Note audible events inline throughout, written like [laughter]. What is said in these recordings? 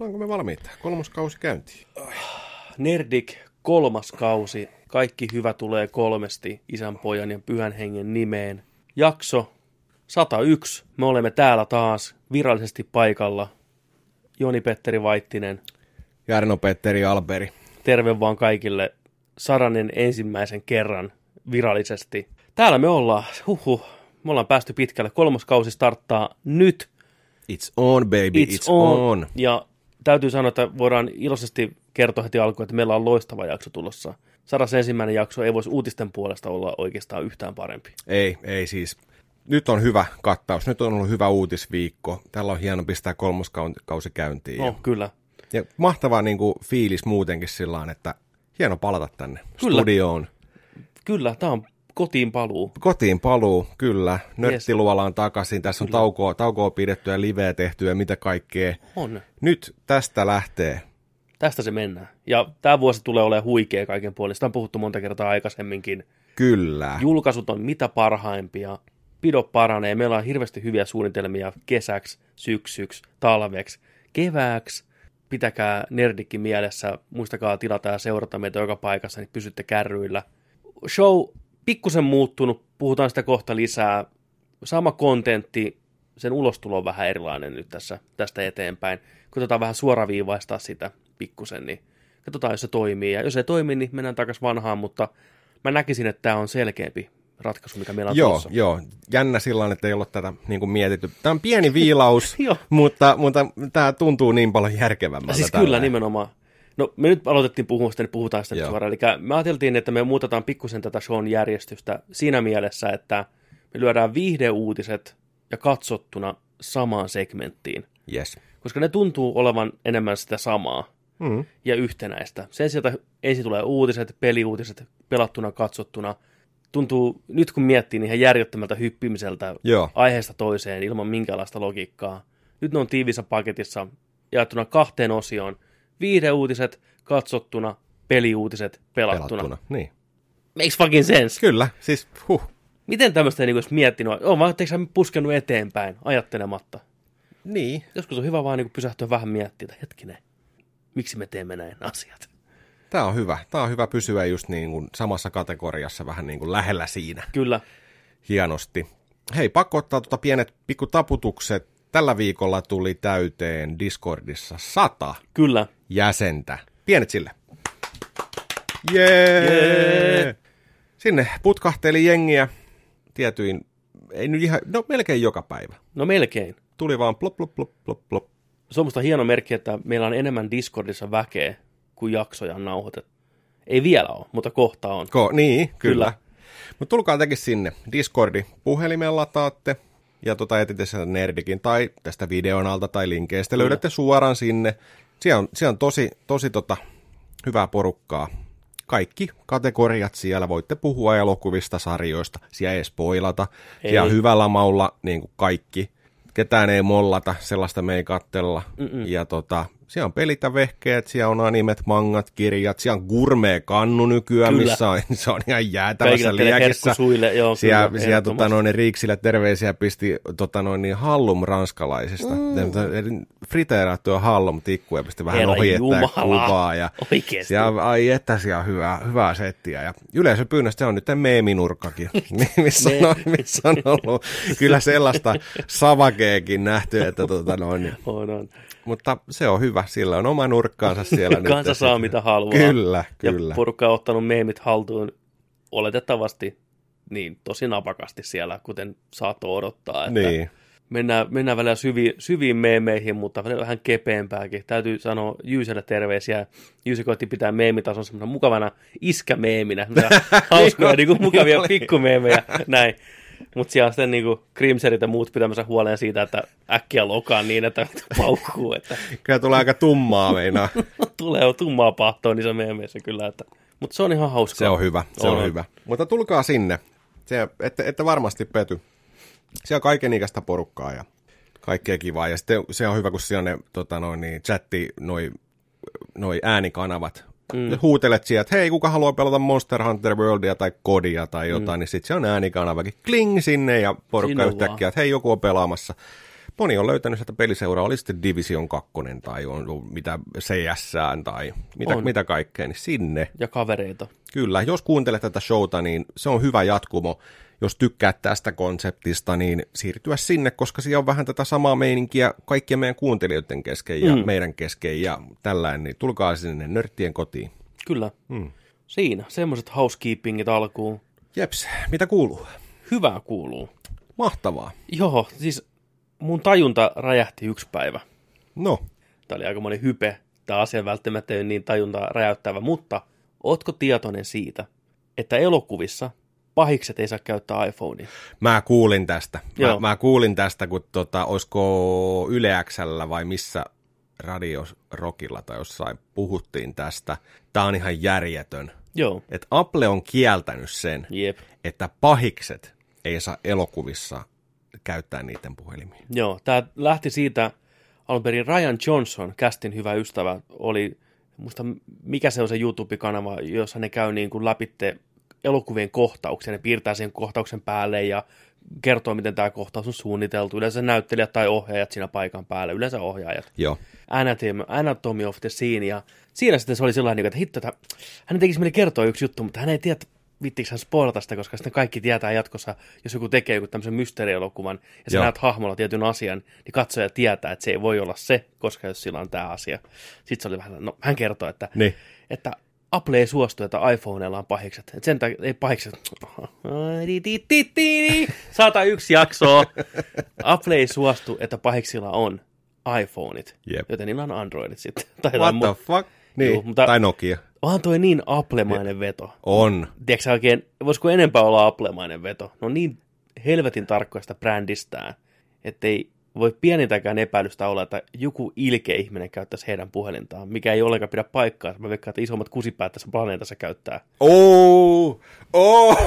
Onko me valmiita? Kolmas kausi käyntiin. Nerdik kolmas kausi. Kaikki hyvä tulee kolmesti isän, pojan ja pyhän hengen nimeen. Jakso 101. Me olemme täällä taas virallisesti paikalla. Joni-Petteri Vaittinen. Jarno Petteri Alberi. Terve vaan kaikille saranen ensimmäisen kerran virallisesti. Täällä me ollaan. Huhhuh. Me ollaan päästy pitkälle. Kolmas kausi starttaa nyt. It's on, baby, it's, it's on. on. Ja täytyy sanoa, että voidaan iloisesti kertoa heti alkuun, että meillä on loistava jakso tulossa. Sadas ensimmäinen jakso ei voisi uutisten puolesta olla oikeastaan yhtään parempi. Ei, ei siis. Nyt on hyvä kattaus, nyt on ollut hyvä uutisviikko. Tällä on hieno pistää kolmoskausi käyntiin. Ja, kyllä. ja mahtava niin kuin, fiilis muutenkin sillä että hieno palata tänne Kyllä. studioon. Kyllä, tämä on kotiin paluu. Kotiin paluu, kyllä. Nörttiluolaan takaisin. Tässä on taukoa, taukoa pidetty ja liveä tehty ja mitä kaikkea. On. Nyt tästä lähtee. Tästä se mennään. Ja tämä vuosi tulee olemaan huikea kaiken puolin. Sitä on puhuttu monta kertaa aikaisemminkin. Kyllä. Julkaisut on mitä parhaimpia. Pido paranee. Meillä on hirveästi hyviä suunnitelmia kesäksi, syksyksi, talveksi, kevääksi. Pitäkää nerdikki mielessä. Muistakaa tilata ja seurata meitä joka paikassa, niin pysytte kärryillä. Show pikkusen muuttunut. Puhutaan sitä kohta lisää. Sama kontentti, sen ulostulo on vähän erilainen nyt tässä, tästä eteenpäin. Koitetaan vähän suoraviivaistaa sitä pikkusen, niin katsotaan, jos se toimii. Ja jos ei toimi, niin mennään takaisin vanhaan, mutta mä näkisin, että tämä on selkeämpi ratkaisu, mikä meillä on Joo, tulossa. joo. Jännä sillä että ei ole tätä niin kuin mietitty. Tämä on pieni viilaus, [laughs] mutta, mutta tämä tuntuu niin paljon järkevämmältä. Siis tällä. kyllä nimenomaan. No me nyt aloitettiin puhua sitä, niin puhutaan sitä suoraan. Eli me ajateltiin, että me muutetaan pikkusen tätä shown järjestystä siinä mielessä, että me lyödään viihdeuutiset ja katsottuna samaan segmenttiin. Yes. Koska ne tuntuu olevan enemmän sitä samaa Mm. ja yhtenäistä. Sen sijaan, että ensin tulee uutiset, peliuutiset, pelattuna, katsottuna. Tuntuu, nyt kun miettii, niin ihan järjettömältä hyppimiseltä Joo. aiheesta toiseen ilman minkäänlaista logiikkaa. Nyt ne on tiivissä paketissa jaettuna kahteen osioon. Viihdeuutiset katsottuna, peliuutiset pelattuna. Pelattuna. Niin. Makes fucking sense. Kyllä, siis huh. Miten tämmöistä niin olisi miettinyt? On vaan, etteikö sä puskenut eteenpäin ajattelematta? Niin. Joskus on hyvä vaan niin pysähtyä vähän miettimään, että hetkinen, miksi me teemme näin asiat? Tämä on hyvä. Tämä on hyvä pysyä just niin kuin samassa kategoriassa vähän niin kuin lähellä siinä. Kyllä, Hienosti. Hei, pakko ottaa tuota pienet pikku taputukset. Tällä viikolla tuli täyteen Discordissa sata kyllä. jäsentä. Pienet sille. Jee! Jee! Sinne putkahteli jengiä tietyin, ei nyt ihan, no melkein joka päivä. No melkein. Tuli vaan plop, plop, plop, plop, plop. Se on musta hieno merkki, että meillä on enemmän Discordissa väkeä kuin jaksoja on nauhoitettu. Ei vielä ole, mutta kohta on. Ko, niin, kyllä. Kyllä. kyllä. Mutta tulkaa tekin sinne. Discordi puhelimella lataatte ja tota etitte sieltä Nerdikin tai tästä videon alta tai linkeistä. Kyllä. Löydätte suoraan sinne. Siellä on, siellä on tosi, tosi tota, hyvää porukkaa. Kaikki kategoriat siellä. Voitte puhua elokuvista, sarjoista. Siellä ei spoilata. Ei. Siellä on hyvällä maulla niin kuin kaikki. Ketään ei mollata, sellaista me ei kattella. Mm-mm. Ja tota, siellä on pelit ja vehkeet, siellä on animet, mangat, kirjat, siellä on gourmet kannu nykyään, Kyllä. missä on, [laughs] se on ihan jäätävässä liekissä. herkkusuille, joo, Siellä, kyllä, siellä tota, noin, Riiksille terveisiä pisti tota, noin, niin hallum ranskalaisista. Mm. Friteerattua hallum tikkuja pisti vähän Herra ohi, Jumala. kuvaa. Ja Oikeesti. siellä, ai että siellä on hyvää, hyvää settiä. Ja yleisöpyynnöstä se on nyt meeminurkkakin, [laughs] [laughs] missä, on, missä on ollut kyllä sellaista savakeekin nähty, että tota, noin, niin, On, on. Mutta se on hyvä, sillä on oma nurkkaansa [laughs] siellä. nyt. Kansa saa mitä haluaa. Kyllä, kyllä. Ja porukka on ottanut meemit haltuun oletettavasti niin tosi napakasti siellä, kuten saattoi odottaa. Että Niin. Mennään, mennään välillä syviin, syviin meemeihin, mutta välillä vähän kepeämpääkin. Täytyy sanoa Jyyselle terveisiä. Jyysi koitti pitää meemitason semmoisena mukavana iskämeeminä. [laughs] Hauskoja, Niin niin kuin, mukavia oli. pikkumeemejä. Näin. Mutta siellä on sitten niin Crimserit ja muut pitämässä huoleen siitä, että äkkiä lokaan niin, että [laughs] paukkuu. Että Kyllä tulee aika tummaa meinaa. [laughs] tulee tummaa pahtoa niissä meemeissä kyllä. Että. Mutta se on ihan hauskaa. Se on hyvä, se on, On. hyvä. Mutta tulkaa sinne, se, ette, ette varmasti pety. Siellä on kaikenikäistä porukkaa ja kaikkea kivaa. Ja sitten se on hyvä, kun siellä on ne tota, noin, niin, chatti, noi, noi äänikanavat. Mm. Huutelet sieltä, että hei, kuka haluaa pelata Monster Hunter Worldia tai Kodia tai jotain, mm. niin sitten se on äänikanavakin. Kling sinne ja porukka Sinne yhtäkkiä, että hei, joku on pelaamassa. moni on löytänyt sieltä peliseuraa, oli sitten Division 2 tai on ollut mitä CS tai mitä, On. mitä kaikkea, niin sinne. Ja kavereita. Kyllä, jos kuuntelet tätä showta, niin se on hyvä jatkumo. Jos tykkäät tästä konseptista, niin siirtyä sinne, koska siellä on vähän tätä samaa meininkiä kaikkien meidän kuuntelijoiden kesken ja Mm. meidän kesken ja tällainen, niin tulkaa sinne nörttien kotiin. Kyllä. Mm. Siinä, semmoiset housekeepingit alkuun. Jeps, mitä kuuluu? Hyvää kuuluu. Mahtavaa. Joo, siis mun tajunta räjähti yksi päivä. No, Tämä oli aika monen hype. Tämä asia välttämättä ei ole niin tajunta räjäyttävä, mutta ootko tietoinen siitä, että elokuvissa pahikset ei saa käyttää iPhonea? Mä kuulin tästä. Mä, Joo. mä kuulin tästä, kun tota, olisiko Yle Xllä vai missä radiorokilla tai jossain puhuttiin tästä. Tää on ihan järjetön. Joo, Että Apple on kieltänyt sen, jep. että pahikset ei saa elokuvissa käyttää niiden puhelimia. Joo, tämä lähti siitä, alun perin Ryan Johnson, kästin hyvä ystävä, oli, muista mikä se on se YouTube-kanava, jossa ne käy niin kuin läpitte elokuvien kohtauksia, ne piirtää sen kohtauksen päälle ja kertoo, miten tämä kohtaus on suunniteltu. Yleensä näyttelijät tai ohjaajat siinä paikan päällä, yleensä ohjaajat. Joo. Anatomy, Anatomy of the Scene, ja siinä sitten se oli sellainen, että hitto, että hän tekisi meille kertoa yksi juttu, mutta hän ei tiedä, vittiinkö hän spoilata sitä, koska sitten kaikki tietää jatkossa, jos joku tekee joku tämmöisen mysteerielokuvan, ja sä Joo. näet hahmolla tietyn asian, niin katsoja tietää, että se ei voi olla se, koska jos sillä on tämä asia. Sitten se oli vähän, no hän kertoo, että, Niin. että Apple ei suostu, että iPhoneilla on pahikset. Et sen takia, ei pahikset. Di. 101 jaksoa. Apple ei suostu, että pahiksilla on iPhoneit. Jep. Joten niillä on Androidit sitten. [laughs] Tai What the mu- fuck? Niin, Juu, mutta- tai Nokia. Onhan toi niin Apple-mainen veto. On. Tiedätkö oikein, voisiko enempää olla Apple-mainen veto? No niin helvetin tarkkoja sitä brändistään, ettei voi pienintäkään epäilystä olla, että joku ilkeä ihminen käyttäisi heidän puhelintaan, mikä ei ollenkaan pidä paikkaa. Mä veikkaan, että isommat kusipäät tässä planeetassa käyttää. Oh! Oh!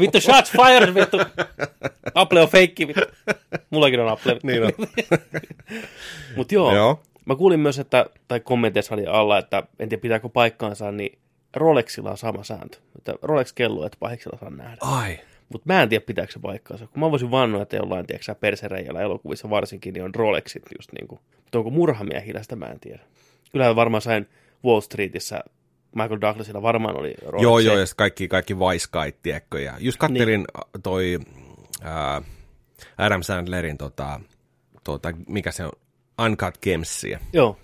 Vittu, shots fired, vittu. Apple on feikki, vittu. Mullakin on Apple. niin on. [laughs] Mutta joo, Joo. mä kuulin myös, että, tai kommenteissa oli alla, että en tiedä pitääkö paikkaansa, niin Rolexilla on sama sääntö. Että Rolex-kello, että pahiksella saa nähdä. Ai. Mutta mä en tiedä, pitääkö se paikkaansa. Kun mä voisin vannoa, että jollain, tiedätkö persereijällä elokuvissa varsinkin, niin on Rolexit just niin kuin. Mutta onko murhamiehillä, sitä mä en tiedä. Kyllähän varmaan sain Wall Streetissä, Michael Douglasilla varmaan oli Rolex. Joo, joo, ja kaikki, kaikki Guy, tiedätkö, ja just kattelin niin. toi ää, Adam Sandlerin, tota, tota, mikä se on, Uncut Gemsia. Joo,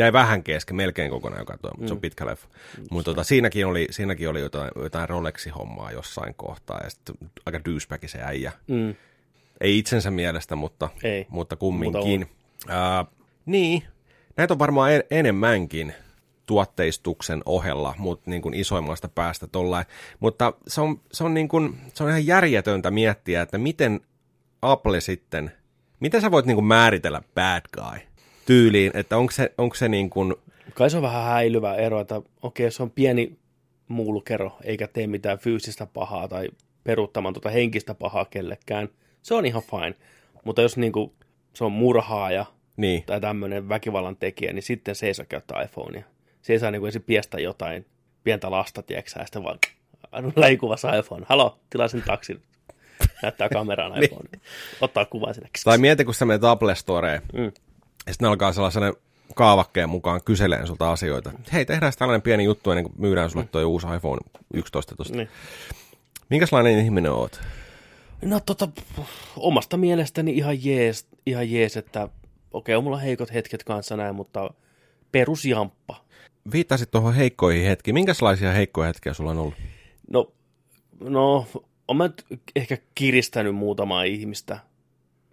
Jäi vähän kesken, melkein kokonaan joka mutta mm. se on pitkä leffa. Mutta tota, siinäkin oli, siinäkin oli jotain, jotain Rolexi-hommaa jossain kohtaa, ja sitten aika douchebag se äijä. mm, Ei itsensä mielestä, mutta, Ei. mutta kumminkin. Ää, niin, näitä on varmaan en, enemmänkin tuotteistuksen ohella, mutta niin kuin isoimmasta päästä tollain. Mutta se on, se, on niin kuin, se on ihan järjetöntä miettiä, että miten Apple sitten, miten sä voit niin kuin määritellä bad guy tyyliin, että onko se, onko se niin kuin, kai se on vähän häilyvä ero, että okei, jos on pieni mulkero, eikä tee mitään fyysistä pahaa tai peruuttamaan tuota henkistä pahaa kellekään, se on ihan fine. Mutta jos niin kuin, se on murhaaja niin, tai tämmöinen väkivallan tekijä, niin sitten se ei saa käyttää iPhonea. Se ei saa niin kuin piestä jotain pientä lasta, tiedätkö sä, ja sitten vaan läikuvassa iPhone. Halo, tilasin taksin. Näyttää kameraan [laughs] iPhone. Ottaa kuvan sinne. tai mieti, kun sä menet Apple Storeen, Mm. Ja sitten ne alkaa sellaisen kaavakkeen mukaan kyseleen sulta asioita. Hei, tehdään tällainen pieni juttu ennen kuin myydään sulle tuo uusi iPhone 11 tosta. Niin. Minkälainen ihminen oot? No tota, omasta mielestäni ihan jees, ihan jees että okei, on mulla heikot hetket kanssa näin, mutta perusjamppa. Viittasit tuohon heikkoihin hetkiin. Minkälaisia heikkoja hetkiä sulla on ollut? No, no, on mä nyt ehkä kiristänyt muutamaa ihmistä,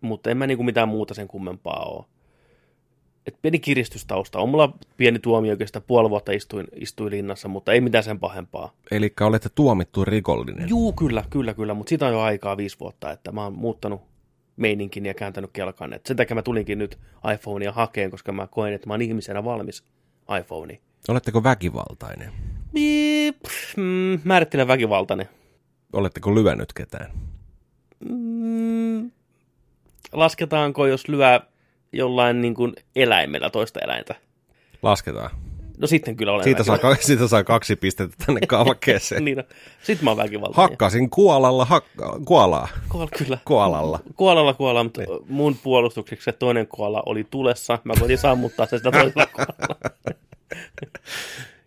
mutta en mä niinku mitään muuta sen kummempaa ole. Et pieni kiristystausta. On mulla pieni tuomio, oikeastaan puoli vuotta istuin, istuin linnassa, mutta ei mitään sen pahempaa. Eli olette tuomittu rikollinen. Juu, kyllä, kyllä, kyllä, mutta siitä on jo aikaa viisi vuotta, että mä oon muuttanut meininkin ja kääntänyt kelkan. Et sen takia mä tulinkin nyt iPhonea hakeen, koska mä koen, että mä oon ihmisenä valmis iPhoneen. Oletteko väkivaltainen? Biip, mm, määrittelen väkivaltainen. Oletteko lyönyt ketään? Mm, lasketaanko, jos lyö jollain niin kuin eläimellä toista eläintä? Lasketaan. No sitten kyllä olen Siitä saa, väkivaltainen. ka- siitä saa kaksi pistettä tänne [laughs] kaavakkeeseen. niin, no. Sitten mä oon väkivaltainen. Hakkasin kuolalla, hak- kuolaa, Koala, kyllä. kuolalla. Kuolalla kuolla, mutta mun puolustukseksi se toinen kuola oli tulessa. Mä koitin sammuttaa se sitä toisella [laughs] kuolalla.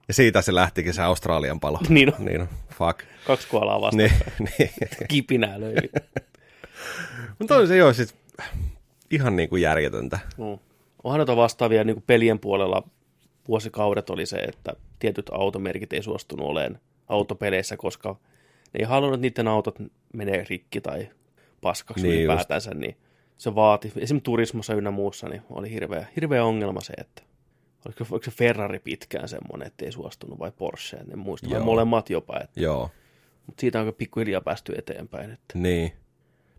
Ja siitä se lähtikin se Australian palo. Niin on. Niin on. Fuck. Kaksi kuolaa vasta. Niin, niin. Kipinää löi. Mutta on se joo siis ihan niin kuin järjetöntä. Mm. Onhan noita vastaavia niin kuin pelien puolella vuosikaudet oli se, että tietyt automerkit ei suostunut olemaan autopeleissä, koska ne ei halunnut, että niiden autot menee rikki tai paskaksi Niin niin just. ylipäätänsä, niin se vaati, esimerkiksi turismossa ynnä muussa, niin oli hirveä, hirveä ongelma se, että oliko, oliko se Ferrari pitkään semmoinen, että ei suostunut vai Porsche, en muista, vai Joo. molemmat jopa, että, Joo, mutta siitä on pikkuhiljaa päästy eteenpäin. Että. niin.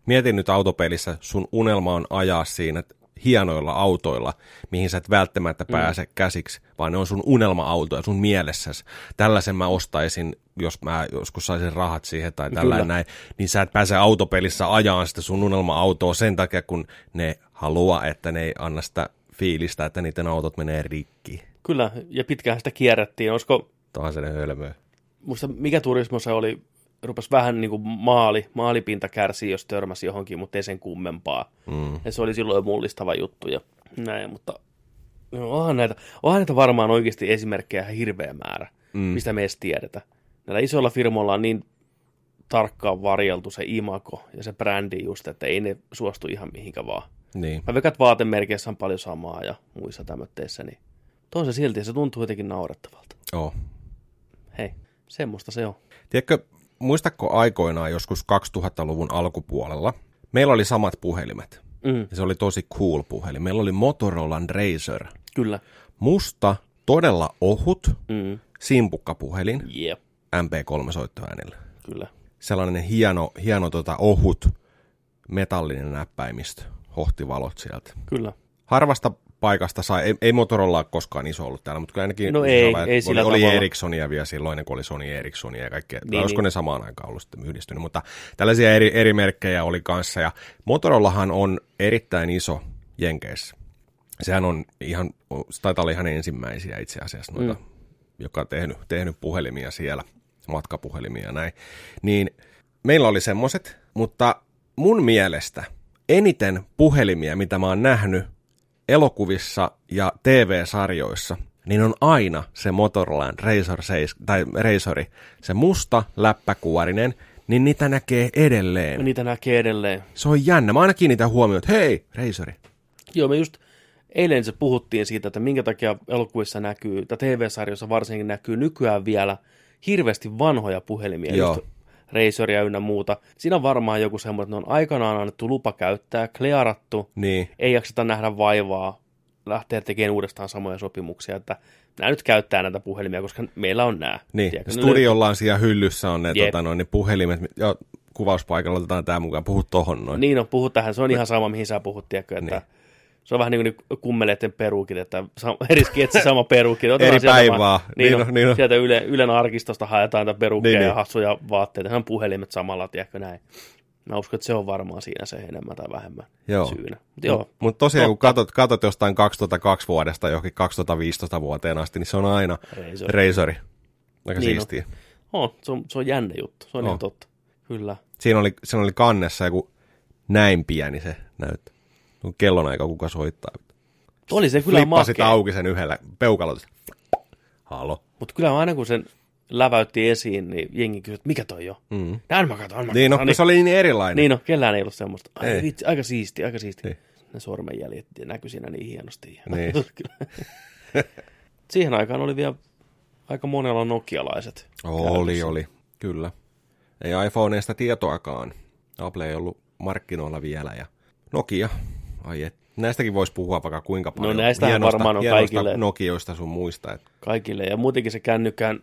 Mietin nyt autopelissä, sun unelma on ajaa siinä hienoilla autoilla, mihin sä et välttämättä pääse käsiksi, vaan ne on sun unelma-autoja sun mielessäsi. Tällaisen mä ostaisin, jos mä joskus saisin rahat siihen tai tällainen näin, niin sä et pääse autopelissä ajaan sitä sun unelma-autoa sen takia, kun ne haluaa, että ne ei anna sitä fiilistä, että niiden autot menee rikki. Kyllä, ja pitkään sitä kierrättiin, olisiko Tuohan se ne hölmöä. muista mikä turismo se oli, rupesi vähän niin kuin maali, maalipinta kärsii, jos törmäsi johonkin, mutta ei sen kummempaa. Mm. Ja se oli silloin mullistava juttu ja näin, mutta no, onhan, näitä, onhan näitä varmaan oikeasti esimerkkejä ihan hirveä määrä, mm. mistä me edes tiedetä. Näillä isoilla firmoilla on niin tarkkaan varjeltu se imako ja se brändi just, että ei ne suostu ihan mihinkä vaan. Niin. Mä että vaatemerkeissä on paljon samaa ja muissa tämmöitteissä, niin on se silti, se tuntuu jotenkin naurettavalta. Joo. Hei, semmoista se on. Tiedätkö, muistatko aikoinaan joskus 2000-luvun alkupuolella, meillä oli samat puhelimet. Mm, Ja se oli tosi cool puhelin. Meillä oli Motorola Razer. kyllä. Musta, todella ohut, Mm, simpukkapuhelin jep, MP3-soittoäänellä. kyllä. Sellainen hieno, hieno tota, ohut metallinen näppäimistö. Hohtivalot sieltä. Kyllä. Harvasta paikasta sai, ei, ei Motorola ole koskaan iso ollut täällä, mutta kyllä ainakin No ei, oli, ei sillä oli, oli tavalla. Ericssonia vielä silloin, kuin oli Sony Ericssonia ja kaikkea. Niin, Niin, olisiko niin. ne samaan aikaan ollut sitten yhdistynyt, mutta tällaisia eri, eri merkkejä oli kanssa. Ja Motorolahan on erittäin iso Jenkeissä. Sehän on ihan, taitaa olla ihan ensimmäisiä itse asiassa noita, mm. joka on tehnyt, tehnyt puhelimia siellä, matkapuhelimia ja näin. Niin meillä oli semmoset, mutta mun mielestä eniten puhelimia, mitä mä oon nähnyt elokuvissa ja TV-sarjoissa, niin on aina se Motorola Razor 7, tai Razori, se musta läppäkuorinen, niin niitä näkee edelleen. Niitä näkee edelleen. Se on jännä. Mä aina kiinnitän huomioon, että hei, Razori. Joo, me just eilen se puhuttiin siitä, että minkä takia elokuvissa näkyy, tai TV-sarjoissa varsinkin näkyy nykyään vielä hirveästi vanhoja puhelimia, Joo. just Razoria ynnä muuta. Siinä on varmaan joku semmoinen, että ne on aikanaan annettu lupa käyttää, klearattu, Niin, ei jakseta nähdä vaivaa lähteä tekemään uudestaan samoja sopimuksia, että nämä nyt käyttää näitä puhelimia, koska meillä on nämä. niin. Tiedätkö, Studiolla on siellä hyllyssä on ne Jep. tota, noin, ne puhelimet. Joo, kuvauspaikalla otetaan tämä mukaan. Puhu tohon noin. Niin on, puhu tähän, se on ihan sama, mihin sä puhut, tiedätkö, että Niin. Se on vähän niin kuin kummeleiden perukit, että eri [laughs] sketsi sama perukki. Otetaan Eri sieltä päivää. vaan- Niin Niin, on, niin on. Sieltä Yle, Ylen arkistosta haetaan tätä perukkia Niin, ja niin. hassuja vaatteita. Hän puhelimet samalla, tiedätkö näin. Mä uskon, että se on varmaan siinä se enemmän tai vähemmän Joo. syynä. Mutta joo, Mutta tosiaan, kun Totta. katot, katot jostain 2002 vuodesta johonkin 2015 vuoteen asti, niin se on aina. Razori. Aika Niin on. siistiä. on, se, on, se on jännä juttu. Se on On. ihan totta. Kyllä. Siinä oli, siinä oli kannessa joku näin pieni se näyttö. Kun kellonaika kuka soittaa. Oli se kyllä Flippasit makea. auki sen yhdellä peukalolta. Halo. Mutta kyllä aina kun sen läväytti esiin, niin jengi kysyi, että mikä toi on? Mm. Näin mä katson, mä Niin, no, kun se oli niin erilainen. Niin no, kellään ei ollut semmoista. Ai Ei. vitsi, aika siisti, aika siisti. Niin. Ne sormenjäljet näkyi siinä niin hienosti. [laughs] Niin. [laughs] Siihen aikaan oli vielä aika monella nokialaiset. Oli, käytössä. oli. Kyllä. Ei iPhoneista tietoakaan. Apple ei ollut markkinoilla vielä. Ja Nokia. Ai et. Näistäkin voisi puhua vaikka kuinka paljon. No hienosta, varmaan on kaikille. Nokioista sun muista. Et. Kaikille. Ja muutenkin se kännykään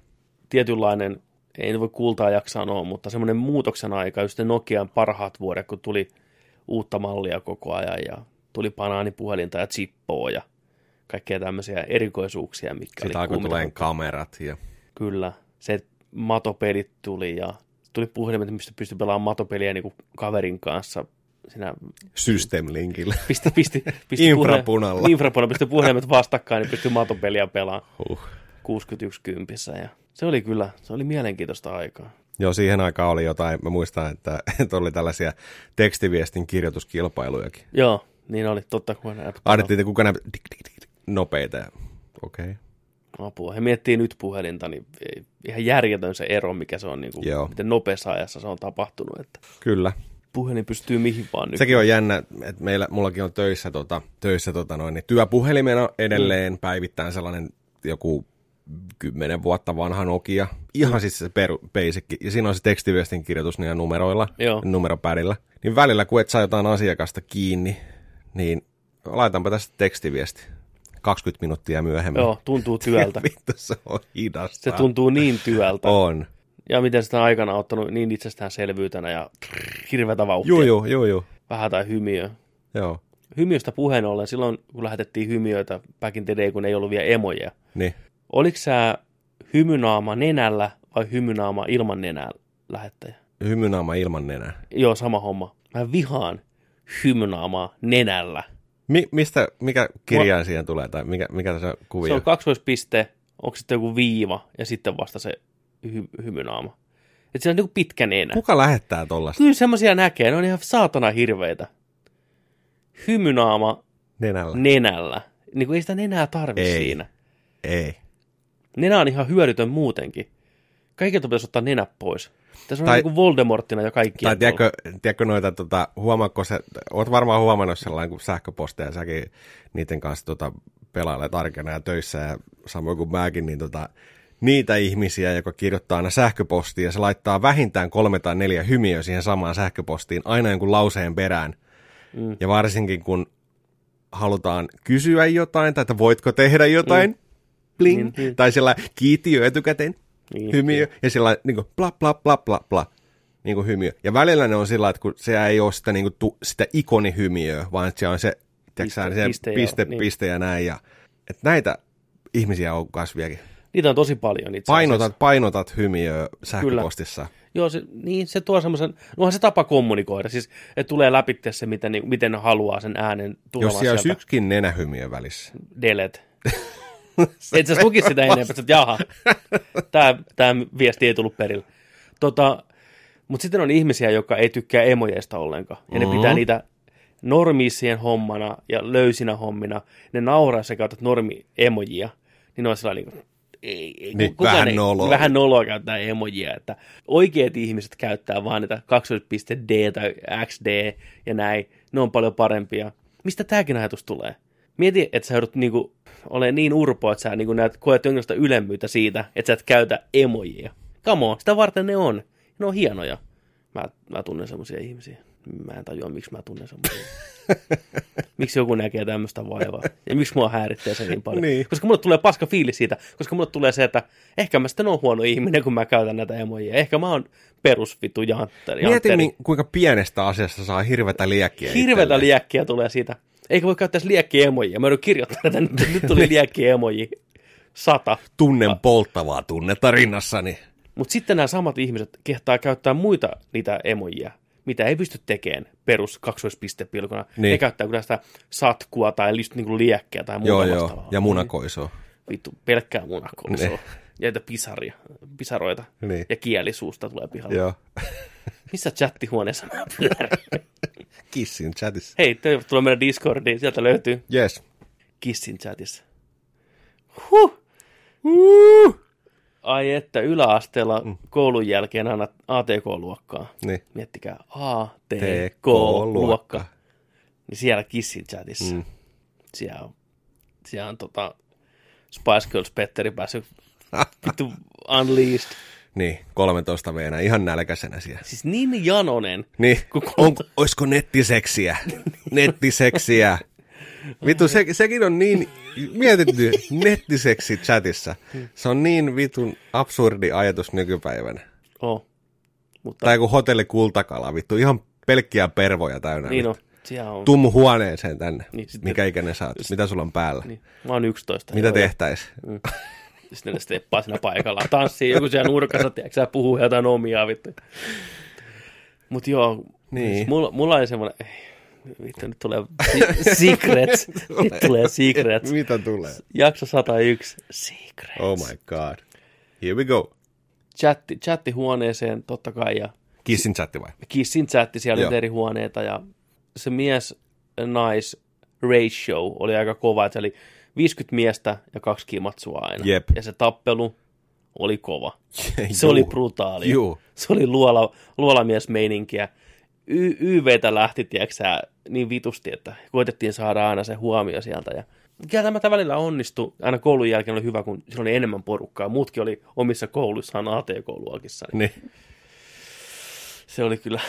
tietynlainen, ei nyt voi kultaa jaksaa sanoa, mutta semmoinen muutoksen aika, just ne Nokian parhaat vuodet, kun tuli uutta mallia koko ajan ja tuli banaanipuhelinta ja chippoa ja kaikkea tämmöisiä erikoisuuksia, mitkä Sitten oli tulemaan kamerat. Ja... Kyllä. Se matopelit tuli ja tuli puhelimet, mistä pystyi pelaamaan matopeliä niin kuin kaverin kanssa. Siinä System Linkillä. pisti, pisti, pisti Infrapunalla. Puhe, infrapunalla pisti puhelimet vastakkain, niin pystyi matopeliä pelaamaan. Huh. 61 kympissä ja se oli kyllä, se oli mielenkiintoista aikaa. Joo, siihen aikaan oli jotain, mä muistan, että, [laughs] että oli tällaisia tekstiviestin kirjoituskilpailujakin. Joo, niin oli, totta kun näet. Ahdettiin, että kuka nämä nopeita. ja- Okei. Okay. Apua. He miettii nyt puhelinta, niin ihan järjetön se ero, mikä se on, niin kuin, Joo. miten nopeassa ajassa se on tapahtunut, että Kyllä. Puhelin pystyy mihin vaan nyt. Sekin on jännä, että meillä, mullakin on töissä, tota, töissä tota noin, niin työpuhelimena edelleen mm. päivittäin sellainen joku kymmenen vuotta vanha Nokia. Ihan siis se per, basic. Ja siinä on se tekstiviestin kirjoitus niillä numeroilla, Joo. numeropädillä. Niin välillä, kun et saa jotain asiakasta kiinni, niin laitanpa tästä tekstiviesti 20 minuuttia myöhemmin. Joo, tuntuu työltä. [laughs] Vittu, se on hidasta. Se tuntuu niin työltä. On. Ja miten sitä on aikana ottanut niin itsestäänselvyytenä ja hirveätä vauhtia. Juu, juu, juu, juu. Vähän tai hymiö. Joo. Hymiöstä puheen ollen, silloin kun lähetettiin hymiöitä back in the day, kun ei ollut vielä emoja. Niin. Oliko sä hymynaama nenällä vai hymynaama ilman nenää lähettäjä? Hymynaama ilman nenää. Joo, sama homma. Mä vihaan hymynaamaa nenällä. Mi- mistä, mikä kirjain siihen tulee, tai mikä, mikä tässä kuvia? Se on kaksoispiste, onko sitten joku viiva ja sitten vasta se hy- hymynaama. Että se on niinku pitkä nenä. Kuka lähettää tollasta? Kyllä semmoisia näkee, ne on ihan saatana hirveitä. Hymynaama Nenällä? nenällä. Niin kuin ei sitä nenää tarvi Ei. siinä. Ei. Nenä on ihan hyödytön muutenkin. Kaikilta pitäisi ottaa nenä pois. Tässä on Tai- niin kuin Voldemorttina ja kaikki. Tai tiedätkö, tiedätkö noita, tota, huomaatko se, oot varmaan huomannut sellainen kuin sähköposteja, säkin niiden kanssa tota, pelailet arkena ja töissä ja samoin kuin mäkin, niin tota, niitä ihmisiä, joka kirjoittaa aina sähköpostia ja se laittaa vähintään kolme tai neljä hymiöä siihen samaan sähköpostiin aina jonkun lauseen perään. Mm. Ja varsinkin kun halutaan kysyä jotain tai että voitko tehdä jotain, mm. bling, Niin, niin. tai sillä kiitti jo etukäteen, Niin, hymiö, ja sillä niin kuin bla bla bla bla bla, niin kuin hymiö. Ja välillä ne on sillä että kun se ei ole sitä, niin kuin, tu, sitä ikonihymiöä, vaan että se on se, piste, Piste- se piste piste, niin. piste ja näin. Ja, että näitä ihmisiä on kasviakin. Niitä on tosi paljon itse asiassa. Painotat, painotat hymiöä sähköpostissa. Joo, se, niin se tuo semmoisen, no onhan se tapa kommunikoida, siis että tulee läpi se, miten, niin, miten haluaa sen äänen tulevan Jos siellä olisi yksikin nenähymiö välissä. Delet. [laughs] Et sä lukisi sitä enempää, että jaha, tämä, tämä viesti ei tullut perille. Tota, mutta sitten on ihmisiä, jotka ei tykkää emojeista ollenkaan. Ja ne Mhm. pitää niitä normiisien hommana ja löysinä hommina. Ne nauraa sekä käytät normi-emojia. Niin ne on sellainen niin ei, ei, Niin, kukaan vähän ei, noloa. Vähän noloa käyttää emojia. Että oikeat ihmiset käyttää vaan niitä 2.d tai xd ja näin. Ne on paljon parempia. Mistä tämäkin ajatus tulee? Mieti, että sä joudut niinku, ole niin urpo, että sä niinku näet, koet jonkinlaista ylemmyyttä siitä, että sä et käytä emojia. Come on, sitä varten ne on. Ne on hienoja. Mä, mä tunnen semmoisia ihmisiä. Mä en tajua, miksi mä tunnen semmoisia. [laughs] miksi joku näkee tämmöistä vaivaa? Ja miksi mua häiritsee se niin paljon? Niin. Koska mulle tulee paska fiilis siitä, koska mulle tulee se, että ehkä mä sitten oon huono ihminen, kun mä käytän näitä emojia. Ehkä mä oon perusvitu jantteri. Mieti, jantteri. mi- kuinka pienestä asiasta saa hirvetä liekkiä Hirvetä itselleen. liekkiä tulee siitä. Eikä voi käyttää liekki-emoja. Mä joudun kirjoittamaan näitä, nyt, nyt tuli liekki-emoji. Sata. Tunnen polttavaa tunnetta rinnassani. Mutta sitten nämä samat ihmiset kehtaa käyttää muita niitä emojia, mitä ei pysty tekemään perus kaksoispistepilkuna. Niin. Ne käyttää kyllä sitä satkua tai just niinku liekkiä tai muuta Joo, joo. vastaavaa. Ja munakoiso. Vittu, pelkkää munakoisoa. Ne. Ja niitä pisaria, pisaroita. Niin. Ja kielisuusta tulee pihalle. Joo. [laughs] Missä chattihuoneessa mä pyörin? [laughs] Kissin chatissa. Hei, tervetuloa meidän Discordiin. Sieltä löytyy Yes. Kissin chatissa. Huh! Uh! Ai että, yläasteella mm. koulun jälkeen aina ATK-luokkaa. Niin. Miettikää, ATK-luokka. TK-luokka. Niin siellä Kissin chatissa. Mm. Siellä on, siellä on tota, Spice Girls Petteri päässyt [laughs] vittu unleashed. Niin, 13 veenä, ihan nälkäisenä siellä. Siis niin janonen. Niin, Kun- on, oisko nettiseksiä? [laughs] nettiseksiä. Vittu, se, sekin on niin, mietitty, nettiseksi chatissa. Se on niin vitun absurdi ajatus nykypäivänä. Oh. Mutta Tai kuin hotelli kultakala, vittu, ihan pelkkiä pervoja täynnä. niin on. On. Tummu huoneeseen tänne. Niin, sitten- Mikä ikäinen sä oot? Mitä sulla on päällä? Niin. Mä oon 11. Mitä tehtäis? ja Sitten ne steppaa siinä paikalla. Tanssii joku siellä nurkassa, tiedätkö sä puhuu jotain omia vittu. Mut joo, Niin. siis mulla, mulla oli semmoinen, ei, Vittu, nyt tulee si- [laughs] secrets. Nyt tulee secrets. Mitä tulee? Jakso 101. Secrets. Oh my god. Here we go. Chatti, chattihuoneeseen totta kai ja Kissin chatti vai? Kissin chatti, siellä oli eri huoneita ja se mies-nais ratio oli aika kova, että se oli 50 miestä ja kaksi kimatsua aina. Jep. Ja se tappelu oli kova. [laughs] Se Juu. oli brutaali. Juu. Se oli luola, luolamiesmeininkiä. Y- YVtä lähti, tiedätkö niin vitusti, että koitettiin saada aina se huomio sieltä. Ja kieltämättä välillä onnistui. Aina koulun jälkeen oli hyvä, kun siinä oli enemmän porukkaa. Muutkin oli omissa kouluissaan AT-kouluakissa. Niin Niin. se oli kyllä,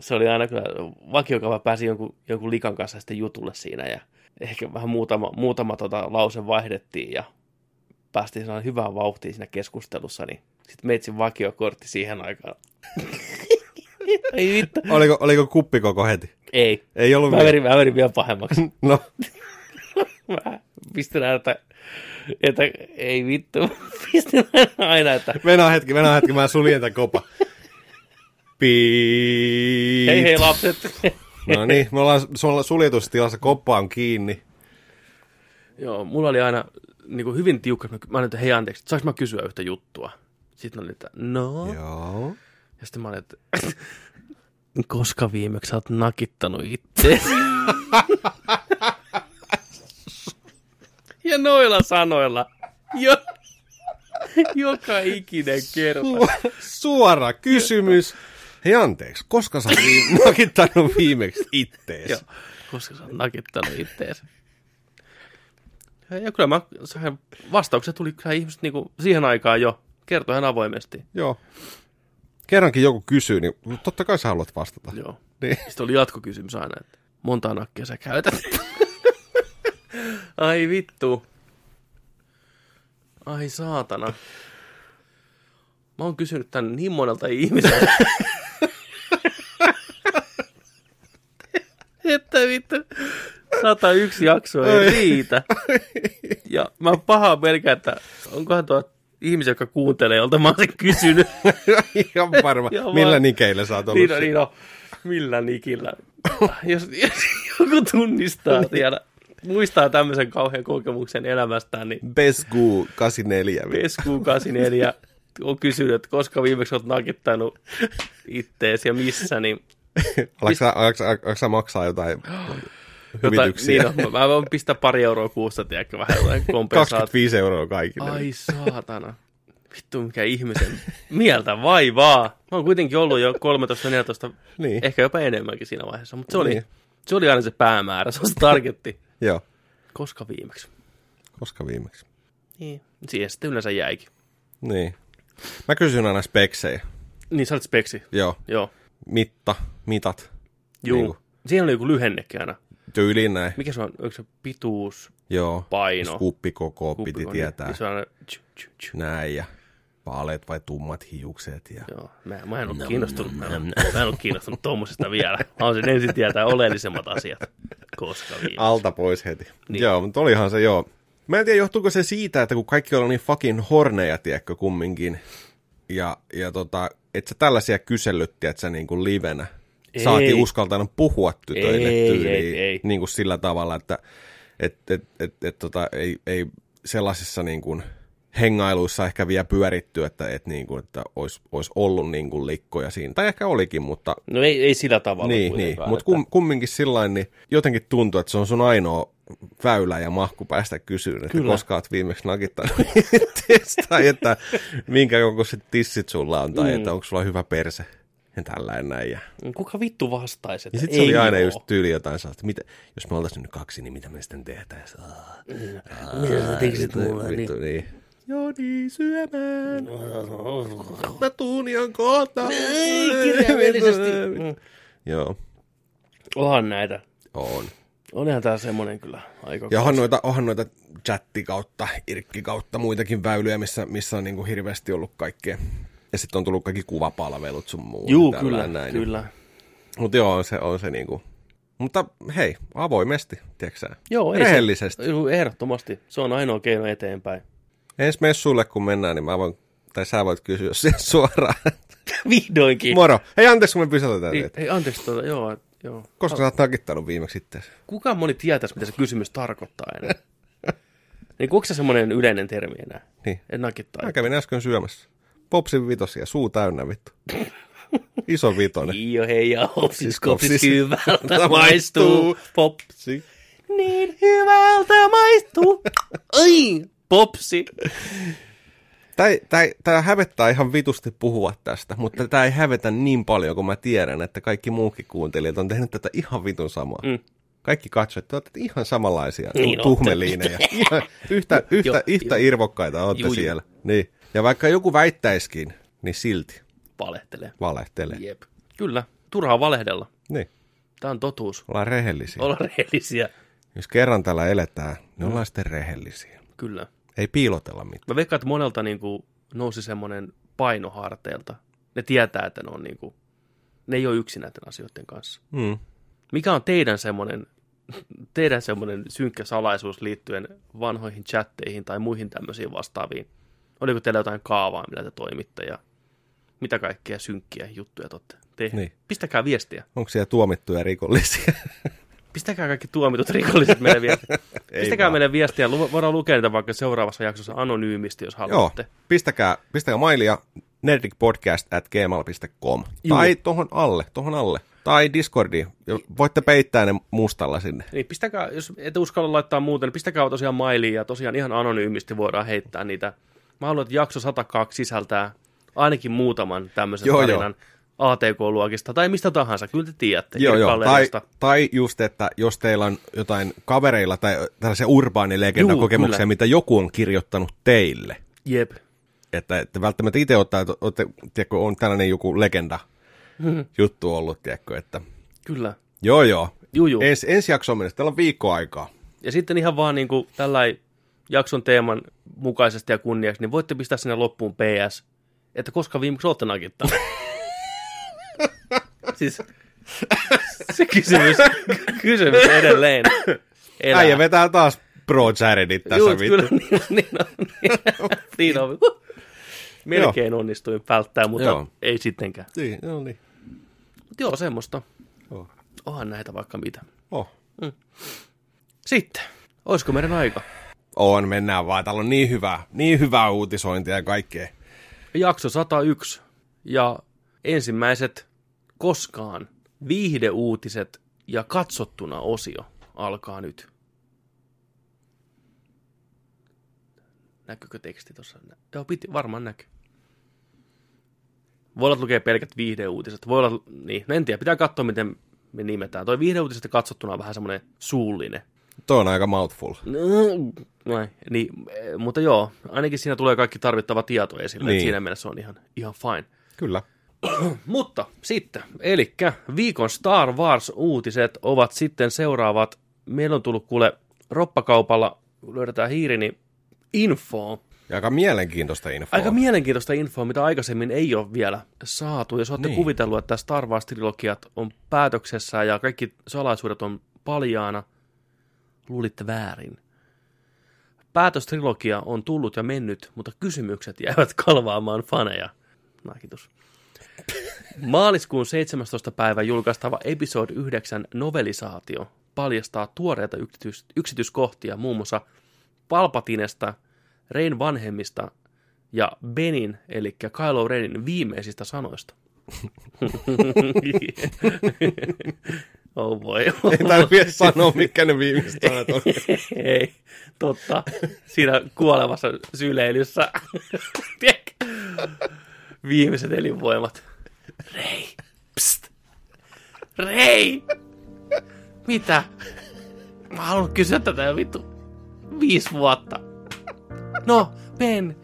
se oli aina kyllä, vakiokava pääsi jonkun, jonkun likan kanssa sitten jutulle siinä ja ehkä vähän muutama, muutama tota lause vaihdettiin ja päästiin sellainen hyvään vauhtiin siinä keskustelussa, niin sitten meitsin vakiokortti siihen aikaan. [laughs] Ei vittu. Oliko, oliko kuppi koko heti? Ei. Ei ollut Mä vielä. verin, mä verin vielä pahemmaksi. [laughs] No, [laughs] Mä pistin aina, että, että ei vittu. Pistin aina, että mennään hetki, mennään hetki, mä suljen tämän kopa. Piip. hei hei lapset. No niin, me ollaan sul- suljetussa tilassa, koppa on kiinni. Joo, mulla oli aina niin kuin hyvin tiukka. Mä mä olin, että hei anteeksi, saanko mä kysyä yhtä juttua? Sitten mä olin, että no. Joo. Ja sitten mä olin, että [laughs] koska viimeksi sä oot nakittanut itse? [laughs] ja noilla sanoilla. Jo, joka ikinen kerta. Su- Suora kysymys. Hei anteeksi, koska sä oot viime- [laughs] nakittanut viimeksi ittees? Joo, koska sä oot nakittanut ittees. Ja, kyllä mä, sain- vastaukset tuli kyllä ihmiset niinku siihen aikaan jo. Kertoi ihan avoimesti. Joo. Kerrankin joku kysyy, niin totta kai sä haluat vastata. Joo. [laughs] Niin. Sitten oli jatkokysymys aina, että monta nakkia sä käytät? [laughs] Ai vittu. Ai saatana. Mä oon kysynyt tän niin monelta ihmiseltä. [laughs] että vittu. 101 jaksoa ei riitä. Ja mä oon pahaa pelkää, että onkohan tuo ihmisiä, jotka kuuntelee, jolta mä oon sen kysynyt. [laughs] Ihan varma. Ihan Millä nikeillä sä oot ollut? Niin niin on. Millä nikillä? jos, jos joku tunnistaa siellä, muistaa tämmöisen kauhean kokemuksen elämästään, niin Besgu 84. Pesku 84 on kysynyt, että koska viimeksi olet nakittanut ittees ja missä, niin [laughs] Alatko sä, alatko, alatko sä maksaa jotain [gasps] hyvityksiä? Jotain, niin on, mä voin pistää pari euroa kuussa, tiedätkö, vähän jotain [laughs] kompensaatio. 25 euroa kaikille. Ai saatana. Vittu, mikä ihmisen mieltä vaivaa. Mä oon kuitenkin ollut jo 13-14, Niin. ehkä jopa enemmänkin siinä vaiheessa, mutta se oli, Niin. se oli aina se päämäärä, se on se targetti. [laughs] Joo. Koska viimeksi? Koska viimeksi? Niin. Siihen sitten yleensä jäikin. Niin. Mä kysyn aina speksejä. Niin, sä olet speksi. Joo. Joo. Mitta, mitat. Juu. Niinku. Siihen oli joku lyhennekin aina. Tyyliin näin. Mikä se on? Onko se pituus? Joo. Paino. Kuppikoko piti Kuppi- tietää. Niin, se on aina... Tju, tju, tju. Näin ja vaaleat vai tummat hiukset. Ja... Joo, mä, mä en ole kiinnostunut, mä, en, mä en ole kiinnostunut tuommoisesta vielä. Mä haluaisin ensin tietää oleellisemmat asiat. Koska viimeksi. Alta pois heti. Niin. Niin. Joo, mutta olihan se joo. Mä en tiedä, johtuuko se siitä, että kun kaikki on niin fucking horneja, tiedätkö, kumminkin. Ja, ja tota, et sä tällaisia kyselyttiä, että sä niin kuin livenä. Ei. Saatiin uskaltanut puhua tytöille Ei, tyyliin, ei, ei. Niin kuin sillä tavalla, että et, et, et, et, tota, ei, ei sellaisissa niin kuin hengailuissa ehkä vielä pyöritty, että, et niin kuin, että olisi, olisi ollut niin kuin likkoja siinä. Tai ehkä olikin, mutta No ei, ei sillä tavalla niin, niin. mutta että- kum, kumminkin sillä niin jotenkin tuntuu, että se on sun ainoa väylä ja mahku päästä kysyyn, että Kyllä. koska oot viimeksi nakittanut [laughs] tai että minkä kokoiset tissit sulla on, tai Mm. että onko sulla hyvä perse, ja tällainen näin. Ja, Kuka vittu vastaisi, että ja sitten ei se oli aina oo. just tyyli jotain sellaista, mitä, jos me oltaisiin nyt kaksi, niin mitä me sitten tehtäisiin? Mitä sä tekisit mulle? Niin. Vittu, niin. Joo niin, syömään. Mä tuun ihan kohta. Ei, kirjaimellisesti. [laughs] Mm. Joo, Onhan näitä. on. Onhan tää semmonen kyllä aika. Ja onhan noita, onhan noita chatti kautta, irkki kautta muitakin väyliä, missä, missä on niin kuin hirveästi ollut kaikkea. Ja sitten on tullut kaikki kuvapalvelut sun muu. Juu, tällä kyllä, näin. kyllä. Mutta joo, on se, on se niin kuin. Mutta hei, avoimesti, tiedätkö? Joo, ei se- Rehellisesti. Juu, ehdottomasti. Se on ainoa keino eteenpäin. Ensi messuille kun mennään, niin mä voin, tai sä voit kysyä [laughs] sen suoraan. Vihdoinkin. Moro. Hei, anteeksi, kun me pysäytetään Hei, hei, anteeksi, tuota, joo, Joo. Koska sä oot nakittanut viimeksi sitten? Kuka moni tietäisi, mitä se kysymys tarkoittaa enää? [laughs] niin onko se semmoinen yleinen termi enää? Niin. En nakittaa. Mä kävin äsken syömässä. Popsin vitosia, suu täynnä vittu. Iso vitonen. Iio hei ja hopsis kopsis hyvältä maistuu. Popsi. Si. Niin hyvältä maistuu. Ai, popsi. Tää hävettää ihan vitusti puhua tästä, mutta tää ei hävetä niin paljon, kun mä tiedän, että kaikki muukin kuuntelijat on tehnyt tätä ihan vitun samaa. Mm. Kaikki katsojat, te olette ihan samanlaisia Niin niin ootte. tuhmeliinejä. Ihan yhtä, [laughs] yhtä, Joo, yhtä joo. irvokkaita olette juu. siellä. Niin. Ja vaikka joku väittäiskin, niin silti Valehtelee. valehtelee. Jep. Kyllä. Turhaa valehdella. Niin. Tämä on totuus. Ollaan rehellisiä. Olla rehellisiä. Jos kerran tällä eletään, niin ollaan sitten rehellisiä. Kyllä. Ei piilotella mitään. Mä veikkaan, että monelta niin kuin, nousi semmoinen paino harteilta. Ne tietää, että ne on niin kuin, ne ei ole yksin näiden asioiden kanssa. Mm. Mikä on teidän semmoinen, teidän semmoinen synkkä salaisuus liittyen vanhoihin chatteihin tai muihin tämmöisiin vastaaviin? Oliko teillä jotain kaavaa, millä te toimitte ja mitä kaikkea synkkiä juttuja te olette tehneet? Niin. Pistäkää viestiä. Onko siellä tuomittuja rikollisia? Pistäkää kaikki tuomitut rikolliset meille viestiä. [laughs] Pistäkää vaan. meille viestiä. Voidaan lukea niitä vaikka seuraavassa jaksossa anonyymisti, jos Joo, haluatte. pistäkää, pistäkää mailia nerdicpodcast at gmail.com. Juu. Tai tohon alle, tohon alle. Tai Discordiin. Voitte peittää ne mustalla sinne. Niin pistäkää, jos et uskalla laittaa muuten, niin pistäkää tosiaan mailiin ja tosiaan ihan anonyymisti voidaan heittää niitä. Mä haluan, että jakso 102 sisältää ainakin muutaman tämmöisen Joo, tarinan ATK-luokista tai mistä tahansa. Kyllä te tiedätte. Joo, joo. Tai, tai just, että jos teillä on jotain kavereilla tai tällaisia urbaanilegendakokemuksia, Juu, mitä joku on kirjoittanut teille. Jep. Että, että välttämättä itse ottaa, että olette, tiedätkö, on tällainen joku legenda juttu ollut, tiedätkö, että Kyllä. joo joo. Juu, juu. Ens, ensi jaksoon mennessä, teillä on viikko aikaa. Ja sitten ihan vaan niin kuin tällainen jakson teeman mukaisesti ja kunniaksi, niin voitte pistää sinne loppuun PS, että koska viimeksi olette nakittanut. [laughs] siis se kysymys, kysymys edelleen. Elää. Äijä vetää taas pro Jaredit tässä Juu, vittu. kyllä, niin, niin on. Niin on. [laughs] Melkein onnistuin välttää, mutta Joo. ei sittenkään. Niin, no niin. Mut joo, semmoista. Oh. Onhan näitä vaikka mitä. Oh. Sitten, olisiko meidän aika? On, mennään vaan. Täällä on niin hyvää, niin hyvää uutisointia ja kaikkea. Jakso 101 ja ensimmäiset koskaan viihdeuutiset ja katsottuna osio alkaa nyt. Näkyykö teksti tuossa? Joo, piti, varmaan näkyy. Voi olla, lukee pelkät viihdeuutiset. Voi olla, niin, no en tiedä, pitää katsoa, miten me nimetään. Toi viihdeuutiset katsottuna on vähän semmoinen suullinen. Tuo on aika mouthful. No, Näin. Niin, eh, mutta joo, ainakin siinä tulee kaikki tarvittava tieto esille. Niin. Siinä mielessä on ihan, ihan fine. Kyllä. [clears throat] Mutta sitten, eli viikon Star Wars-uutiset ovat sitten seuraavat. Meillä on tullut kuule roppakaupalla, löydetään hiiri, niin infoa. Ja aika mielenkiintoista infoa. Aika mielenkiintoista infoa, mitä aikaisemmin ei ole vielä saatu. Jos olette niin. kuvitellut, että Star Wars-trilogiat on päätöksessä ja kaikki salaisuudet on paljaana, luulitte väärin. Päätöstrilogia on tullut ja mennyt, mutta kysymykset jäävät [laughs] kalvaamaan faneja. Nakitus. Maaliskuun 17. päivä julkaistava Episode 9 novelisaatio paljastaa tuoreita yksityis- yksityiskohtia muun muassa Palpatinesta, Rein vanhemmista ja Benin, eli Kylo Renin viimeisistä sanoista. [laughs] oh boy. Ei tarvitse sanoa, mitkä ne viimeiset sanat on. [laughs] Ei, totta. Siinä kuolevassa syleilyssä. [laughs] Viimeiset elinvoimat. Rei, pst. Rei! Mitä? Mä haluan kysyä tätä jo vittu viisi vuotta. No, Ben.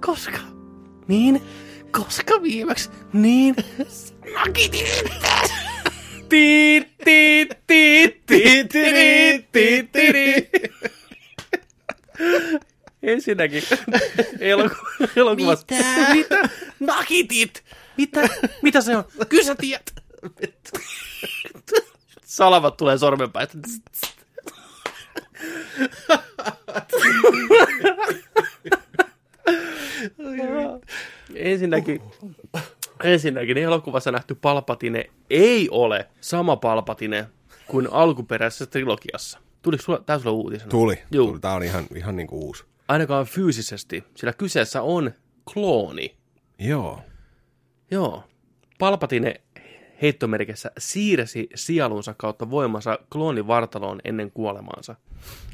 [laughs] Koska? Niin? Koska viimeksi? Niin? Nakitin Tiit, tiit, tiit, tiit, tiit, tiit, tiit. Ensinnäkin eloku- elokuvassa. Mitä? Mitä? Nakitit! Mitä? Mitä se on? Kyllä sä tiedät. Salavat tulee sormenpäistä. Ensinnäkin Ensinnäkin niin elokuvassa nähty Palpatine ei ole sama Palpatine kuin alkuperäisessä trilogiassa. Tuliko sulla, tää sulla uutisena? Tuli. Juu. Tuli. Tää on ihan, ihan niin kuin uusi. Ainakaan fyysisesti, sillä kyseessä on klooni. Joo. Joo. Palpatine heittomerkissä siirsi sielunsa kautta voimansa kloonivartaloon ennen kuolemaansa.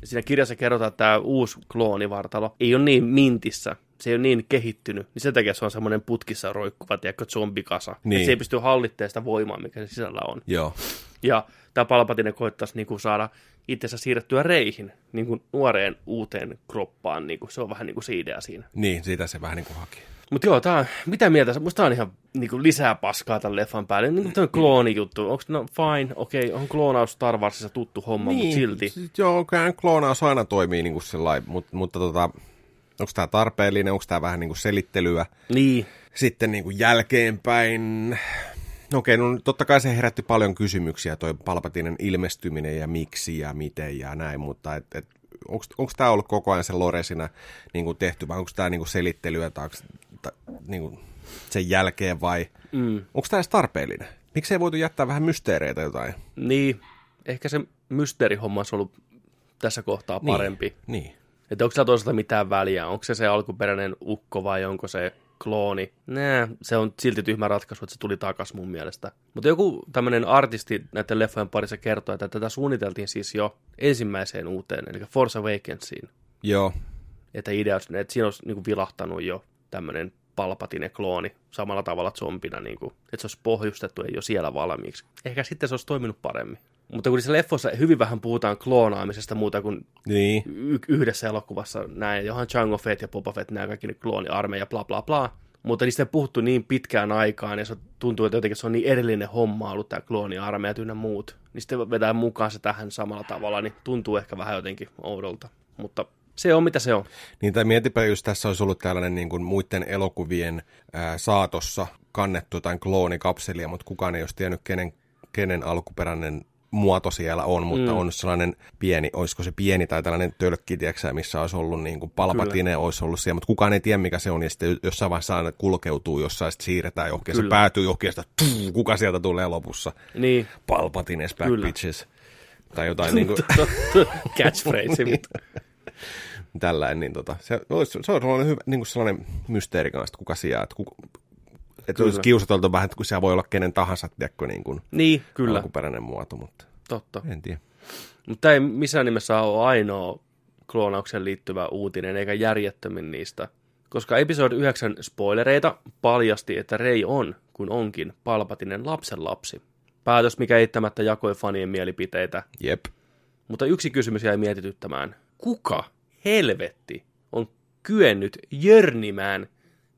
Siinä kirjassa kerrotaan, että tämä uusi kloonivartalo ei ole niin mintissä, se ei ole niin kehittynyt, niin sen takia se on semmoinen putkissa roikkuva, tiedätkö, zombikasa. Niin. Et se ei pysty hallittamaan sitä voimaa, mikä se sisällä on. Joo. Ja tämä Palpatine koittaisi niin kuin, saada itsensä siirrettyä reihin, niin kuin nuoreen uuteen kroppaan. Niin kuin, se on vähän niin kuin se idea siinä. Niin, siitä se vähän niin kuin haki. Mutta joo, tää mitä mieltä? Musta tää on ihan niinku, lisää paskaa tämän leffan päälle. Niin kuin kloonijuttu. Onko no fine, okei, okay, on kloonaus Star Warsissa tuttu homma, niin. mutta silti. Sit, joo, kyllä kloonaus aina toimii niin kuin sellainen, mutta, mutta tota, onko tämä tarpeellinen, onko tämä vähän niin kuin selittelyä Niin, sitten niin kuin jälkeenpäin. Okei, no totta kai se herätti paljon kysymyksiä, toi Palpatinen ilmestyminen ja miksi ja miten ja näin, mutta et, et, onko tämä ollut koko ajan se lore siinä niin kuin tehty, vai onko tämä niin kuin selittelyä tai, tai niin kuin sen jälkeen vai mm, onko tämä edes tarpeellinen? Miksi ei voitu jättää vähän mysteereitä jotain? niin. Ehkä se mysteerihomma olisi ollut tässä kohtaa parempi. Niin. niin. Että onko sillä toisaalta mitään väliä? Onko se se alkuperäinen ukko vai onko se klooni? Nää, se on silti tyhmä ratkaisu, että se tuli takas mun mielestä. Mutta joku tämmöinen artisti näiden leffojen parissa kertoi, että tätä suunniteltiin siis jo ensimmäiseen uuteen, eli Force Awakensiin. Joo, Että idea että siinä olisi niin kuin vilahtanut jo tämmöinen Palpatine-klooni samalla tavalla zombina, niin kuin, että se olisi pohjustettu jo siellä valmiiksi. Ehkä sitten se olisi toiminut paremmin. Mutta kun niissä leffoissa hyvin vähän puhutaan kloonaamisesta muuta kuin niin. y- yhdessä elokuvassa näin, johon Jango Fett ja Boba Fett, nämä kaikki ne klooniarmeija, bla bla bla. Mutta niistä ei puhuttu niin pitkään aikaan, ja se tuntuu, että jotenkin se on niin erillinen homma ollut tämä klooniarmeija ynnä muut. Niin sitten vetää mukaan se tähän samalla tavalla, niin tuntuu ehkä vähän jotenkin oudolta. Mutta se on mitä se on. Niin tai mietipä, jos tässä olisi ollut tällainen niin kuin muiden elokuvien ää, saatossa kannettu jotain kloonikapselia, mutta kukaan ei olisi tiennyt, kenen, kenen alkuperäinen muoto siellä on, mutta mm. on sellainen pieni, olisiko se pieni tai tällainen tölkki, tiedätkö, missä olisi ollut niin kuin Palpatine Kyllä. olisi ollut siellä, mutta kukaan ei tiedä, mikä se on, ja sitten jossain vaiheessa aina kulkeutuu jossain, sitten siirretään johonkin, ja se Kyllä. päätyy johonkin, ja tuu, kuka sieltä tulee lopussa. Niin, Palpatines back Kyllä. bitches. Tai jotain [laughs] niin kuin, [laughs] catchphrase. [laughs] tällainen, niin tota, se, olisi, se on sellainen, hyvä, niin kuin sellainen mysteeri kanssa, että kuka siellä, että, kuka, että olisi kiusateltu vähän, että kun siellä voi olla kenen tahansa, tiedätkö, niin kuin niin, kyllä, alkuperäinen muoto, mutta totta. en tiedä. Mutta ei missään nimessä ole ainoa kloonaukseen liittyvä uutinen, eikä järjettömin niistä. Koska episode 9 spoilereita paljasti, että Rei on, kun onkin, Palpatinen lapsenlapsi. Päätös, mikä eittämättä jakoi fanien mielipiteitä. Jep. Mutta yksi kysymys jäi mietityttämään. Kuka helvetti on kyennyt jörnimään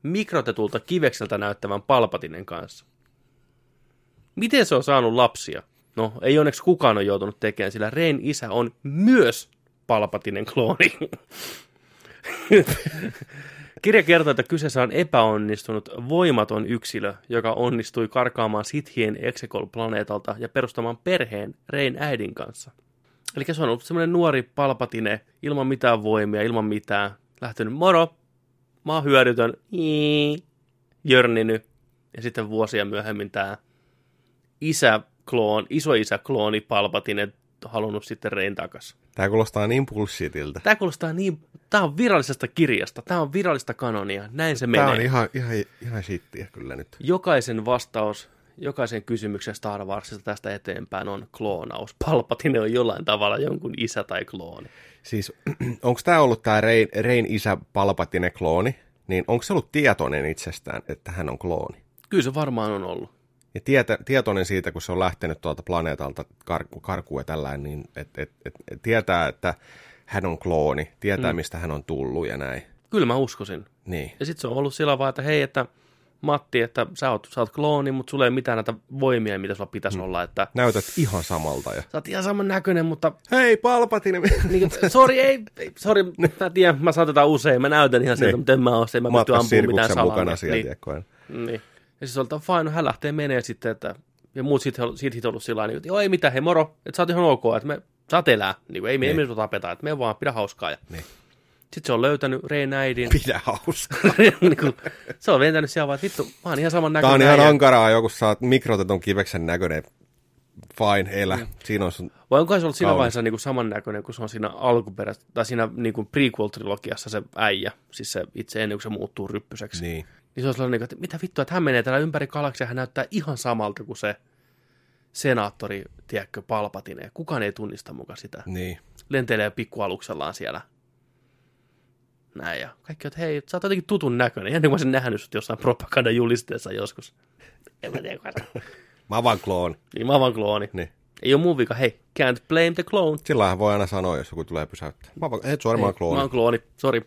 mikrotetulta kivekseltä näyttävän Palpatinen kanssa? Miten se on saanut lapsia? No, ei onneksi kukaan ole joutunut tekemään, sillä Rein isä on myös Palpatinen klooni. [laughs] Kirja kertoo, että kyseessä on epäonnistunut voimaton yksilö, joka onnistui karkaamaan Sithien Exegol-planeetalta ja perustamaan perheen Rein äidin kanssa. Eli se on ollut semmoinen nuori palpatine, ilman mitään voimia, ilman mitään. Lähtenyt, moro, mä oon hyödytön, Ii. jörninyt. Ja sitten vuosia myöhemmin tämä isä kloon, isoisä klooni palpatine halunnut sitten Rein takas. Tämä kuulostaa niin bullshitiltä. Tämä kuulostaa niin, tämä on virallisesta kirjasta, tämä on virallista kanonia, näin se menee. Tämä on ihan, ihan, ihan shittiä kyllä nyt. Jokaisen vastaus, jokaisen kysymyksen Star Warsista tästä eteenpäin on kloonaus. [laughs] Palpatine on jollain tavalla jonkun isä tai klooni. Siis [clears throat] onko tämä ollut tämä Rein, Rein isä Palpatine klooni, niin onko se ollut tietoinen itsestään, että hän on klooni? Kyllä se varmaan on ollut. Ja tietä, tietoinen siitä, kun se on lähtenyt tuolta planeetalta kar- karkuun ja tällainen, niin et, et, et, et tietää, että hän on klooni, tietää, mm. mistä hän on tullut ja näin. Kyllä mä uskoisin. Niin. Ja sitten se on ollut sillä vaan, että hei, että Matti, että sä oot, sä oot klooni, mutta sulla ei mitään näitä voimia, mitä sulla pitäisi mm. olla. Että Näytät ihan samalta. Ja... sä oot ihan saman näköinen, mutta Hei, Palpatine! [laughs] niin, sori, ei, ei, sori, mä tiedän, mä saatetaan usein, mä näytän ihan sieltä, Niin. mutta en mä ole se, mä pysty ampumaan mitään salaa. mukana siellä, niin, niin. Ja siis oltaan fine, no hän lähtee menee sitten, että ja muut sitten sit, sit ollut sillä tavalla, että joo ei mitään, hei moro, että sä oot ihan ok, että me saat elää, niin kuin, ei, me, ei me tapeta, että me vaan pidä hauskaa. Ja Niin. Sitten se on löytänyt Rein äidin. Pidä hauskaa. [laughs] niin kuin, se on ventänyt siellä vaan, että vittu, mä oon ihan saman Tää näköinen. on ihan äijä. ankaraa, joku saa mikrotetun kiveksen näköinen. Fine, elä. Siinä on sun... Vai onko se ollut siinä Kaunis. vaiheessa niin kuin samannäköinen, kun se on siinä alkuperäisessä, tai siinä niin kuin prequel-trilogiassa se äijä, siis se itse ennen kuin se muuttuu ryppyseksi. Niin. Niin se on sellainen, että mitä vittua, että hän menee täällä ympäri galaksia, hän näyttää ihan samalta kuin se senaattori, tiedätkö, Palpatine. Kukaan ei tunnista mukaan sitä. Niin. Lentelee pikkualuksellaan siellä. Näin ja kaikki, että hei, sä oot jotenkin tutun näköinen. Ihan niin kuin mä olisin nähnyt sut jossain propagandajulisteessa joskus. [laughs] En mä tiedä, kuka. Mä vaan klooni. Niin mä vaan klooni. Niin. Ei ole mun vika, hei, can't blame the clone. Sillähän voi aina sanoa, jos joku tulee pysäyttää. Mä oon vaan, et sorry, mä oon Mä klooni. oon klooni, sori.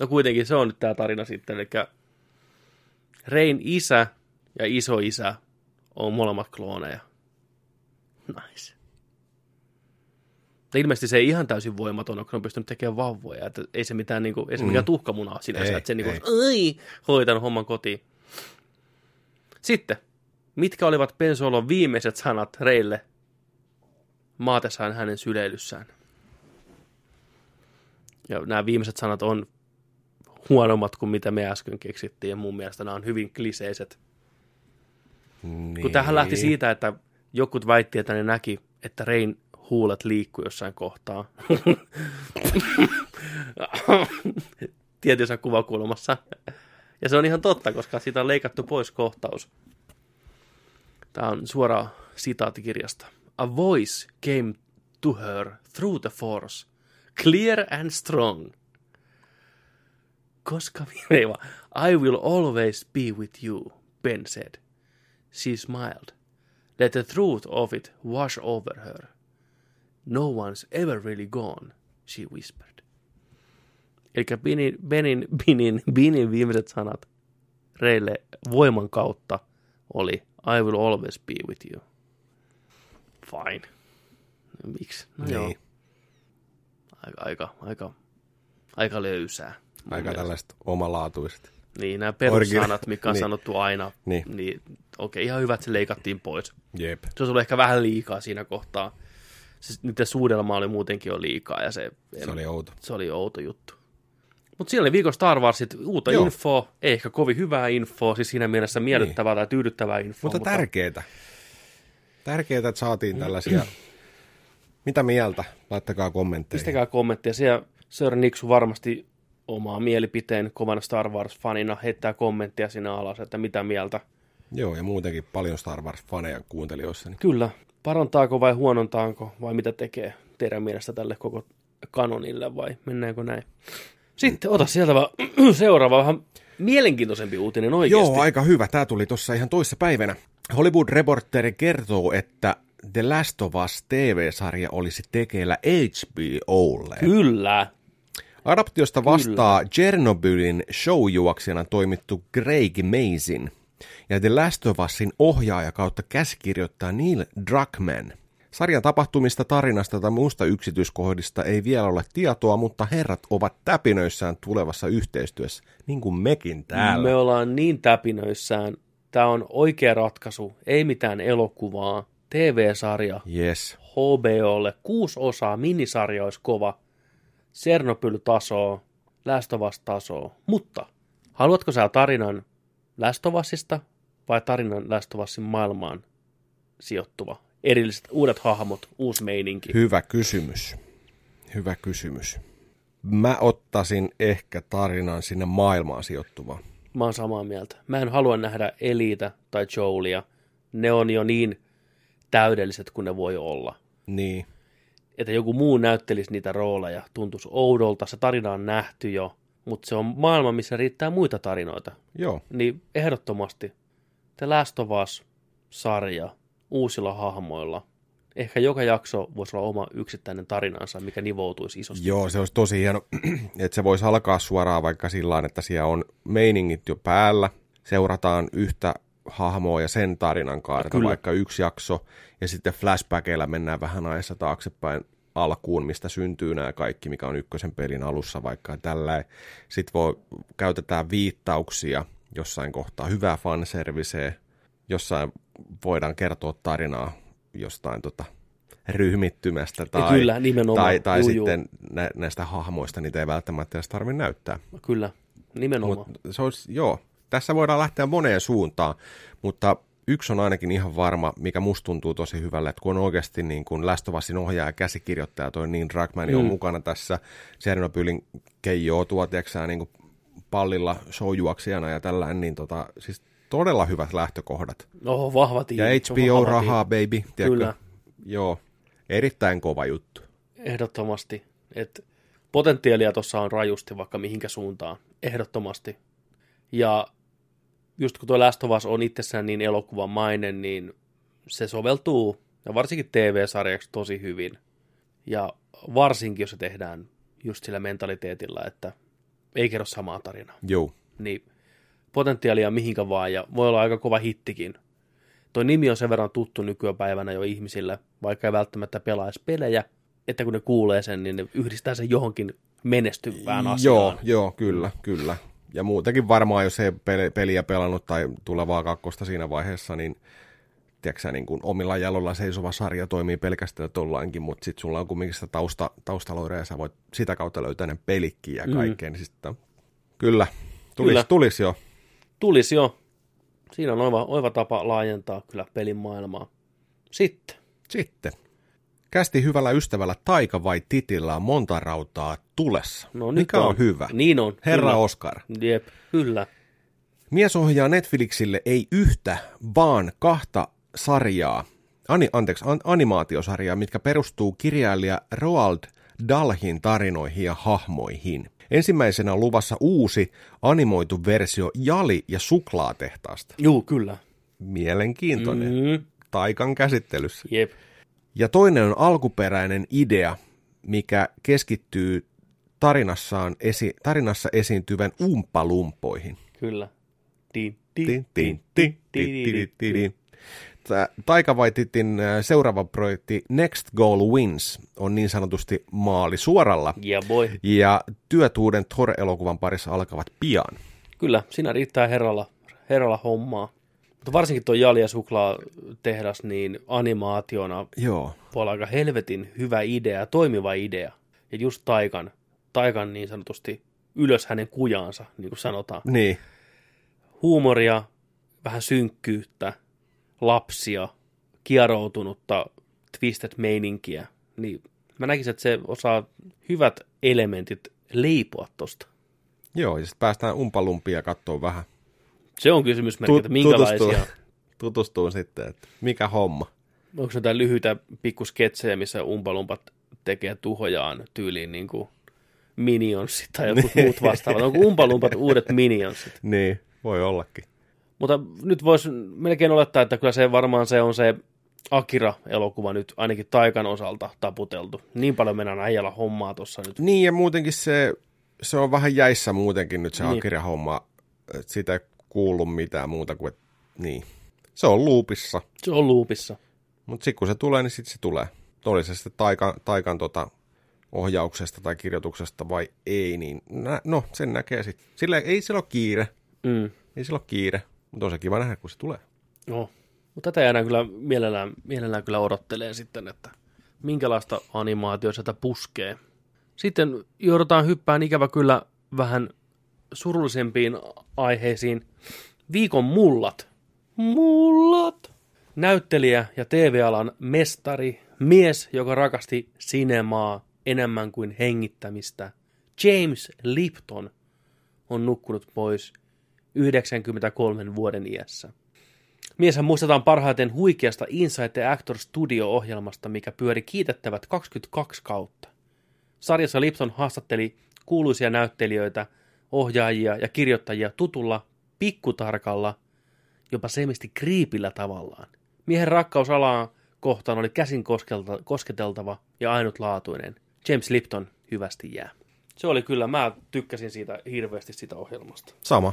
No kuitenkin se on nyt tää tarina sitten, eli Rein isä ja isoisä on molemmat klooneja. Nice. Ilmeisesti se ei ihan täysin voimaton ole, kun on pystynyt tekemään vauvoja. Että ei se mitään, niin kuin, ei se mikään tuhkamunaa sinänsä, Ei, että se niin ei. kuin, ai, hoitanut homman kotiin. Sitten, mitkä olivat Pensolon viimeiset sanat Reille maatessaan hänen syleilyssään? Ja nämä viimeiset sanat on huonommat kuin mitä me äsken keksittiin, ja mun mielestä nämä on hyvin kliseiset. Niin. Kun tähän lähti siitä, että jokut väitti, että ne näki, että Rein huulet liikkuu jossain kohtaa. [laughs] Tietyissä kuvakulmassa. Ja se on ihan totta, koska siitä on leikattu pois kohtaus. Tämä on suora sitaattikirjasta. A voice came to her through the force, clear and strong. Koska vaan, I will always be with you, Ben said. She smiled. Let the truth of it wash over her. No one's ever really gone, she whispered. Eli Benin, Benin, Benin, Benin viimeiset sanat Reille voiman kautta oli I will always be with you. Fine. Miksi? No Niin. joo. Aika, aika, aika, aika löysää. Aika tällaista omalaatuista. Niin, nämä perussanat, mitkä on niin. sanottu aina, Niin. niin, okei, ihan hyvä, että se leikattiin pois. Jep. Se ollut ehkä vähän liikaa siinä kohtaa. Siis niiden suudelma oli muutenkin jo liikaa ja se, Se oli outo. se oli outo juttu. Mutta siinä oli viikon Star Warsit, uutta Joo. infoa, ei ehkä kovin hyvää infoa, siis siinä mielessä miellyttävää tai tyydyttävää infoa. Mutta tärkeetä. Tärkeetä, että saatiin tällaisia. Mitä mieltä? Laittakaa kommentteja. Pistäkää kommentteja. Siellä Sir Niksu varmasti omaa mielipiteen kovana Star Wars-fanina heittää kommenttia sinne alas, että mitä mieltä. Joo, ja muutenkin paljon Star Wars-faneja kuuntelijoissa. Niin Kyllä. Parantaako vai huonontaako vai mitä tekee teidän mielestä tälle koko kanonille vai mennäänkö näin? Sitten ota sieltä vaan [clears throat] seuraava vähän mielenkiintoisempi uutinen oikeasti. Joo, aika hyvä. Tämä tuli tuossa ihan toissa päivänä. Hollywood Reporter kertoo, että The Last of Us TV-sarja olisi tekeillä HBOlle. Kyllä. Adaptiosta vastaa Chernobylin showjuoksijana toimittu Craig Mazin ja The Last of Usin ohjaaja kautta käsikirjoittaa Neil Druckmann. Sarjan tapahtumista, tarinasta tai muusta yksityiskohdista ei vielä ole tietoa, mutta herrat ovat täpinöissään tulevassa yhteistyössä, niin kuin mekin täällä. Me ollaan niin täpinöissään. Tämä on oikea ratkaisu. Ei mitään elokuvaa. TV-sarja Yes. HBOlle. Kuusi osaa. Minisarja olisi kova. Sernobyl-tasoa. Last of Us-tasoa. Mutta haluatko sä tarinan Usista vai tarinan Usin maailmaan sijoittuva? Erilliset uudet hahmot, uusi meininki. Hyvä kysymys. Hyvä kysymys. Mä ottaisin ehkä tarinan sinne maailmaan sijoittuvaan. Mä oon samaa mieltä. Mä en halua nähdä Eliitä tai Joelia. Ne on jo niin täydelliset kuin ne voi olla. Niin. Että joku muu näyttelisi niitä rooleja. Tuntuisi oudolta. Se tarina on nähty jo. Mutta se on maailma, missä riittää muita tarinoita. Joo. Niin ehdottomasti The Last of Us-sarja uusilla hahmoilla. Ehkä joka jakso voisi olla oma yksittäinen tarinansa, mikä nivoutuisi isosti. Joo, se olisi tosi hieno, [clears throat] että se voisi alkaa suoraan vaikka sillä tavalla, että siellä on meiningit jo päällä, seurataan yhtä hahmoa ja sen tarinan kaarta, Kyllä. vaikka yksi jakso, ja sitten flashbackeilla mennään vähän ajassa taaksepäin alkuun, mistä syntyy nämä kaikki, mikä on ykkösen pelin alussa vaikka tällä. Sitten voi, käytetään viittauksia jossain kohtaa, hyvää fanserviceä, jossain voidaan kertoa tarinaa jostain tota, ryhmittymästä tai, Kyllä, nimenomaan. tai, tai Juu, sitten nä, näistä hahmoista niitä ei välttämättä edes tarvitse näyttää. Kyllä, nimenomaan. Mut se olisi, joo, tässä voidaan lähteä moneen suuntaan, mutta yksi on ainakin ihan varma, mikä musta tuntuu tosi hyvälle, että kun on oikeasti niin kuin Usin ohjaaja ja käsikirjoittaja, toi niin Dragman mm. on mukana tässä, Chernobylin Keijo tuo, tiiäksä, niin kuin pallilla showjuoksijana ja tällainen, niin tota, siis todella hyvät lähtökohdat. No, vahva tiimi. Ja HBO vahva rahaa, baby. Tiedätkö? Kyllä. Joo, erittäin kova juttu. Ehdottomasti. Et potentiaalia tuossa on rajusti vaikka mihinkä suuntaan. Ehdottomasti. Ja just kun tuo Last of Us on itsessään niin elokuvamainen, niin se soveltuu, ja varsinkin TV-sarjaksi tosi hyvin. Ja varsinkin, jos se tehdään just sillä mentaliteetilla, että ei kerro samaa tarinaa. Joo. Niin potentiaalia mihinkä vaan, ja voi olla aika kova hittikin. Toi nimi on sen verran tuttu nykypäivänä jo ihmisille, vaikka ei välttämättä pelaisi pelejä, että kun ne kuulee sen, niin ne yhdistää sen johonkin menestyvään asiaan. Joo, joo, kyllä, kyllä. Ja muutenkin varmaan, jos ei peli- peliä pelannut tai tulevaa kakkosta siinä vaiheessa, niin tiedätkö, niin kuin omilla jaloilla seisova sarja toimii pelkästään tollainkin, mutta sitten sulla on kumminkin sitä tausta, taustaloireja, ja sä voit sitä kautta löytää ne pelikkiä ja kaikkea, mm. niin sitten kyllä, tulisi, Kyllä. tulisi jo. Tulisi jo. Siinä on oiva, oiva tapa laajentaa kyllä pelin maailmaa. Sitten. Sitten. Kästi hyvällä ystävällä Taika vai Titillä on monta rautaa tulessa. No, nyt Mikä on, on. hyvä? Niin on. Herra kyllä. Oscar. Jep, kyllä. Mies ohjaa Netflixille ei yhtä, vaan kahta sarjaa, ani, anteeksi, an, animaatiosarjaa, mitkä perustuu kirjailija Roald Dahlin tarinoihin ja hahmoihin. Ensimmäisenä on luvassa uusi animoitu versio Jali- ja suklaatehtaasta. Juu, kyllä. Mielenkiintoinen. Mm, Taikan käsittelyssä. jep. Ja toinen on alkuperäinen idea, mikä keskittyy tarinassaan esi- tarinassa esiintyvän umpalumpoihin. Kyllä. Din, Tin, din, tin, tin, tin, tin, tin, tin. Tää Taika Waititin äh, seuraava projekti Next Goal Wins on niin sanotusti maali suoralla. Yeah boy. Ja työt uuden Thor-elokuvan parissa alkavat pian. Kyllä, siinä riittää herralla, herralla hommaa. Mutta varsinkin tuo Jali ja suklaa tehdas, niin animaationa Joo. voi olla aika helvetin hyvä idea, toimiva idea. Ja just Taikan, Taikan niin sanotusti ylös hänen kujaansa, niin kuin sanotaan. Niin. Huumoria, vähän synkkyyttä, lapsia, kieroutunutta twisted meininkiä. Niin mä näkisin, että se osaa hyvät elementit leipoa tosta. Joo, ja sitten päästään umpalumpia katsoa vähän. Se on kysymysmerkki, että minkälaisia... Tutustuu, tutustuu sitten, että mikä homma. Onko se jotain lyhyitä pikkusketsejä, missä umpalumpat tekee tuhojaan tyyliin niin kuin minionsit tai jotkut muut vastaavat? Onko umpalumpat uudet minionsit? Niin, voi ollakin. Mutta nyt voisi melkein olettaa, että kyllä se varmaan se on se Akira-elokuva nyt ainakin Taikan osalta taputeltu. Niin paljon mennään äijällä hommaa tuossa nyt. Niin, ja muutenkin se, se on vähän jäissä muutenkin nyt se Niin. niin. Akira-homma. että Siitä ei kuulu mitään muuta kuin, että niin. Se on loopissa. Se on luupissa. Mutta sitten kun se tulee, niin sitten se tulee. Oli se sitten taikan, taikan tota, ohjauksesta tai kirjoituksesta vai ei, niin nä, no sen näkee sitten. Sillä ei sillä ole kiire. Mm. Ei sillä ole kiire. Mutta on se kiva nähdä, kun se tulee. No. Mutta tätä jäädään kyllä mielellään, mielellään kyllä odottelee sitten, että minkälaista animaatio sieltä puskee. Sitten joudutaan hyppään ikävä kyllä vähän surullisempiin aiheisiin. Viikon mullat. Mullat! Näyttelijä ja TV-alan mestari, mies, joka rakasti sinemaa enemmän kuin hengittämistä. James Lipton on nukkunut pois 93 vuoden iässä. Mieshän muistetaan parhaiten huikeasta Inside the Actor Studio-ohjelmasta, mikä pyöri kiitettävät 22 kautta. Sarjassa Lipton haastatteli kuuluisia näyttelijöitä, ohjaajia ja kirjoittajia tutulla, pikkutarkalla, jopa semisti kriipillä tavallaan. Miehen rakkaus alaa kohtaan oli käsin kosketeltava ja ainutlaatuinen. James Lipton hyvästi jää. Se oli kyllä, mä tykkäsin siitä hirveästi sitä ohjelmasta. Sama.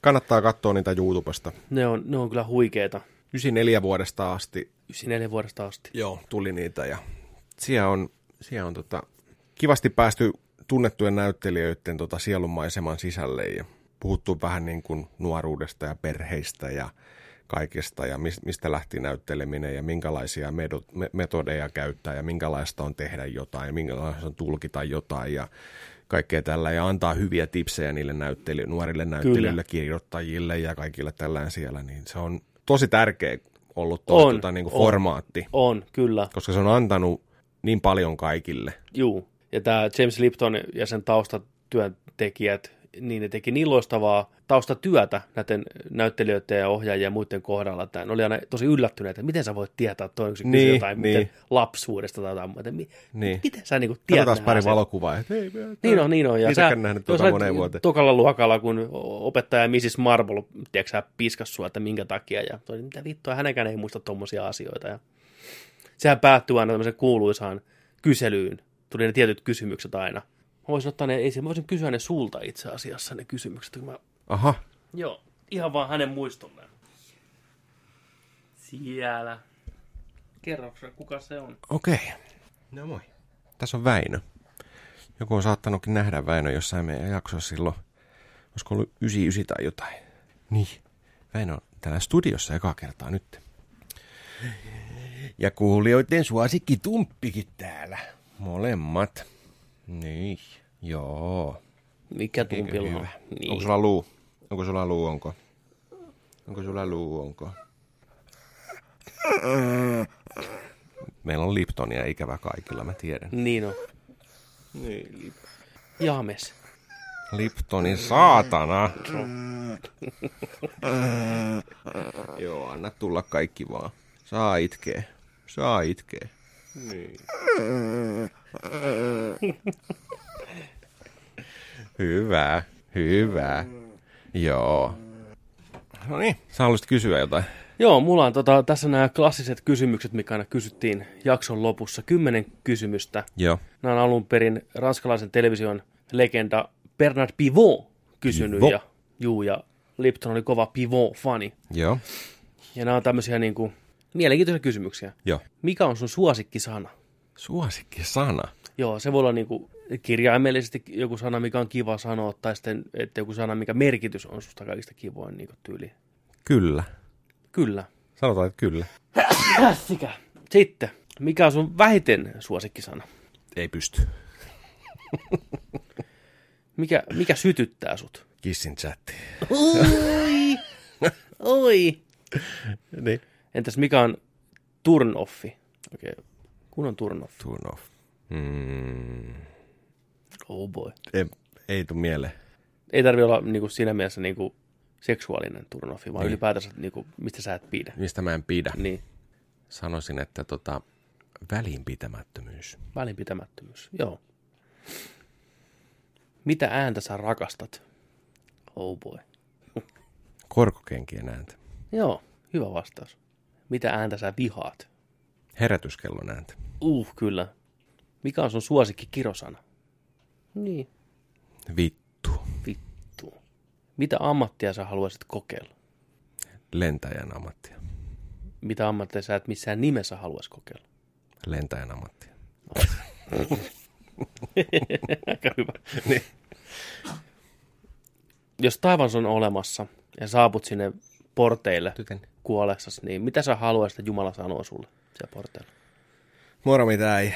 Kannattaa katsoa niitä YouTubesta. Ne on, ne on kyllä huikeita. 94 vuodesta asti 94 vuodesta asti. Joo, tuli niitä ja siellä on, siellä on tota, kivasti päästy tunnettujen näyttelijöiden tota sielunmaiseman sisälle ja puhuttu vähän niin kuin nuoruudesta ja perheistä ja kaikesta ja mis, mistä lähti näytteleminen ja minkälaisia metodeja käyttää ja minkälaista on tehdä jotain ja minkälaista on tulkita jotain ja kaikkea tällä ja antaa hyviä tipsejä niille näyttely, nuorille näyttelijöille, kirjoittajille ja kaikille tällään siellä, niin se on tosi tärkeä ollut tuo On, tota, niin kuin on. formaatti, On, kyllä. koska se on antanut niin paljon kaikille. Juu. Ja tämä James Lipton ja sen taustatyöntekijät, niin ne teki niin loistavaa taustatyötä näiden näyttelijöiden ja ohjaajien ja muiden kohdalla, että ne oli aina tosi yllättyneitä, että miten sä voit tietää, että toinen niin, jotain niin. miten lapsuudesta tai jotain, mi, Niin. miten sä niin tiedät Katsotaan pari asiat? valokuvaa. Että, hei, Niin on, niin on. Ja sä, nähnyt tuota moneen vuoteen. Tokalla luokalla, kun opettaja Mrs. Marble, tiedätkö sä, piskas sua, että minkä takia, ja toi, mitä vittua, hänenkään ei muista tommosia asioita. Ja sehän päättyy aina tämmöisen kuuluisaan kyselyyn. Tuli ne tietyt kysymykset aina. Mä voisin ottaa ne esiin, mä voisin kysyä ne sulta itse asiassa, ne kysymykset. Kun mä... Aha, Joo, ihan vaan hänen muistolleen. Siellä. Kerroksä, kuka se on? okei. No moi. Tässä on Väinö. Joku on saattanutkin nähdä Väinö jossain meidän jaksossa silloin. Olisiko ollut 99 tai jotain. Niin. Väinö on täällä studiossa eka kertaa nyt. Ja kuulijoiden suosikki Tumppikin täällä. Molemmat. Niin. Joo. Mikä on? hyvä? Niin. Onko sulla luu? Onko sulla luu, onko? Onko sulla luu, onko? Meillä on Liptonia ikävä kaikilla, mä tiedän. Niin on. Niin, James. Liptonin saatana. Joo, anna tulla kaikki vaan. Saa itkee. Saa itkee. Niin. [laughs] hyvä, hyvä. Joo. No niin, sä haluaisit kysyä jotain. Joo, mulla on tota, tässä nämä klassiset kysymykset, mikä aina kysyttiin jakson lopussa. Kymmenen kysymystä. Joo. Nämä on alun perin ranskalaisen television legenda Bernard Pivot kysynyt. Pivot. Ja, juu, ja Lipton oli kova Pivot-fani. Joo. Ja nämä on tämmöisiä niin kuin, mielenkiintoisia kysymyksiä. Joo. Mikä on sun suosikkisana? Suosikki sana. Joo, se voi olla niin kuin kirjaimellisesti joku sana, mikä on kiva sanoa, tai sitten että joku sana, mikä merkitys on susta kaikista kivoin niin tyyli. Kyllä. Kyllä. Sanotaan, että kyllä. Sikä. Sitten, mikä on sun vähiten suosikkisana? Ei pysty. Mikä, mikä sytyttää sut? Kissin chatti. Oi! Oi! Niin. Entäs mikä on turn offi? Okei, okay. kun on turn off. Turn off. Mm. Oh boy. Ei, ei tuu mieleen. Ei tarvi olla niinku, siinä mielessä niinku, seksuaalinen turn offi, vaan Niin. ylipäätänsä niinku, mistä sä et pidä. Mistä mä en pidä. Niin, Sanoisin, että tota, välinpitämättömyys. välinpitämättömyys. Joo. Mitä ääntä sä rakastat? Oh boy. Korkokenkien ääntä. Joo, hyvä vastaus. Mitä ääntä sä vihaat? Herätyskellon ääntä. Uh, kyllä. Mikä on sun suosikki kirosana? Niin, Vittu. vittu. Mitä ammattia sä haluaisit kokeilla? Lentäjän ammattia. Mitä ammattia sä et missään nimessä haluaisi kokeilla? Lentäjän ammattia. [laughs] Aika hyvä. Niin. Jos taivas on olemassa ja saaput sinne porteille Tytön. kuollessasi, niin mitä sä haluaisit, että Jumala sanoo sulle siellä porteilla? Moro mitä ei.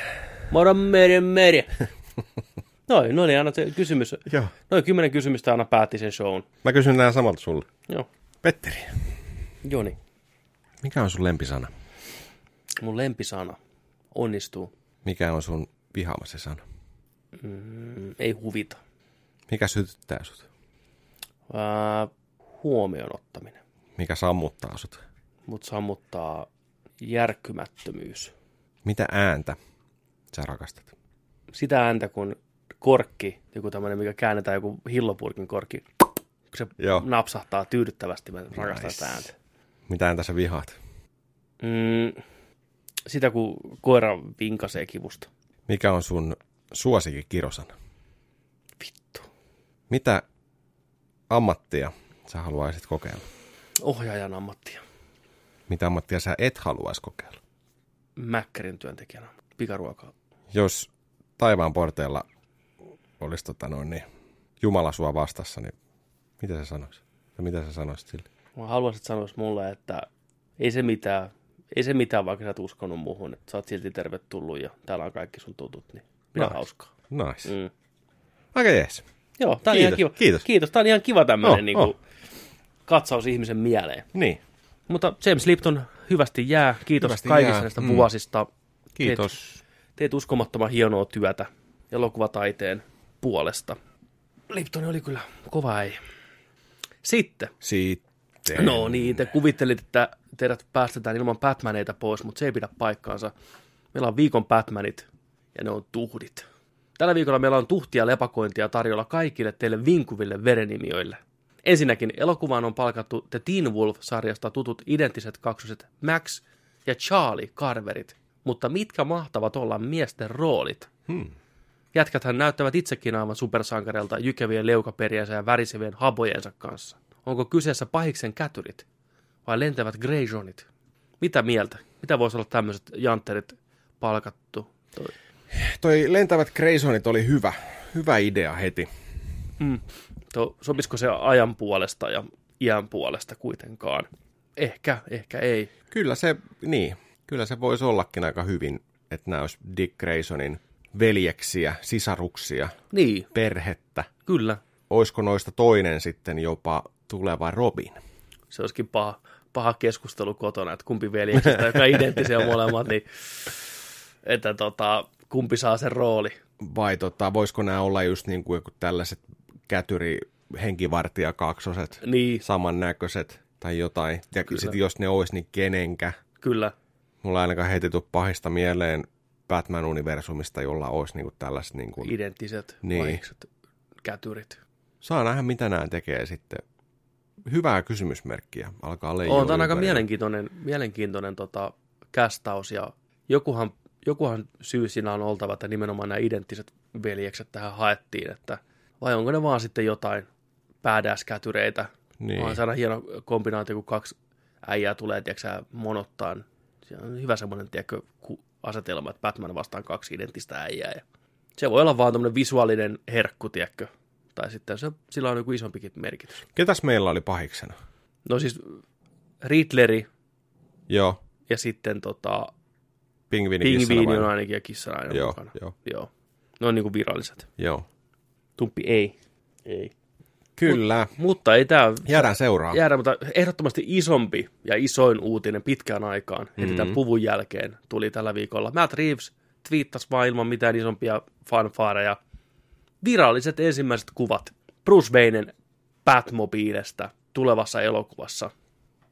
Moro meri meri. [laughs] Noin, no niin, aina se kysymys. Joo. Noin kymmenen kysymystä aina päätti sen shown. Mä kysyn nää samalta sulle. Joo, Petteri, Joni. mikä on sun lempisana? Mun lempisana onnistuu. Mikä on sun vihaamasi sana? Mm, ei huvita. Mikä sytyttää sut? Ää, huomioon ottaminen. Mikä sammuttaa sut? Mut sammuttaa järkkymättömyys. Mitä ääntä sä rakastat? Sitä ääntä, kun korkki, joku tämmöinen, mikä käännetään joku hillopurkin korkki, kun se Joo. napsahtaa tyydyttävästi, mä rakastan Nice. ääntä. Mitä ääntä sä vihaat? Mm, sitä, kun koira vinkasee kivusta. Mikä on sun suosikin kirosana? Vittu. Mitä ammattia sä haluaisit kokeilla? Ohjaajan ammattia. Mitä ammattia sä et haluaisi kokeilla? Mäkkärin työntekijänä. Pikaruokaa. Jos taivaan porteilla olisi tota noin, niin Jumala sua vastassa, niin mitä sä sanoisit? Tai mitä sä sanoisit sille? Mä haluaisin, että sanois mulle, että ei se mitään, ei se mitään, vaikka sä et uskonut muuhun, että sä oot silti tervetullut ja täällä on kaikki sun tutut, niin pidä Nice. hauskaa. Nice. Mm. Mm. Aika jees. Joo, tää on Kiitos, ihan kiva. kiitos. Kiitos, tää on ihan kiva tämmönen Oh, niin kuin, oh. katsaus ihmisen mieleen. Niin. Mutta James Lipton hyvästi jää. Kiitos Hyvästi kaikista jää. näistä Mm. vuosista. Kiitos. Teet, teet uskomattoman hienoa työtä elokuvataiteen puolesta. Lipton oli kyllä kova ei. Sitten. Sitten. No niin, te kuvittelit, että teidät päästetään ilman Batmaneita pois, mutta se ei pidä paikkaansa. Meillä on viikon Batmanit ja ne on tuhdit. Tällä viikolla meillä on tuhtia ja lepakointia tarjolla kaikille teille vinkuville verenimiöille. Ensinnäkin elokuvaan on palkattu The Teen Wolf-sarjasta tutut identtiset kaksoset Max ja Charlie Carverit. Mutta mitkä mahtavat olla miesten roolit? Hmm. Jätkäthän näyttävät itsekin aivan supersankareilta jykevien leukaperiänsä ja värisevien habojensa kanssa. Onko kyseessä pahiksen kätyrit vai lentävät Greyjohnit? Mitä mieltä? Mitä voisi olla tämmöiset jantterit palkattu? Toi. Toi lentävät Greysonit oli hyvä. Hyvä idea heti. Mm. To, sopisiko se ajan puolesta ja iän puolesta kuitenkaan? Ehkä, ehkä ei. Kyllä se, niin. Kyllä se voisi ollakin aika hyvin, että nämä olisi Dick Graysonin veljeksiä, sisaruksia, Niin, perhettä. kyllä. Olisiko noista toinen sitten jopa tuleva Robin? Se olisikin paha, paha keskustelu kotona, että kumpi veljeksistä, joka on identtisiä molemmat, niin että tota, kumpi saa sen rooli. Vai tota, voisiko nämä olla just niin kuin tällaiset kätyri henkivartija kaksoset, Niin, samannäköiset tai jotain. Ja sitten jos ne olisi, niin kenenkä. kyllä. Mulla ei ainakaan heti tuu pahista mieleen Batman-universumista, jolla olisi niin kuin tällaiset niin kuin... Identtiset Niin. vahikset kätyrit. Saa nähdä, mitä nämä tekee sitten. Hyvää kysymysmerkkiä. Alkaa leijua On, tämä on aika mielenkiintoinen, mielenkiintoinen tota, kästaus ja jokuhan, jokuhan syy siinä on oltava, että nimenomaan nämä identtiset veljekset tähän haettiin, että vai onko ne vaan sitten jotain badass-kätyreitä. Niin. Vaan saada hieno kombinaatio, kun kaksi äijää tulee, tiedätkö monottaan. Se on hyvä semmoinen, tiedätkö, asetelma, että Batman vastaan kaksi identtistä äijää. Ja se voi olla vaan tämmöinen visuaalinen herkku, tiedätkö. Tai sitten se, sillä on joku isompikin merkitys. Ketäs meillä oli pahiksena? No siis Riddleri Joo, ja sitten tota, pingviini Pingviini on ainakin ja kissana aina Joo, mukana. joo. joo. Ne on niinku viralliset. Joo. Tumppi ei. Ei. Kyllä. Mutta ei tämä Jäädään seuraamaan. jäädä, mutta ehdottomasti isompi ja isoin uutinen pitkään aikaan heti Mhm. tämän puvun jälkeen tuli tällä viikolla. Matt Reeves twiittasi vaan ilman mitään isompia fanfaareja. Viralliset ensimmäiset kuvat Bruce Waynen Batmobiilesta tulevassa elokuvassa.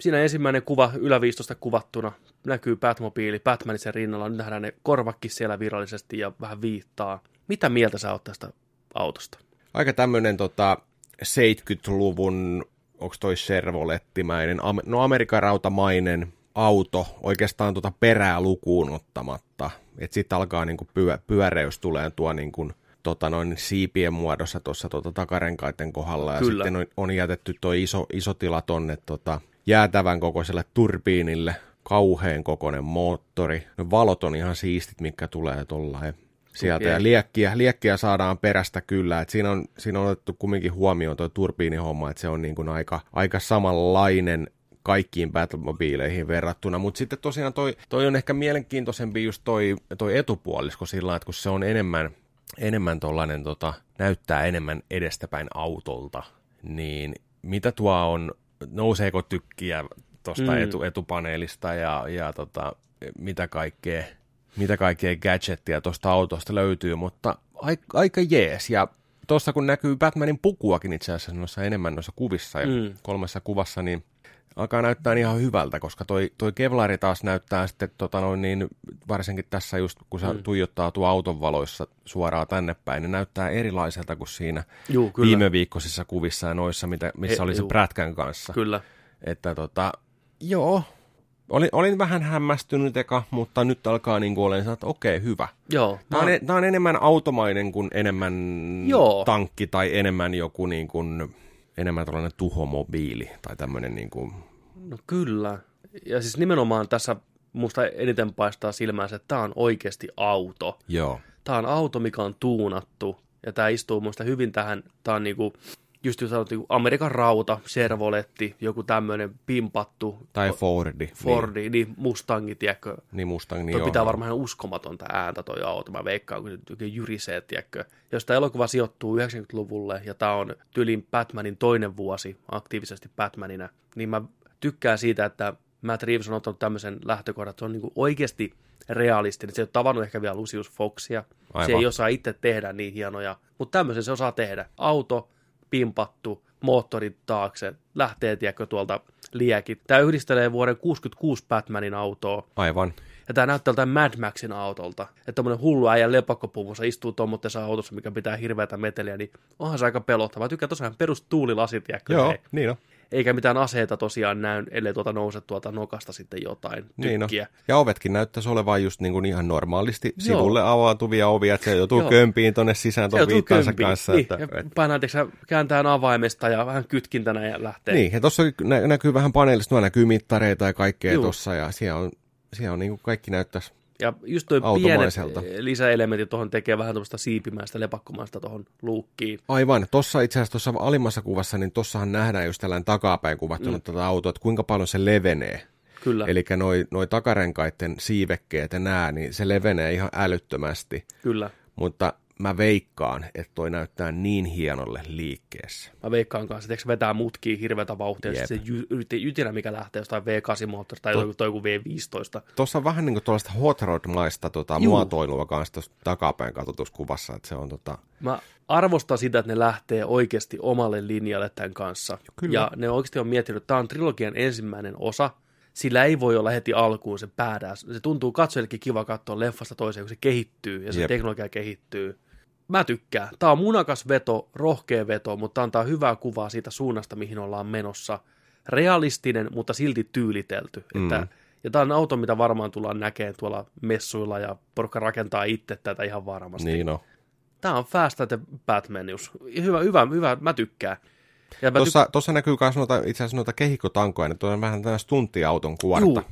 Siinä ensimmäinen kuva yläviistosta kuvattuna näkyy Batmobiili Batmanisen rinnalla. Nyt nähdään ne korvakki siellä virallisesti ja vähän viittaa. Mitä mieltä sä oot tästä autosta? Aika tämmöinen tota, 70-luvun, onko toi Chevrolettimäinen, am, no Amerikan rautamainen auto, oikeastaan tuota perää lukuun ottamatta. Että sitten alkaa niinku pyö, pyöreys tulee tuo niinku, tota noin siipien muodossa tuossa tota takarenkaiden kohdalla. Ja Kyllä. sitten on, on jätetty tuo iso, iso tila tonne tota, jäätävän kokoiselle turbiinille, kauheen kokoinen moottori. No valot on ihan siistit, mikä tulee tuollain sieltä. Okei. Ja liekkiä, liekkiä saadaan perästä kyllä. Et siinä, on, siinä on otettu kumminkin huomioon tuo turbiinihomma, että se on niin kuin aika, aika samanlainen kaikkiin Batmobiileihin verrattuna, mutta sitten tosiaan toi, toi on ehkä mielenkiintoisempi just toi, toi etupuolisko sillä että kun se on enemmän, enemmän tollainen, tota, näyttää enemmän edestäpäin autolta, niin mitä tuo on, nouseeko tykkiä tuosta mm. etu, etupaneelista ja, ja tota, mitä kaikkea, mitä kaikkea gadgettia tuosta autosta löytyy, mutta aika, aika jees. Ja tuossa kun näkyy Batmanin pukuakin itse asiassa noissa enemmän noissa kuvissa ja Mm. kolmessa kuvassa, niin alkaa näyttää ihan hyvältä, koska toi, toi Kevlari taas näyttää sitten, tota noin, niin varsinkin tässä just, kun se Mm. tuijottaa tuo auton valoissa suoraan tänne päin, niin näyttää erilaiselta kuin siinä Juu, kyllä. viime viikkoisissa kuvissa ja noissa, mitä, missä E- oli se juu. prätkän kanssa. Kyllä. Että tota, joo, olin, olin vähän hämmästynyt eka, mutta nyt alkaa niin kuin olen, että okei, hyvä. Joo. Tämä on, mä- e- tää on enemmän automainen kuin enemmän Joo. tankki tai enemmän joku niin kuin, enemmän tällainen tuhomobiili tai tämmöinen niin kuin, No kyllä. Ja siis nimenomaan tässä musta eniten paistaa silmään se, että tämä on oikeasti auto. joo, Tämä on auto, mikä on tuunattu. Ja tämä istuu musta hyvin tähän, tämä on niinku just jos sanottiin, Amerikan rauta, Servoletti, joku tämmöinen pimpattu, Tai Fordi. Fordi, niin, niin Mustangi, tiedätkö, Niin, niin Mustang, niin Toi joo. pitää varmaan ihan uskomatonta ääntä toi auto. Mä veikkaan, kun se jyrisee, tiedätkö. Jos tämä elokuva sijoittuu 90-luvulle ja tämä on tyylin Batmanin toinen vuosi aktiivisesti Batmanina, niin mä tykkään siitä, että Matt Reeves on ottanut tämmöisen lähtökohdan, että se on niinku oikeasti realistinen. Se ei ole tavannut ehkä vielä Lucius Foxia. Aivan. Se ei osaa itse tehdä niin hienoja, mutta tämmöisen se osaa tehdä. Auto, pimpattu, moottorin taakse, lähtee, tiedätkö, tuolta liekit. Tämä yhdistelee vuoden 66 Batmanin autoa Aivan. ja tämä näyttää tältä Mad Maxin autolta. Että tämmöinen hullu äijä lepakkopuvussa istuu tuommoitteessa autossa, mikä pitää hirveätä meteliä, niin onhan se aika pelottava. Mä tykkään tosiaan perustuulilasit, tiedätkö, Joo, ei. niin on. Eikä mitään aseita tosiaan näy, ellei tuota nouse tuolta nokasta sitten jotain Niin on. tykkiä. Ja ovetkin näyttäisi olevan just niin kuin ihan normaalisti Joo. sivulle avautuvia ovia, että se joutuu Joo. kömpiin tonne sisään tuon viittansa kömpiin. kanssa. Niin, Että, ja et, painaa, tiiäksä, kääntää avaimesta ja vähän kytkintänä ja lähtee. niin, ja tuossa nä- näkyy vähän paneelista, nuo näkyy mittareita ja kaikkea tuossa, ja siellä on, siellä on niin kuin kaikki näyttäisi. Ja just toi pienet lisäelementit tuohon tekee vähän tuosta siipimäistä, lepakkomaista tuohon luukkiin. Aivan, tuossa itse asiassa tuossa alimmassa kuvassa, niin tossahan nähdään just tällainen takapäin kuvattuna mm. tätä autoa, että kuinka paljon se levenee. Kyllä, Eli noi, noi takarenkaiden siivekkeet ja nää, niin se levenee ihan älyttömästi. kyllä. Mutta mä veikkaan, että toi näyttää niin hienolle liikkeessä. Mä veikkaan kanssa, että se vetää mutkia hirveätä vauhtia, Jep. se jy- yti- ytinä, mikä lähtee jostain V8-moottorista tai joku, toi joku V15. Tuossa on vähän niin kuin tuollaista hot rod-maista tota, Juu. muotoilua kanssa tuossa takapäin katsotuskuvassa, että se on tota, Mä arvostan sitä, että ne lähtee oikeasti omalle linjalle tämän kanssa. Kyllä. Ja ne oikeasti on miettinyt, että tämä on trilogian ensimmäinen osa, sillä ei voi olla heti alkuun se päädää. Se tuntuu katsojillekin kiva katsoa leffasta toiseen, kun se kehittyy ja se Jep. teknologia kehittyy. Mä tykkään. Tämä on munakas veto, rohkea veto, mutta antaa hyvää kuvaa siitä suunnasta, mihin ollaan menossa. Realistinen, mutta silti tyylitelty. Mm. Että, ja tämä on auto, mitä varmaan tullaan näkemään tuolla messuilla ja porukka rakentaa itse tätä ihan varmasti. niin on. Tämä on Fast the Batmanius. Hyvä, hyvä, hyvä, mä tykkään. Ja mä Tuossa, tuossa näkyy myös noita, itse asiassa noita kehikkotankoja, niin tuo on vähän tämmöinen stunttiauton kuorta. Juu,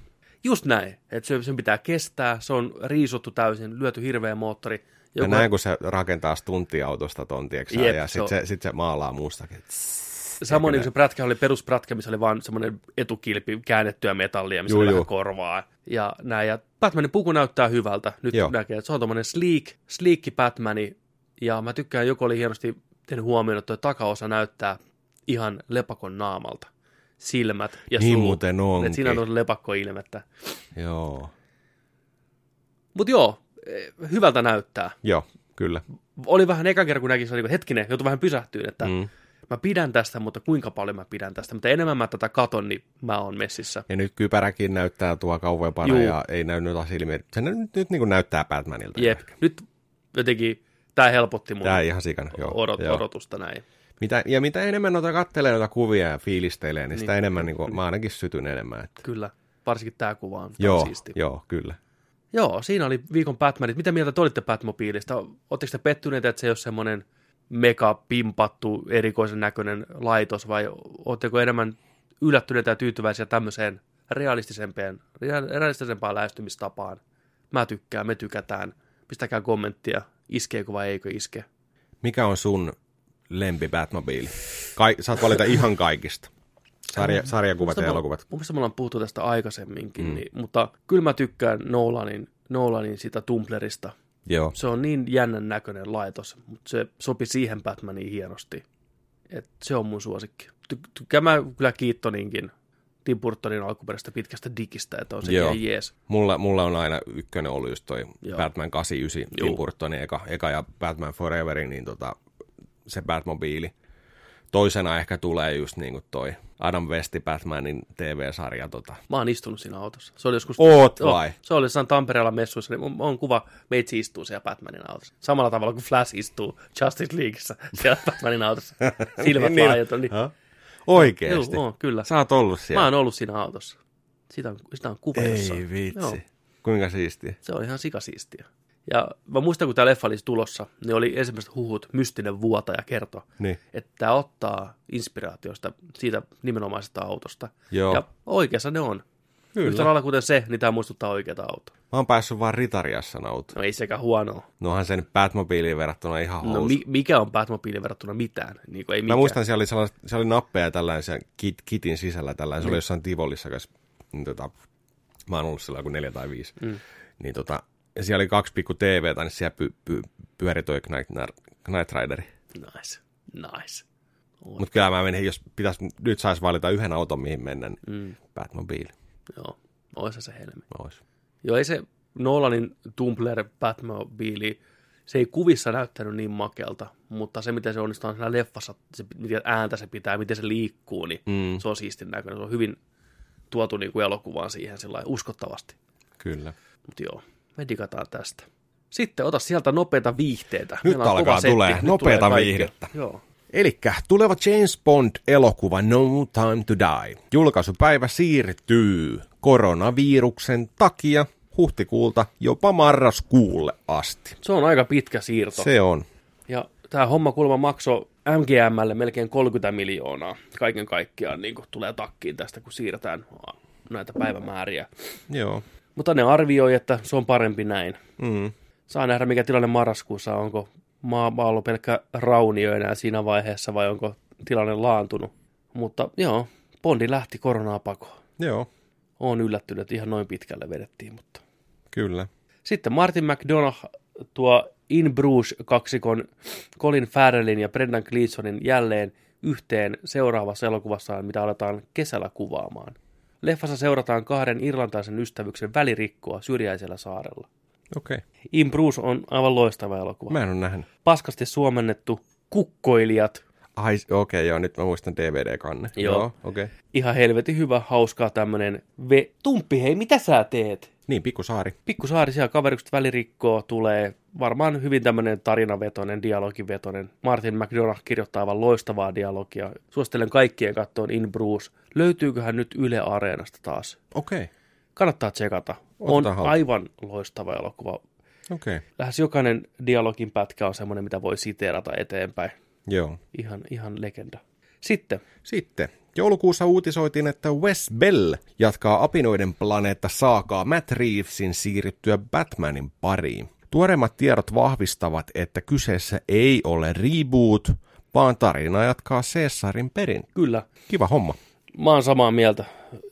just näin. Että se, sen pitää kestää, se on riisuttu täysin, lyöty hirveä moottori. Ja näin, kun se rakentaa stunttiautosta ton, tiiäksä, Jep, ja se sitten on- se, sit se maalaa muustakin. Samoin niin kuin se prätkä oli perusprätkä, missä oli vaan semmoinen etukilpi käännettyä metallia, missä Juu, oli juu. vähän korvaa. Ja näin. Ja Batmanin puku näyttää hyvältä. Nyt Joo. näkee, että se on tommonen sleek, sleekki Batmani. Ja mä tykkään, joku oli hienosti tehnyt huomioon, että tuo takaosa näyttää ihan lepakon naamalta. Silmät ja Niin suu. muuten onkin. Että siinä on tuossa lepakkoilmettä. Joo. Mutta joo, hyvältä näyttää. Joo, kyllä. Oli vähän eka kerran, kun näki, se oli, että hetkinen, joutui vähän pysähtyyn, että mm. Mä pidän tästä, mutta kuinka paljon mä pidän tästä. Mutta enemmän mä tätä katon, niin mä oon messissä. Ja nyt kypäräkin näyttää tuo kauempana Juu. ja ei näy noita silmiä. Se nyt, nyt niin kuin näyttää Batmanilta. Jep, nyt jotenkin tämä helpotti mun Tämä ihan sikana. Joo, odot, joo. odotusta näin. Mitä, ja mitä enemmän noita kattelee noita kuvia ja fiilistelee, niin sitä Niin. enemmän niin kuin, mä ainakin sytyn enemmän. Että. Kyllä, varsinkin tämä kuva on Joo, siisti. joo, kyllä. Joo, siinä oli viikon Batmanit. Mitä mieltä te olitte Batmobiilista? Oletteko te pettyneitä, että se ei ole semmoinen mega pimpattu, erikoisen näköinen laitos, vai oletteko enemmän yllättyneitä ja tyytyväisiä tämmöiseen realistisempään, realistisempaan lähestymistapaan? Mä tykkään, me tykätään. Pistäkää kommenttia, iskeekö vai eikö iske. Mikä on sun lempi Batmobiili? Saat valita ihan kaikista. Sarja, sarjakuvat ja elokuvat. Mun mielestä me ollaan puhuttu tästä aikaisemminkin, mm. niin, mutta kyllä mä tykkään Nolanin, Nolanin sitä Tumblerista. Joo. Se on niin jännän näköinen laitos, mutta se sopi siihen Batmaniin hienosti. Et se on mun suosikki. Ty- tykkään mä kyllä Keatoninkin Tim Burtonin alkuperäisestä pitkästä digistä, että on se Joo. jees. Mulla, mulla on aina ykkönen ollut just toi Joo. Batman 89, Juu. Tim Burtonin eka, eka ja Batman Foreverin, niin tota, se Batmobiili. Toisena ehkä tulee just niin kuin toi Adam Westi Batmanin TV-sarja. Tota. Mä oon istunut siinä autossa. Se oli joskus... Oot Joo, vai? Se oli jossain Tampereella messuissa, niin on- on kuva, meitsi istuu siellä Batmanin autossa. Samalla tavalla kuin Flash istuu Justice Leagueissa siellä [laughs] Batmanin autossa. Silmät Niin. laajat on niin. Oikeesti? Joo, kyllä. Sä oot ollut Mä siellä? oon ollut siinä autossa. Sitä on, sitä on kuva jossain. Ei vitsi. Joo, Kuinka siistiä. se on ihan sikasiistiä. Ja mä muistan, kun tämä leffa oli tulossa, niin oli ensimmäiset huhut, mystinen vuotaja kertoi, Niin. että tämä ottaa inspiraatiosta siitä nimenomaisesta autosta. Joo. Ja oikeassa ne on. Kyllä. Yhtä lailla kuten se, niin tämä muistuttaa oikeata autoa. Mä oon päässyt vaan Ritariassa nauta. No ei sekä huonoa. No onhan sen Batmobiiliin verrattuna ihan No mi- mikä on Batmobiiliin verrattuna mitään? Niin kuin ei Mä mikään. muistan, siellä oli, sellais, siellä oli nappeja tällainen sen kit, kitin sisällä tällainen. Se oli jossain Tivolissa, kanssa, niin tota, mä oon ollut silloin joku neljä tai viisi. Mm. Niin tota, ja siellä oli kaksi pikku TVtä, niin siellä py, py, pyöri toi Knight, Knight Rideri. Nice. Nice. Mutta kyllä mä menin, jos pitäisi, nyt saisi valita yhden auton, mihin mennä, niin mm. Batmobile Joo. Oisa se helmi. olisi. Joo, ei se Nolanin Tumbler Batmobile, se ei kuvissa näyttänyt niin makelta, mutta se, miten se onnistuu siinä leffassa, se, miten ääntä se pitää, miten se liikkuu, niin mm. se on siistin näköinen. Se on hyvin tuotu niin kuin elokuvaan siihen uskottavasti. Kyllä. Mutta joo, me digataan tästä. Sitten ota sieltä nopeita viihteitä. Nyt Meillä on alkaa tulee Nyt nopeata tulee viihdettä. Joo. Eli tuleva James Bond-elokuva No Time to Die. Julkaisupäivä siirtyy koronaviruksen takia huhtikuulta jopa marraskuulle asti. Se on aika pitkä siirto. Se on. Ja tämä homma kuulemma maksoi MGMlle melkein 30 miljoonaa. Kaiken kaikkiaan niin tulee takkiin tästä, kun siirretään näitä päivämääriä. Joo. Mutta ne arvioi, että se on parempi näin. Mm. Saa nähdä, mikä tilanne marraskuussa on. Onko maa ollut pelkkä raunio enää siinä vaiheessa vai onko tilanne laantunut. Mutta joo, Bondi lähti koronaa pakoon. Joo, Olen yllättynyt, että ihan noin pitkälle vedettiin, mutta... kyllä. Sitten Martin McDonough tuo In Bruges-kaksikon Colin Farrellin ja Brendan Gleesonin jälleen yhteen seuraavassa elokuvassaan, mitä aletaan kesällä kuvaamaan. Leffassa seurataan kahden irlantaisen ystävyksen välirikkoa syrjäisellä saarella. Okei. Okay. In Bruges on aivan loistava elokuva. Mä en ole nähnyt. Paskasti suomennettu kukkoilijat. Ai, okei, okay, joo, nyt mä muistan DVD-kanne. Joo. okei. Okay. Ihan helvetin hyvä, hauskaa tämmönen ve... Tumppi, hei, mitä sä teet? Niin, pikkusaari. Pikkusaari siellä kaverikset välirikkoo tulee varmaan hyvin tämmöinen tarinavetoinen, dialogivetoinen. Martin McDonough kirjoittaa aivan loistavaa dialogia. Suosittelen kaikkien kattoon In Bruce. Löytyyköhän nyt Yle Areenasta taas? Okei, okay. Kannattaa tsekata. On Otetaan haltuun. aivan loistava elokuva. okei. Okay. Lähes jokainen dialogin pätkä on semmoinen, mitä voi siteerata eteenpäin. Joo. Ihan, ihan legenda. Sitten, Sitten, joulukuussa uutisoitiin, että Wes Bell jatkaa apinoiden planeetta saakaa Matt Reevesin siirryttyä Batmanin pariin. Tuoreimmat tiedot vahvistavat, että kyseessä ei ole reboot, vaan tarina jatkaa Caesarin perin. kyllä, Kiva homma. mä oon samaa mieltä.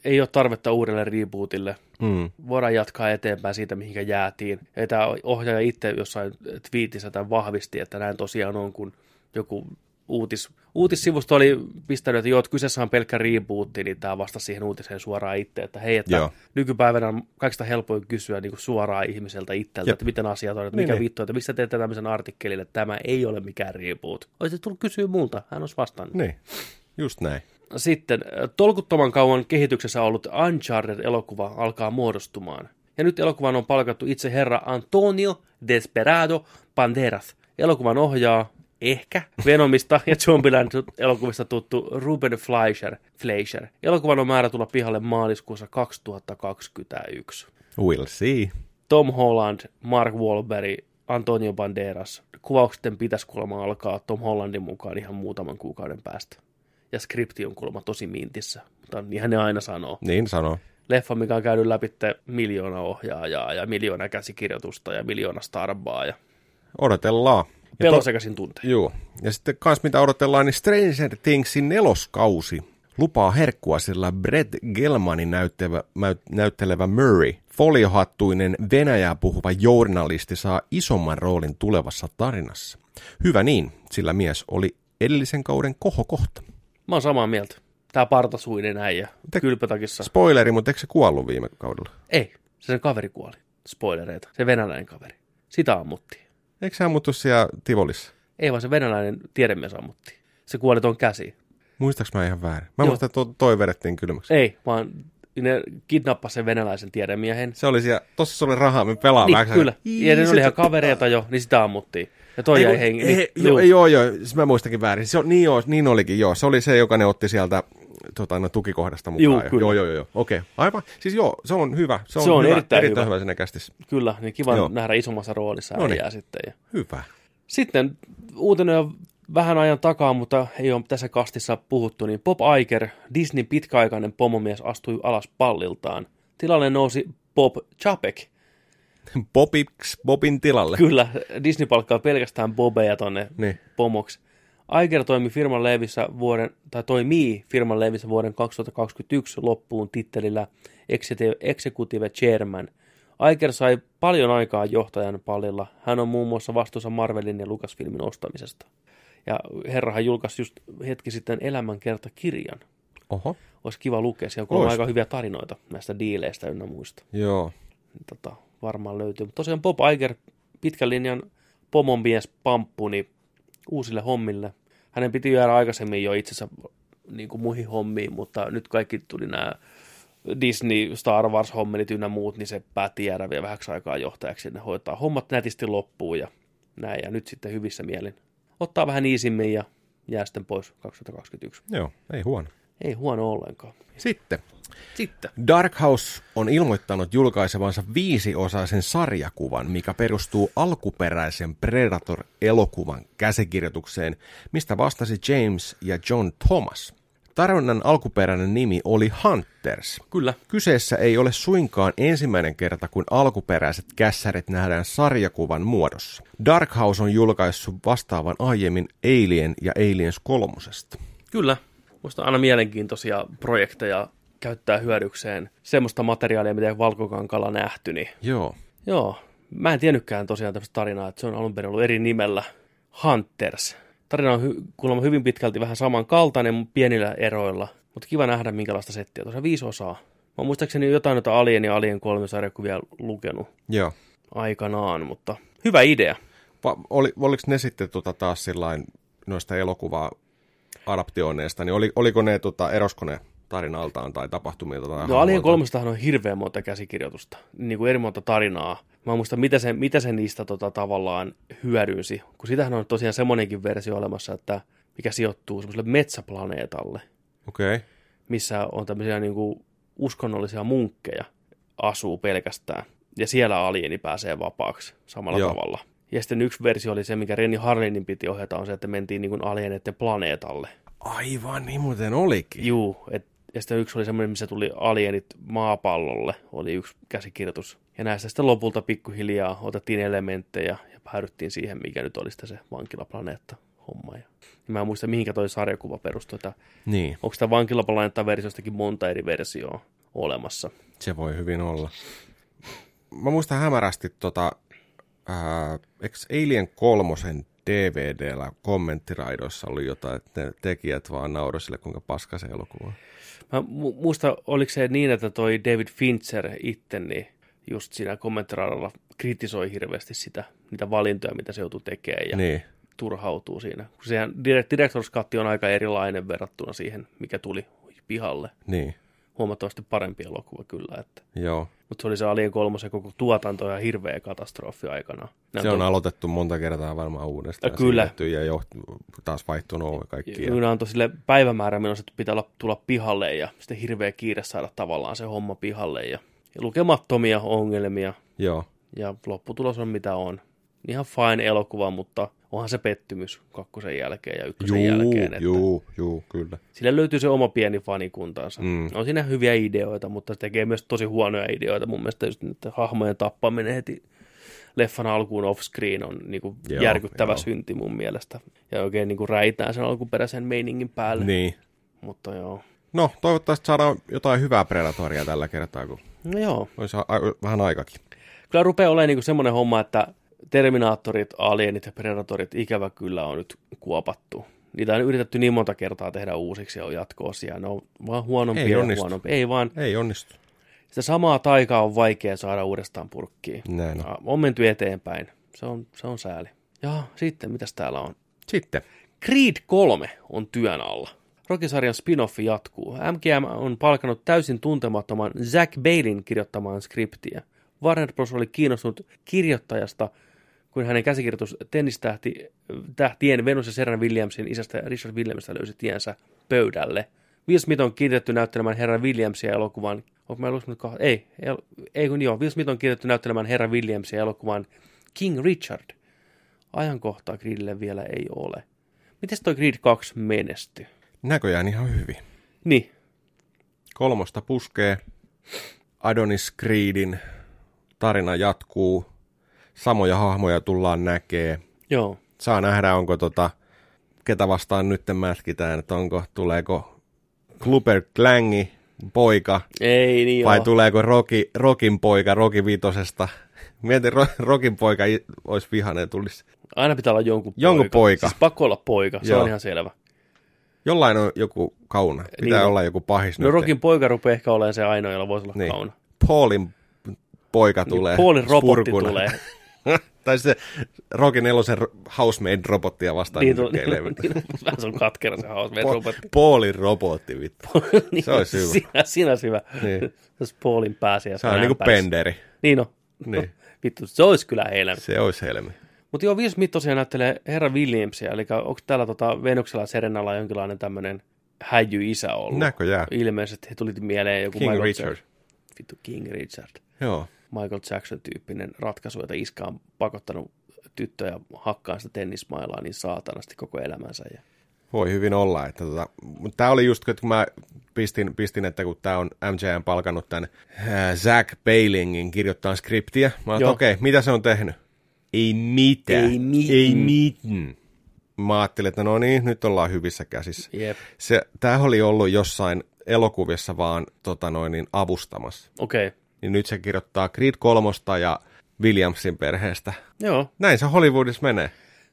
Ei ole tarvetta uudelle rebootille. Mm. voidaan jatkaa eteenpäin siitä, mihinkä jäätiin. Ja tämä ohjaaja itse jossain twiitissä tämän vahvisti, että näin tosiaan on, kun joku uutis, uutissivusto oli pistänyt, että joo, että kyseessä on pelkkä rebootti, niin tämä vastasi siihen uutiseen suoraan itse, että hei, että Joo. nykypäivänä on kaikista helpoin kysyä niin kuin suoraan ihmiseltä itseltä, Jep. että miten asiat on, että Niin, mikä niin. vittu, että mistä teette tämmöisen artikkelin, että tämä ei ole mikään reboot. Olisit tullut kysyä multa, hän olisi vastannut. Niin, just näin. Sitten äh, tolkuttoman kauan kehityksessä ollut Uncharted-elokuva alkaa muodostumaan. Ja nyt elokuvan on palkattu itse herra Antonio Desperado Banderas. Elokuvan ohjaa ehkä Venomista ja Zombieland elokuvista tuttu Ruben Fleischer. Fleischer. Elokuvan on määrä tulla pihalle maaliskuussa 2021. We'll see. Tom Holland, Mark Wahlberg, Antonio Banderas. Kuvaukset pitäisi kuulemma alkaa Tom Hollandin mukaan ihan muutaman kuukauden päästä. Ja skripti on kuulemma tosi mintissä, mutta niinhän ne aina sanoo. Niin sanoo. Leffa, mikä on käynyt läpi miljoona ohjaajaa ja miljoona käsikirjoitusta ja miljoona starbaa ja Odotellaan. Ja pelosekaisin tunteen. Joo. Ja sitten kans mitä odotellaan, niin Stranger Thingsin neloskausi lupaa herkkua, sillä Brett Gelmanin näyttelevä, näyt- näyttelevä Murray, foliohattuinen Venäjää puhuva journalisti, saa isomman roolin tulevassa tarinassa. Hyvä niin, sillä mies oli edellisen kauden kohokohta. Mä oon samaa mieltä. Tää partasuinen äijä Te- kylpytakissa. Spoileri, mutta eikö se kuollut viime kaudella? Ei, se sen kaveri kuoli. Spoilereita. Se venäläinen kaveri. Sitä ammuttiin. Eikö se ammuttu siellä Tivolissa? Ei vaan se venäläinen tiedemies ammuttiin. Se kuoli tuon käsiin. Muistaaks mä ihan väärin? Mä Joo. muistan, että to- toi vedettiin kylmäksi. Ei, vaan ne kidnappasi sen venäläisen tiedemiehen. Se oli siellä, tossa se oli rahaa, me pelaamme. Niin, kyllä. Ja ne oli ihan kavereita jo, niin sitä ammuttiin. Ja toi jäi kun- hengi. ei, Niin, joo, juu. joo, joo, siis mä muistakin väärin. Se on, niin, joo, niin olikin, joo. Se oli se, joka ne otti sieltä tota, no, tukikohdasta mukaan. Juu, jo. kyllä. joo, joo, joo, joo. Okei, aivan. Siis joo, se on hyvä. Se on, Se on hyvä, erittäin erittäin hyvä. hyvä sinne kästissä. Kyllä, niin kiva Joo. nähdä isommassa roolissa No niin. äijää sitten. Ja. Hyvä. Sitten uutinen on vähän ajan takaa, mutta ei ole tässä kastissa puhuttu, niin Bob Iger, Disneyn pitkäaikainen pomomies, astui alas palliltaan. Tilalle nousi Bob Chapek, Bobix, Bobin tilalle. Kyllä, Disney palkkaa pelkästään Bobeja tonne Niin. pomoksi. Iger toimi firman leivissä vuoden, tai toimii firman leivissä vuoden 2021 loppuun tittelillä Executive- Chairman. Iger sai paljon aikaa johtajan pallilla. Hän on muun muassa vastuussa Marvelin ja Lucasfilmin ostamisesta. Ja herrahan julkaisi just hetki sitten elämänkertakirjan. Oho. Olisi kiva lukea, siellä on aika hyviä tarinoita näistä diileistä ynnä muista. Joo. Tota, varmaan löytyy. Mutta tosiaan Bob Iger, pitkän linjan pomonmies pamppu, niin uusille hommille. Hänen piti jäädä aikaisemmin jo itsensä niin kuin muihin hommiin, mutta nyt kaikki tuli nämä Disney, Star Wars hommelit ynnä muut, niin se päätti jäädä vielä vähäksi aikaa johtajaksi. Ne hoitaa hommat nätisti loppuun ja näin. Ja nyt sitten hyvissä mielin ottaa vähän iisimmin ja jää sitten pois 2021. Joo, ei huono. Ei huono ollenkaan. Sitten. Sitten. Dark House on ilmoittanut julkaisevansa viisiosaisen sarjakuvan, mikä perustuu alkuperäisen Predator-elokuvan käsikirjoitukseen, mistä vastasi James ja John Thomas. Tarjonnan alkuperäinen nimi oli Hunters. Kyllä. Kyseessä ei ole suinkaan ensimmäinen kerta, kun alkuperäiset kässärit nähdään sarjakuvan muodossa. Dark House on julkaissut vastaavan aiemmin Alien ja Aliens kolmosesta. Kyllä. Musta on aina mielenkiintoisia projekteja käyttää hyödykseen semmoista materiaalia, mitä valkokankalla nähty. Niin Joo. joo, mä en tiennytkään tosiaan tämmöistä tarinaa, että se on alun perin ollut eri nimellä Hunters. Tarina on hy- kuulemma hyvin pitkälti vähän samankaltainen pienillä eroilla, mutta kiva nähdä minkälaista settiä. Tosiaan viisi osaa. Mä muistaakseni jotain noita Alien ja Alien 3 sarjakuvia lukenut Joo. aikanaan, mutta hyvä idea. Va- oli, oliko ne sitten tota taas sillain noista elokuvaa adaptioineista, niin oli, oliko ne tota, erosko ne tarinaltaan tai tapahtumilta? Tai No? Alien kolmestahan on hirveän monta käsikirjoitusta, niin kuin eri monta tarinaa. Mä en muista, mitä se, mitä se niistä tota, tavallaan hyödynsi, kun sitähän on tosiaan semmoinenkin versio olemassa, että mikä sijoittuu semmoiselle metsäplaneetalle, Okei. Okay. missä on tämmöisiä niin kuin uskonnollisia munkkeja asuu pelkästään. Ja siellä alieni pääsee vapaaksi samalla Joo. Tavalla. Ja sitten yksi versio oli se, mikä Renny Harlinin piti ohjata, on se, että mentiin niin kuin alieneiden planeetalle. Aivan, niin muuten olikin. Juu, et, ja sitten yksi oli semmoinen, missä tuli alienit maapallolle, oli yksi käsikirjoitus. Ja näistä sitten lopulta pikkuhiljaa otettiin elementtejä ja päädyttiin siihen, mikä nyt oli se vankilaplaneetta homma. Ja, mä en muista, mihinkä toi sarjakuva perustui, että Niin, onko tämä vankilaplaneetta-versiostakin monta eri versioa olemassa. se voi hyvin olla. Mä muistan hämärästi tota, ää, eikö Alien kolmosen DVDllä kommenttiraidoissa oli jotain, että ne tekijät vaan nauroi sille, kuinka paska se elokuva. Mä mu- muista, oliko se niin, että toi David Fincher itse, niin just siinä kommenttiradalla kritisoi hirveästi sitä, niitä valintoja, mitä se joutuu tekemään. Ja Niin, turhautuu siinä. Sehän direct- Directors Cut on aika erilainen verrattuna siihen, mikä tuli pihalle. niin, Huomattavasti parempi elokuva kyllä. Että. joo. Mutta se oli se Alien kolmosen koko tuotanto ja hirveä katastrofi aikana. Se on aloitettu monta kertaa varmaan uudestaan. Ja kyllä. Ja jo, taas vaihtunut ja kaikki. Ja... Kyllä antoi sille päivämäärä, milloin se pitää olla, tulla pihalle ja sitten hirveä kiire saada tavallaan se homma pihalle. Ja, ja lukemattomia ongelmia Joo, ja lopputulos on mitä on. Ihan fine elokuva, mutta onhan se pettymys kakkosen jälkeen ja ykkösen juu, jälkeen. Että... juu, juu, kyllä. Sille löytyy se oma pieni fanikuntansa. Mm. On siinä hyviä ideoita, mutta se tekee myös tosi huonoja ideoita. Mun mielestä just niiden hahmojen tappaminen heti leffan alkuun off-screen on niin kuin Joo, järkyttävä joo. synti mun mielestä. Ja oikein niin kuin räitään sen alkuperäisen meiningin päälle. Niin. Mutta joo. No, toivottavasti saadaan jotain hyvää Predatoria tällä kertaa, kun No joo. olisi a- a- vähän aikakin. Kyllä rupeaa olemaan niin semmoinen homma, että Terminaattorit, Alienit ja Predatorit ikävä kyllä on nyt kuopattu. Niitä on yritetty niin monta kertaa tehdä uusiksi ja on jatko-osia. Ne on vaan huonompia Ei ja huonompia. Ei vaan Ei onnistu. Sitä samaa taikaa on vaikea saada uudestaan purkkiin. Näin on. On menty eteenpäin. Se on, se on sääli. Ja sitten, mitäs täällä on? Sitten. Creed 3 on työn alla. Rokisarjan spin-offi jatkuu. MGM on palkannut täysin tuntemattoman Zack Bailin kirjoittamaan skriptiä. Warner Bros. oli kiinnostunut kirjoittajasta, kun hänen käsikirjoitus tennistähti tähtien Venus ja Serena Williamsin isästä Richard Williamsista löysi tiensä pöydälle. Will Smith on kiinnitetty näyttelemään Herra Williamsia elokuvan. Onko mä lukenut Ei, ei, ei kun joo. Will Smith on kiinnitetty näyttelemään Herra Williamsia elokuvan King Richard. Ajankohtaa Creedille vielä ei ole. Miten toi Creed 2 menestyi? Näköjään ihan hyvin. Niin, Kolmosta puskee Adonis Creedin tarina jatkuu, samoja hahmoja tullaan näkee. Joo. Saa nähdä, onko tota, ketä vastaan nyt mätkitään, että onko, tuleeko Kluber Klangi poika Ei niin vai joo. tuleeko Roki, Rokin poika Roki Vitosesta. Mietin, Ro, Rokin poika olisi vihainen ja tulisi. Aina pitää olla jonkun, Jonkun poika. Siis pakko olla poika, se Joo. on ihan selvä. Jollain on joku kauna. Pitää Niin. olla joku pahis No nyt. Rokin poika rupeaa ehkä olemaan se ainoa, jolla voisi olla Niin. kauna. Paulin poika tulee. Paulin robotti spurkuna. tulee. [laughs] [laughs] tai se Rokin nelosen ro- housemaid-robottia vastaan niin, [laughs] niin, tuli, niin, niin, se on katkera se house Po- robotti. Paulin robotti, vittu. [laughs] niin, se olisi hyvä. Siinä, siinä olisi hyvä. Niin. Se olisi Paulin pääsiä. Se on niinku penderi. Niin on. Niin. Vittu, se olisi kyllä helmi. Se olisi helmi. Mutta joo, Will Smith tosiaan näyttelee herra Williamsia, eli onko täällä tota Venuksella ja Serenalla jonkinlainen tämmöinen häijy-isä ollut? Näköjään. Ilmeisesti he tuli mieleen joku King Michael Richard. Vittu King Richard. Joo. Michael Jackson-tyyppinen ratkaisu, jota iskä on pakottanut tyttöjä hakkaan sitä tennismailaa niin saatanasti koko elämänsä. Ja... Voi hyvin olla. Että tota, mutta tämä oli just, kun mä pistin, pistin että kun tämä on MJN palkannut tämän äh, Zach Bailingin kirjoittaa skriptiä. Mä okei, okay, mitä se on tehnyt? Ei mitään. Ei mitään. Ei mitään. Mä ajattelin, että no niin, nyt ollaan hyvissä käsissä. Jep. Se, tämä oli ollut jossain elokuvissa vaan tota noin, niin avustamassa. Okei. Okay. Niin nyt se kirjoittaa Creed kolmosta ja Williamsin perheestä. Joo, Näin se Hollywoodissa menee.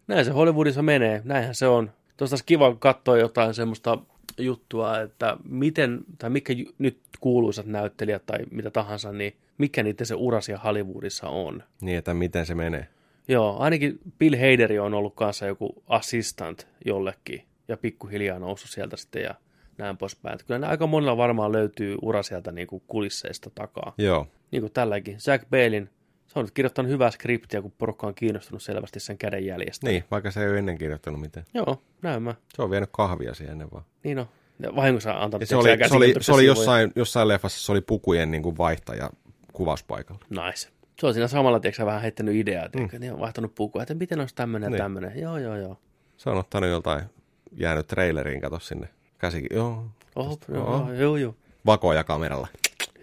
näin se Hollywoodissa menee. Näinhän se on. Tuosta olisi kiva katsoa jotain semmoista juttua, että miten, tai mitkä ju- nyt kuuluisat näyttelijät tai mitä tahansa, niin mikä niiden se urasia Hollywoodissa on. Niin, että miten se menee. Joo, ainakin Bill Haderi on ollut kanssa joku assistant jollekin ja pikkuhiljaa noussut sieltä sitten ja näin poispäin. Että Kyllä ne aika monilla varmaan löytyy ura sieltä niin kuin kulisseista takaa. Joo. Niin kuin tälläkin. Jack Bailin, se on nyt kirjoittanut hyvää skriptiä, kun porukka on kiinnostunut selvästi sen kädenjäljestä. Niin, vaikka se ei ole ennen kirjoittanut mitään. Joo, näin mä. Se on vienyt kahvia siihen vaan. Niin on. Ja vahingossa antanut se oli, se oli, se oli jossain, jossain leffassa, se oli pukujen niin kuin vaihtaja kuvauspaikalla. Nice. Se on siinä samalla, tiedätkö, vähän heittänyt ideaa, tiedätkö, niin on vaihtanut pukua, että miten olisi tämmöinen ja Niin. tämmöinen. Joo, joo, joo. Se on ottanut joltain, jäänyt traileriin, kato sinne. Käsi, joo, Oho, joo, Oho. joo, joo. vakoja kameralla.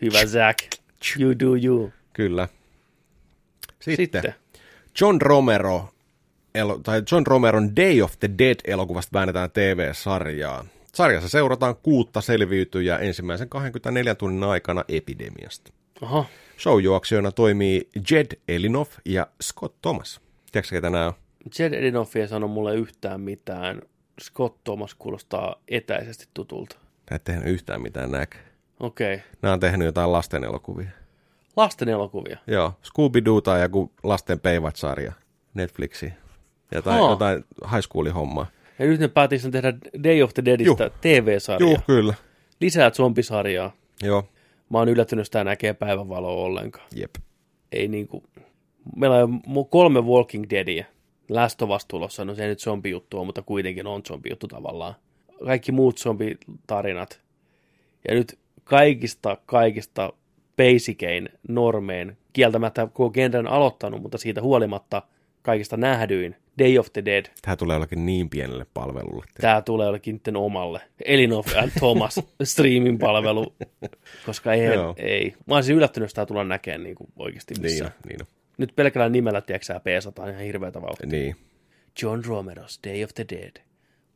Hyvä Zack. You do you. Kyllä. Sitten, Sitten. John Romero, tai John Romeron Day of the Dead-elokuvasta väännetään TV-sarjaa. Sarjassa seurataan kuutta selviytyjää ensimmäisen 24 tunnin aikana epidemiasta. Aha. Showjuoksijoina toimii Jed Elinoff ja Scott Thomas. Tiedätkö ketä nämä on? Jed Edinoff ei sano mulle yhtään mitään. Scott Thomas kuulostaa etäisesti tutulta. Nämä ei tehnyt yhtään mitään näkö. Okei. Okay. Nämä on tehnyt jotain lasten elokuvia. Lasten elokuvia. Joo, Scooby-Doo tai joku lasten peivat-sarja Netflixiin. Jotain, Haa. jotain high schoolin hommaa. Ja nyt ne päätti sitten tehdä Day of the Deadistä Juh. TV-sarja. Joo, kyllä. Lisää zombisarjaa. Joo, Mä oon yllättynyt, tää näkee päivänvaloa ollenkaan. jep. Ei niinku... Meillä on kolme Walking Deadia. Last of Us tulossa, no se ei nyt zombi-juttu on, mutta kuitenkin on zombi-juttu tavallaan. Kaikki muut zombitarinat. Ja nyt kaikista, kaikista basikein normein, kieltämättä koko genren aloittanut, mutta siitä huolimatta kaikista nähdyin, Day of the Dead, Tämä tulee jollakin niin pienelle palvelulle. tämä tulee jollekin niiden omalle. Elinoff and Thomas [laughs] streamin palvelu, koska ei, ei. Mä olisin yllättynyt, jos tämä tullaan näkemään niin kuin oikeasti Niin, missään. on, niin, on. Nyt pelkällä nimellä, tiedätkö peesataan ihan hirveätä vauhtia. niin. John Romero's Day of the Dead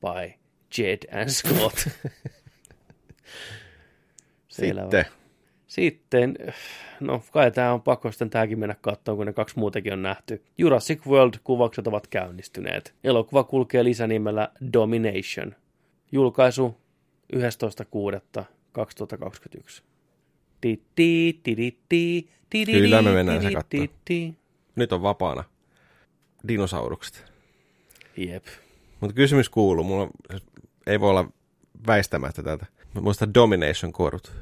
by Jed and Scott. [laughs] Sitten, Sitten, no kai tämä on pakko sitten tämäkin mennä katsomaan, kun ne kaksi muutakin on nähty. Jurassic World-kuvaukset ovat käynnistyneet. Elokuva kulkee lisänimellä Domination. Julkaisu 11.6.2021. Kyllä me mennään se ti. nyt on vapaana dinosaurukset. Jep. Mutta kysymys kuuluu, mulla ei voi olla väistämättä tätä. Mä muistan Domination-korut.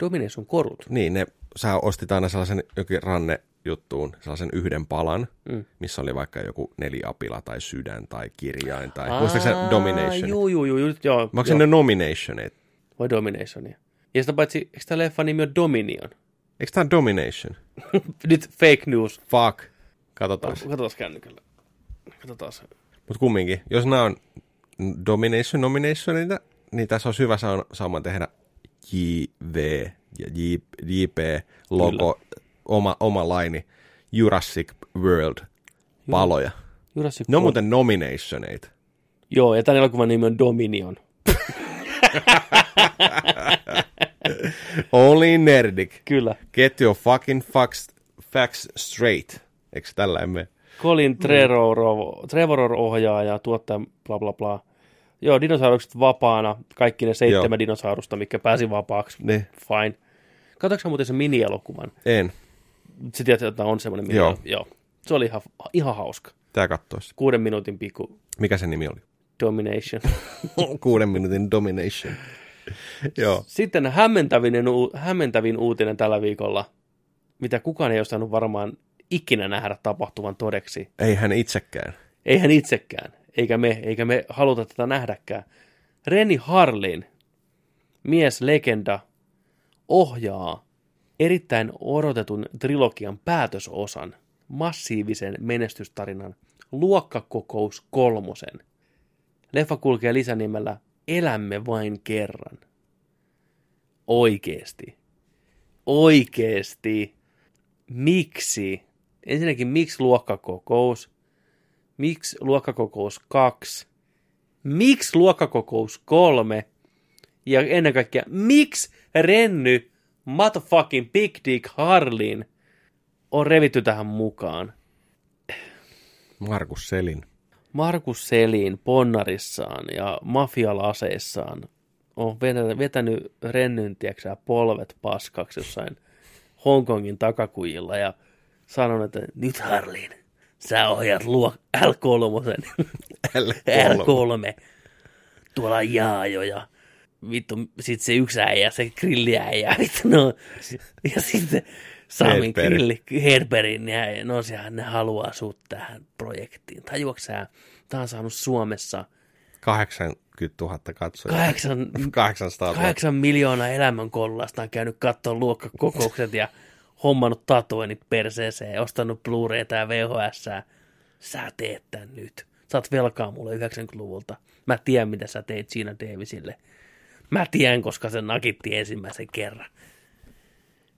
Domination korut. Niin, ne, sä ostit aina sellaisen jokin ranne juttuun, sellaisen yhden palan, Mm. missä oli vaikka joku neliapila tai sydän tai kirjain tai... Muistatko se Domination? Juu, juu, juu, joo. Mä onko ne nominationit? Vai Dominationia. Ja sitä paitsi, eikö tämä leffa nimi ole Dominion? Eikö tää Domination? [laughs] Nyt fake news. Fuck. Katsotaan. Katsotaan kännykällä. Katsotaan se. Mutta kumminkin, jos nämä on Domination nominationita, niin tässä olisi hyvä sa- sauma tehdä JV ja JP logo oma, oma laini Jurassic World paloja. Jurassic Ne on World. muuten nominationeita. Joo, ja tämän elokuvan nimi on Dominion. [laughs] Only Nerdic. Kyllä. Get your fucking facts, facts straight. Eikö tällä emme? Colin Trevor, Trevor ohjaa ja tuottaja bla bla bla. Joo, dinosaurukset vapaana. Kaikki ne seitsemän Joo. dinosaurusta, mikä pääsi vapaaksi. Ne. Fine. Katsoitko muuten sen mini-elokuvan? En. Sä tiedät, että on semmoinen mini Joo. Joo. Se oli ihan, ihan hauska. Tää kattois. Kuuden minuutin pikku Mikä se nimi oli? domination. [laughs] Kuuden minuutin domination. [laughs] Joo. Sitten hämmentävin, hämmentävin uutinen tällä viikolla, mitä kukaan ei osannut varmaan ikinä nähdä tapahtuvan todeksi. Ei hän itsekään. Eihän itsekään, eikä me, eikä me haluta tätä nähdäkään. Reni Harlin, mies legenda, ohjaa erittäin odotetun trilogian päätösosan, massiivisen menestystarinan Luokkakokous kolmosen. Leffa kulkee lisänimellä Elämme vain kerran. Oikeesti. Oikeesti. Miksi? Ensinnäkin, miksi luokkakokous? Miksi luokkakokous 2? Miksi luokkakokous 3? Ja ennen kaikkea, miksi Renny motherfucking Big Dick Harlin on revitty tähän mukaan? Markus Selin. Markus Selin ponnarissaan ja mafialaseissaan on vetänyt, vetänyt Rennyn, tiedätkö, polvet paskaksi jossain Hongkongin takakujilla ja sanonut, että nyt Harlin, sä ohjaat luo L3, L3, tuolla Jaajo ja vittu, sit se yksi äijä, se grilliäijä, [laughs] vittu, no, ja sitten Samin grilli, Herberin, ja no sehän ne haluaa sut tähän projektiin. Tajuatko sä, tää on saanut Suomessa 80 000 katsojaa. kahdeksan, [laughs] 800 000. kahdeksan miljoonaa elämänkollasta on käynyt katsoa luokkakokoukset ja hommannut tatuoinnit perseeseen ostanut Blu-rayta ja VHS. Sä teet tän nyt. Sä oot velkaa mulle 90-luvulta. Mä tiedän, mitä sä teit siinä Davisille. Mä tiedän, koska se nakitti ensimmäisen kerran.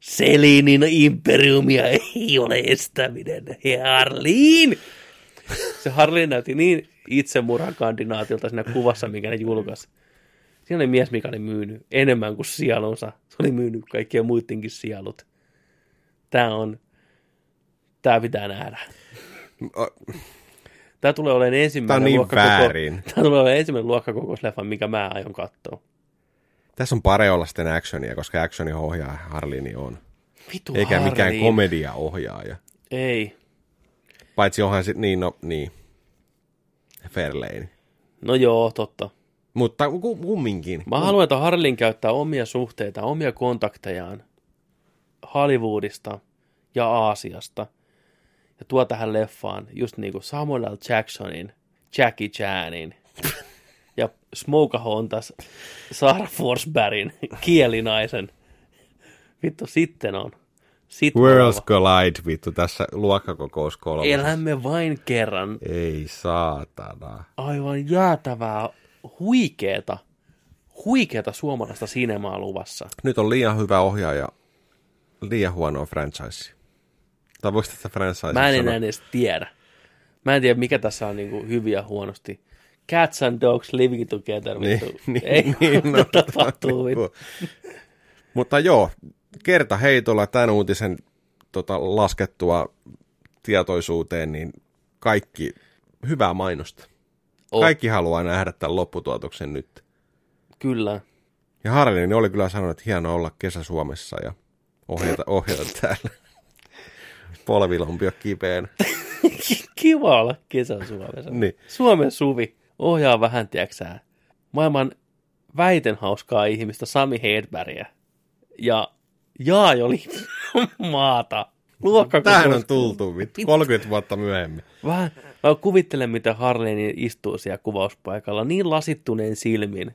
Selinin imperiumia ei ole estäminen. Harliin! Se Harliin näytti niin itsemurhakandinaatilta siinä kuvassa, minkä ne julkaisi. Siinä oli mies, mikä oli myynyt enemmän kuin sielunsa. Se oli myynyt kaikkien muidenkin sielut. Tämä on, tämä pitää nähdä. Tämä tulee olemaan Tää on ensimmäinen niin luokkakoko- väärin. Tämä tulee olemaan ensimmäinen luokkakokoisleffa, mikä mä aion katsoa. Tässä on pare olla sitten actionia, koska actionin ohjaaja Harlini on. Vitu Eikä mikään Harlin. komedia ohjaaja. Ei. Paitsi onhan sitten, niin no, niin. Fairlane. No joo, totta. Mutta ku- kumminkin. Mä haluan, että Harlin käyttää omia suhteita, omia kontaktejaan Hollywoodista ja Aasiasta ja tuo tähän leffaan just niin kuin Samuel L. Jacksonin, Jackie Chanin [laughs] ja Smokahontas Sarah Forsbergin kielinaisen. Vittu, sitten on. Sitten Worlds Collide, vittu, tässä luokkakokous kolme. Elämme vain kerran. Ei saatana. Aivan jäätävää, huikeeta, huikeeta suomalaista sinemaa luvassa. Nyt on liian hyvä ohjaaja, liian huono franchise. Tai voiko tästä franchise Mä en sanoa? enää edes tiedä. Mä en tiedä, mikä tässä on niinku hyviä ja huonosti. Cats and dogs living together, vittu. [laughs] Niin, Ei, niin, [laughs] no, tapahtuu, vittu. Mutta joo, kerta heitolla tämän uutisen tota, laskettua tietoisuuteen, niin kaikki hyvää mainosta. Oh, Kaikki haluaa nähdä tämän lopputuotoksen nyt. Kyllä. Ja Harlin oli kyllä sanonut, että hienoa olla kesä Suomessa ja ohjata, [laughs] ohjata täällä. Polvilompi on kipeänä. Kiva olla kesän Suomessa. Niin. Suomen Suvi ohjaa vähän, tiedäksää, maailman väiten hauskaa ihmistä Sami Hedbergia. Ja Jaaj oli [laughs] maata. Luokkakokous. Tähän on tultu, vittu, 30 vuotta myöhemmin. Vähän, mä kuvittelen, miten Harleni istuu siellä kuvauspaikalla niin lasittuneen silmin.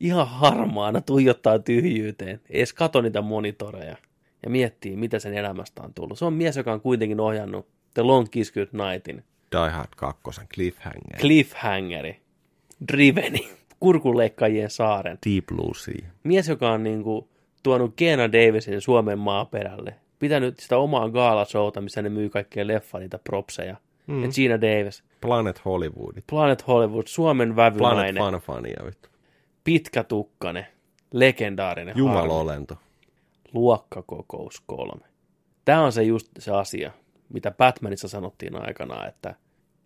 Ihan harmaana tuijottaa tyhjyyteen. Ei edes kato niitä monitoreja. Ja miettii, mitä sen elämästä on tullut. Se on mies, joka on kuitenkin ohjannut The Long Kiss Good Nightin. Die Hard 2, Cliffhanger, Cliffhangeri. Driveni. [laughs] Kurkunleikkaajien saaren. Deep Blue Sea. Mies, joka on niinku tuonut Keena Davisin Suomen maaperälle. pitänyt sitä omaa gaalashowta, missä ne myy kaikkia leffa niitä propseja. Mm. Ja Gina Davis, Planet Hollywoodit. Planet Hollywood, Suomen Planet vävynainen, Fanfania, vittu. pitkätukkane, legendaarinen Harley. Jumalolento. Luokkakokous kolme. Tämä on se just se asia, mitä Batmanissa sanottiin aikanaan, että,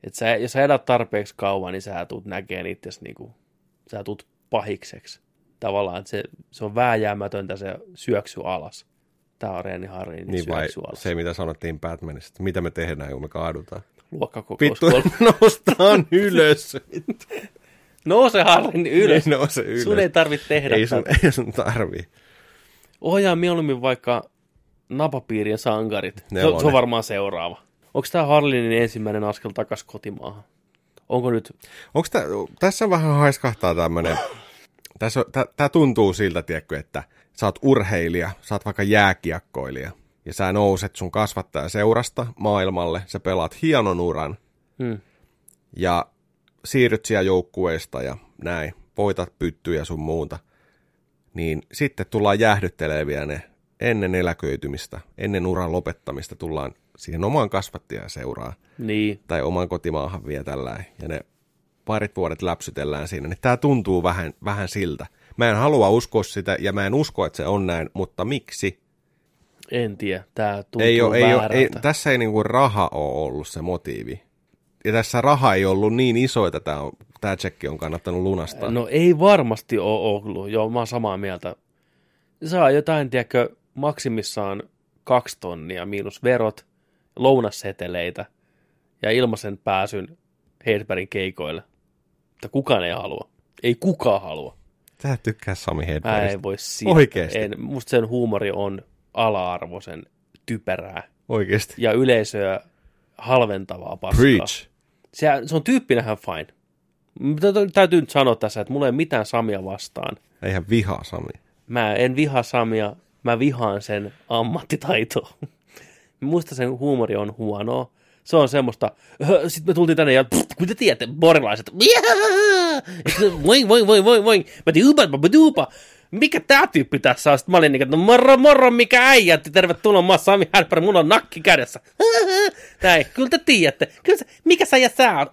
että sä, jos sä elät tarpeeksi kauan, niin sä tulet näkemään itses niinku, sä tulet pahikseksi. Tavallaan, että se, se on vääjäämätöntä se syöksy alas. Tämä on Reeni Harrin Niin vai syöksy alas. se, mitä sanottiin Batmanista, että mitä me tehdään, kun me kaadutaan. Luokkakokous Vittu, [laughs] noustaan ylös. [laughs] Nouse Harrin ylös. Ei nouse ylös. Sun ei tarvitse tehdä ei sun, tätä. ei sun tarvii. Ohjaa mieluummin vaikka napapiirien sankarit. Se, on- se Nelonen. on varmaan seuraava. Onko tämä Harlinin ensimmäinen askel takaisin kotimaahan? Onko nyt... Onko tä, tässä vähän haiskahtaa tämmönen, tässä, on- tä, tää tuntuu siltä, tiedätkö, että sä oot urheilija, sä oot vaikka jääkiekkoilija, ja sä nouset sun kasvattaja seurasta maailmalle, sä pelaat hienon uran, Hmm. ja siirryt siellä joukkueesta ja näin, voitat pyttyjä sun muuta, niin sitten tullaan jäähdyttelee vielä ne ennen eläköitymistä, ennen uran lopettamista tullaan siihen omaan kasvattajan seuraa Niin. tai oman kotimaahan vielä tällä ja ne parit vuodet läpsytellään siinä, niin tämä tuntuu vähän, vähän siltä. Mä en halua uskoa sitä ja mä en usko, että se on näin, mutta miksi? En tiedä. Tämä tuntuu Ei ole, ei ole, ei, tässä ei niinku raha ole ollut se motiivi. Ja tässä raha ei ollut niin iso, että tämä, on, tämä tsekki on kannattanut lunastaa. No ei varmasti ole ollut. Joo, mä oon samaa mieltä. Saa jotain, tiedätkö, maksimissaan kaksi tonnia miinus verot, lounasseteleitä ja ilmaisen pääsyn Hedbergin keikoille. Mutta kukaan ei halua. Ei kukaan halua. Tää tykkää Sami Mä Hedbergistä. en voi siitä. Oikeesti? En, musta sen huumori on ala-arvoisen typerää Oikeesti. ja yleisöä halventavaa paskaa. Preach. Se, se on tyyppinähän fine. Mutta täytyy nyt sanoa tässä, että mulla ei ole mitään Samia vastaan. Eihän vihaa Sami. Mä en vihaa Samia, mä vihaan sen ammattitaitoa. Musta sen huumori on huonoa. Se on semmoista, sitten me tultiin tänne ja kun te tiedätte, borilaiset, voi, voi, voi, voi, voi, mä duupa. Mikä tää tyyppi tässä on? Sitten mä olin niin, että no moro, moro, mikä äijä, tervetuloa, mä oon Sami Härpärä, mulla on nakki kädessä. Näin, kyllä te tiedätte. Kyllä se, mikä sä ja sä on?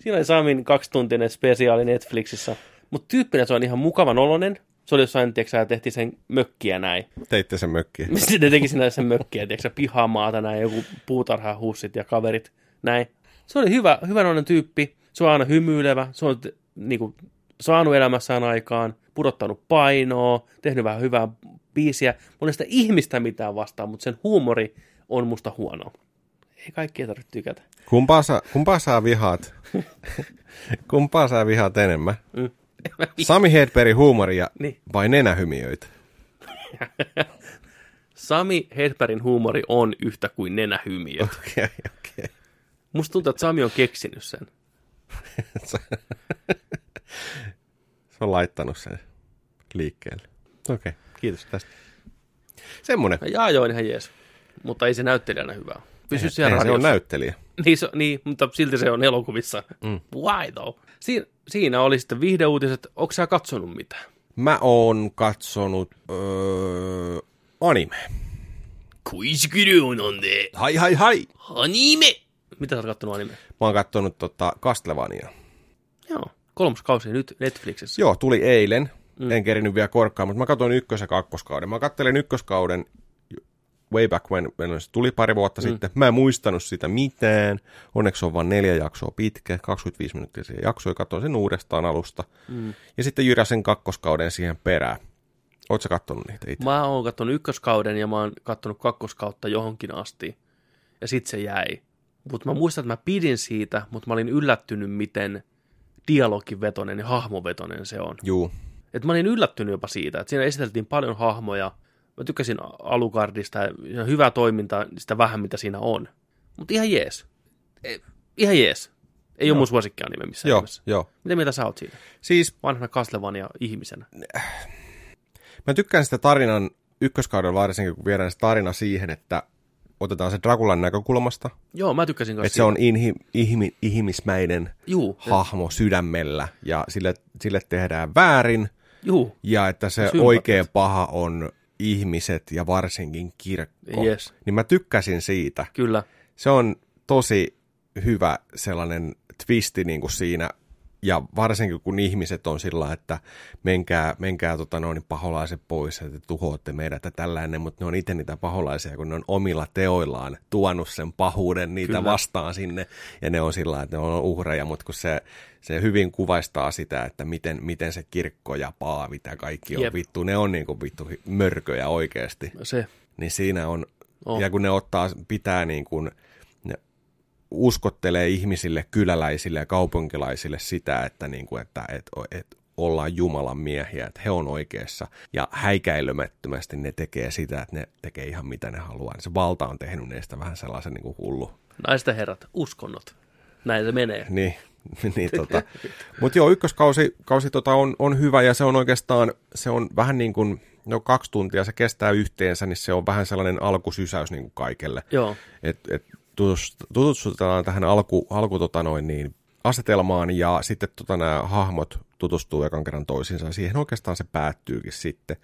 Siinä oli Samin kaksituntinen spesiaali Netflixissä. Mutta tyyppinä se on ihan mukavan oloinen. Se oli jossain, tiedätkö, sä, tehtiin sen mökkiä näin. Teitte sen mökkiä. [laughs] Sitten ne teki sinä sen mökkiä, tiedätkö, pihamaata näin, joku puutarhahussit ja kaverit, näin. Se oli hyvä, hyvän tyyppi. Se on aina hymyilevä. Se on t- niinku, saanut elämässään aikaan, pudottanut painoa, tehnyt vähän hyvää biisiä. Mulla sitä ihmistä mitään vastaan, mutta sen huumori on musta huono. Ei kaikki tarvitse tykätä. Kumpaa sä, kumpaa sä vihaat? [laughs] kumpaa sä vihaat enemmän? Mm. Sami Hedbergin huumoria Niin. vai nenähymiöitä? [laughs] Sami Hedbergin huumori on yhtä kuin nenähymiö. [laughs] Okei, okei. Musta tuntuu, että Sami on keksinyt sen. [laughs] Se on laittanut sen liikkeelle. Okei, kiitos tästä. Semmonen. Ja Jaa, joo, ihan jees. Mutta ei se näyttelijänä hyvää. Pysy Eihän- siellä eihän se on radiossa. näyttelijä. Niin, se, niin, mutta silti se on elokuvissa. Mm. Why though? Siin, siinä oli sitten viihdeuutiset. Onko sä katsonut mitään? Mä oon katsonut öö, anime. Kuisikirju on de Hai hai hai! anime. Mitä sä oot kattonut anime? Mä oon kattonut tota Castlevania. Joo, kolmas kausi nyt Netflixissä. Joo, tuli eilen. Mm. En kerinyt vielä korkkaan, mutta mä katsoin ykkös- ja kakkoskauden. Mä kattelin ykköskauden way back when, when se tuli pari vuotta mm. sitten. Mä en muistanut sitä mitään. Onneksi on vain neljä jaksoa pitkä, 25 minuuttia siihen jaksoa, ja katsoin sen uudestaan alusta. Mm. Ja sitten jyräsen kakkoskauden siihen perään. Oletko sä kattonut niitä itse? Mä oon kattonut ykköskauden ja mä oon kattonut kakkoskautta johonkin asti. Ja sit se jäi. Mutta mä muistan, että mä pidin siitä, mutta mä olin yllättynyt, miten dialogivetonen ja hahmovetonen se on. Juu. Et mä olin yllättynyt jopa siitä, että siinä esiteltiin paljon hahmoja. Mä tykkäsin Alucardista ja hyvää toimintaa, sitä vähän mitä siinä on. Mutta ihan jees. E, ihan jees. Ei joo. ole mun suosikkianime missään Joo, nimessä. joo. Mitä mieltä sä oot siitä? Siis Vanhana Castlevania ihmisenä. mä tykkään sitä tarinan ykköskauden varsinkin, kun viedään se tarina siihen, että otetaan se Drakulan näkökulmasta. Joo, mä tykkäsin kanssa Että se on inhi, ihmi, ihmismäinen Juu, hahmo sydämellä ja sille, sille tehdään väärin juu. ja että se Sympatiat. oikea paha on ihmiset ja varsinkin kirkko. Yes. Niin mä tykkäsin siitä. Kyllä. Se on tosi hyvä sellainen twisti niin kuin siinä ja varsinkin kun ihmiset on sillä, että menkää, menkää tota, noin paholaiset pois, että tuhoatte meidät ja tällainen, mutta ne on itse niitä paholaisia, kun ne on omilla teoillaan tuonut sen pahuuden niitä Kyllä. vastaan sinne, ja ne on sillä että ne on uhreja, mutta kun se, se hyvin kuvaistaa sitä, että miten, miten se kirkko ja paavi ja kaikki on Jep. vittu, ne on niin kuin vittu mörköjä oikeasti, Se. niin siinä on, Oh. ja kun ne ottaa, pitää niin kuin, uskottelee ihmisille, kyläläisille ja kaupunkilaisille sitä, että, niin kuin, että et, et ollaan Jumalan miehiä, että he on oikeassa. Ja häikäilemättömästi ne tekee sitä, että ne tekee ihan mitä ne haluaa. Se valta on tehnyt niistä vähän sellaisen niin kuin hullu. Naisten herrat, uskonnot. Näin se menee. Niin, [laughs] niin tota. Mutta joo, ykköskausi kausi tota on, on hyvä ja se on oikeastaan, se on vähän niin kuin, no kaksi tuntia se kestää yhteensä, niin se on vähän sellainen alkusysäys niin kuin kaikelle. Joo. Et, et tutustutaan tähän alku, alku tota noin, niin, asetelmaan ja sitten tota, nämä hahmot tutustuu ekan kerran toisiinsa ja siihen oikeastaan se päättyykin sitten.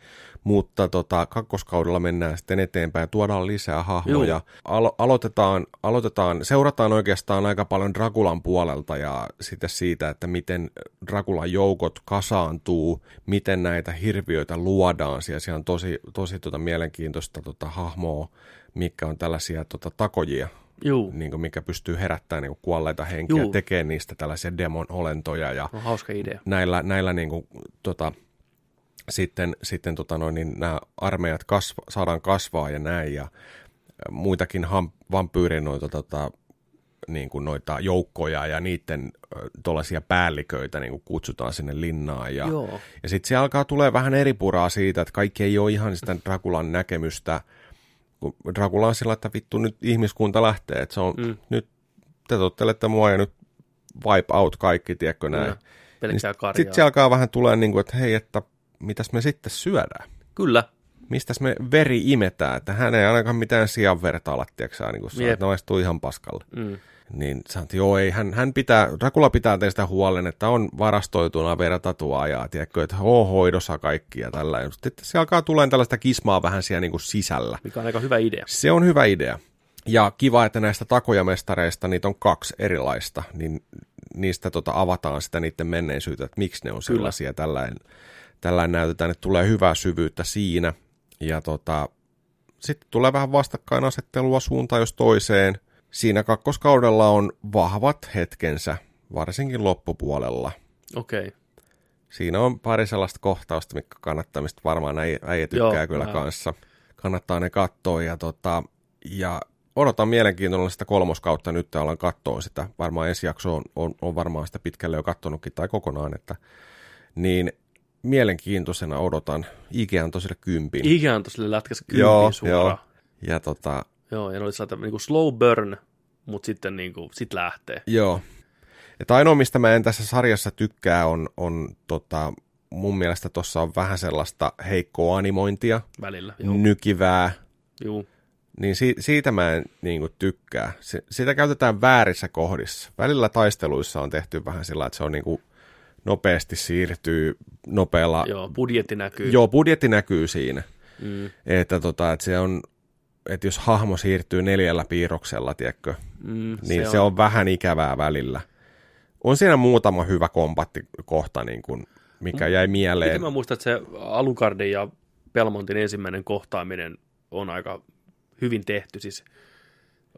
Mutta tota, kakkoskaudella mennään sitten eteenpäin ja tuodaan lisää hahmoja. Alo- aloitetaan, aloitetaan, seurataan oikeastaan aika paljon Drakulan puolelta ja sitten siitä, että miten Drakulan joukot kasaantuu, miten näitä hirviöitä luodaan. Siellä, siellä on tosi, tosi tota, mielenkiintoista tota, hahmoa, mikä on tällaisia tota, takojia, Juu. niin kuin, mikä pystyy herättämään niin kuin kuolleita henkiä, Juu. tekee niistä tällaisia demon-olentoja ja On hauska idea. näillä, näillä niin kuin, tota, sitten, sitten tota noin, niin nämä armeijat kasva, saadaan kasvaa ja näin ja muitakin ham, vampyyrin noita, tota, niin kuin noita joukkoja ja niiden tuollaisia päälliköitä niin kuin kutsutaan sinne linnaan. Ja, Joo. ja sitten se alkaa tulee vähän eri puraa siitä, että kaikki ei ole ihan sitä Drakulan näkemystä, kun Dracula on sillä, että vittu nyt ihmiskunta lähtee, että se on Mm. mm. nyt te tottelette mua ja nyt wipe out kaikki, tiedätkö näin. Pelkkää karjaa. Sitten se alkaa vähän tulee niin kuin, että hei, että mitäs me sitten syödään? Kyllä. Mistäs me veri imetään? Että hän ei ainakaan mitään sian verta ala, tiedätkö niin kuin Jep. että ne ihan paskalle. Mm. Niin sanot, joo ei, hän, hän pitää, Dracula pitää teistä huolen, että on varastoituna verta tuojaa, tiedätkö, että on hoidossa kaikki ja tällä. Sitten se alkaa tulemaan tällaista kismaa vähän siellä niin kuin sisällä. Mikä on aika hyvä idea. Se on hyvä idea. Ja kiva, että näistä takojamestareista niitä on kaksi erilaista, niin niistä tota avataan sitä niiden menneisyyttä, että miksi ne on sellaisia. Tällainen, tällainen näytetään, että tulee hyvää syvyyttä siinä. Ja tota, sitten tulee vähän vastakkainasettelua suuntaan jos toiseen. Siinä kakkoskaudella on vahvat hetkensä, varsinkin loppupuolella. Okei. Okay. Siinä on pari sellaista kohtausta, mikä kannattaa, mistä varmaan äijä, äijä tykkää Joo, kyllä mä- kanssa. Kannattaa ne katsoa ja, tota, ja odotan mielenkiintoista sitä kolmoskautta. Nyt alan katsoa sitä. Varmaan ensi jakso on, on, on varmaan sitä pitkälle jo kattonutkin tai kokonaan. Että, niin mielenkiintoisena odotan Ikean tosille kympin. Tosille lätkässä Joo, kympin suoraan. joo. Ja tota, Joo, ja ne oli saata niinku slow burn, mutta sitten niinku, sit lähtee. Joo. Että ainoa, mistä mä en tässä sarjassa tykkää, on, on tota, mun mielestä tuossa on vähän sellaista heikkoa animointia, välillä. Joo, nykivää, joo. niin si- siitä mä en niin kuin, tykkää. Se, sitä käytetään väärissä kohdissa. Välillä taisteluissa on tehty vähän sillä, että se on niin kuin, nopeasti siirtyy nopealla. joo budjetti näkyy. Joo, budjetti näkyy siinä. Mm, Että, tota, että se on, että jos hahmo siirtyy neljällä piirroksella, tiedätkö, mm, niin se, se on. on vähän ikävää välillä. On siinä muutama hyvä kompattikohta, niin kuin, mikä jäi mieleen. Miten mä muistan, että se Alucardin ja Belmontin ensimmäinen kohtaaminen on aika hyvin tehty, siis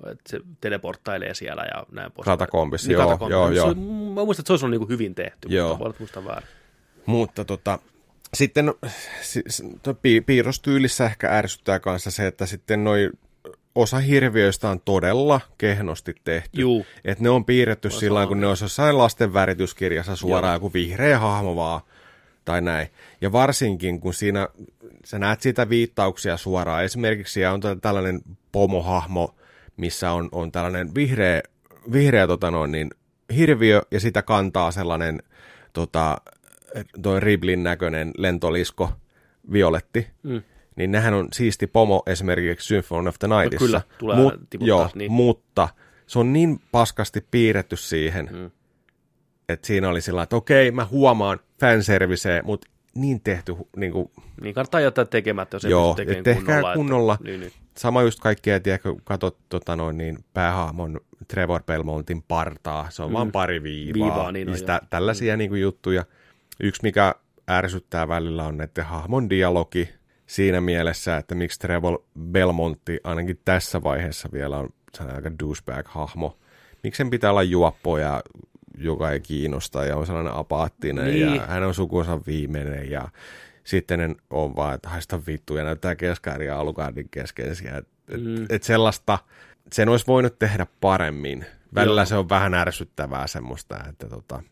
että se teleporttailee siellä ja näin pois. Joo, katakombissa. joo, Se joo. oli- Mä muistan, että se olisi ollut niin hyvin tehty, Joo. mutta voi olla, että muistan väärin. Mutta tota, sitten si- s- tuo pi- piirrostyylissä ehkä ärsyttää kanssa se, että sitten noi osa hirviöistä on todella kehnosti tehty. Juu. Että ne on piirretty Mä sillä kun ne olisi jossain lasten värityskirjassa suoraan Joo. joku vihreä hahmo vaan tai näin. Ja varsinkin, kun siinä sä näet siitä viittauksia suoraan. Esimerkiksi on tä- tällainen pomohahmo, missä on, on tällainen vihreä, vihreä tota noin, niin, hirviö, ja sitä kantaa sellainen tota, toi Riblin näköinen lentolisko, violetti. Mm. Niin nehän on siisti pomo esimerkiksi Symphony of the Nightissa. kyllä, tulee tiputtaa, joo, niin. mutta se on niin paskasti piirretty siihen, Mm. että siinä oli sillä että okei, mä huomaan fanserviceä, mutta niin tehty, niin kuin, Niin kannattaa jättää tekemättä, jos ei Joo, pysty tekemään et tehkää kunnolla. kunnolla. Että, niin, niin. sama just kaikkea, tiedätkö, katsot tota noin, niin päähahmon Trevor Belmontin partaa, se on mm. vaan pari viivaa. Viivaa, niin on, niin sitä, tällaisia mm. niin kuin, juttuja. Yksi, mikä ärsyttää välillä, on näiden hahmon dialogi siinä mielessä, että miksi Trevor Belmontti ainakin tässä vaiheessa vielä on sellainen aika douchebag-hahmo. Miksi sen pitää olla juoppo ja joka ei kiinnosta ja on sellainen apaattinen Niin. ja hän on sukunsa viimeinen ja sitten on vaan, että haista vittu ja näyttää Keskaari ja Alucardin keskeisiä. Et, et, Mm. et sellaista, sen olisi voinut tehdä paremmin. Välillä Joo. se on vähän ärsyttävää semmoista, että tota,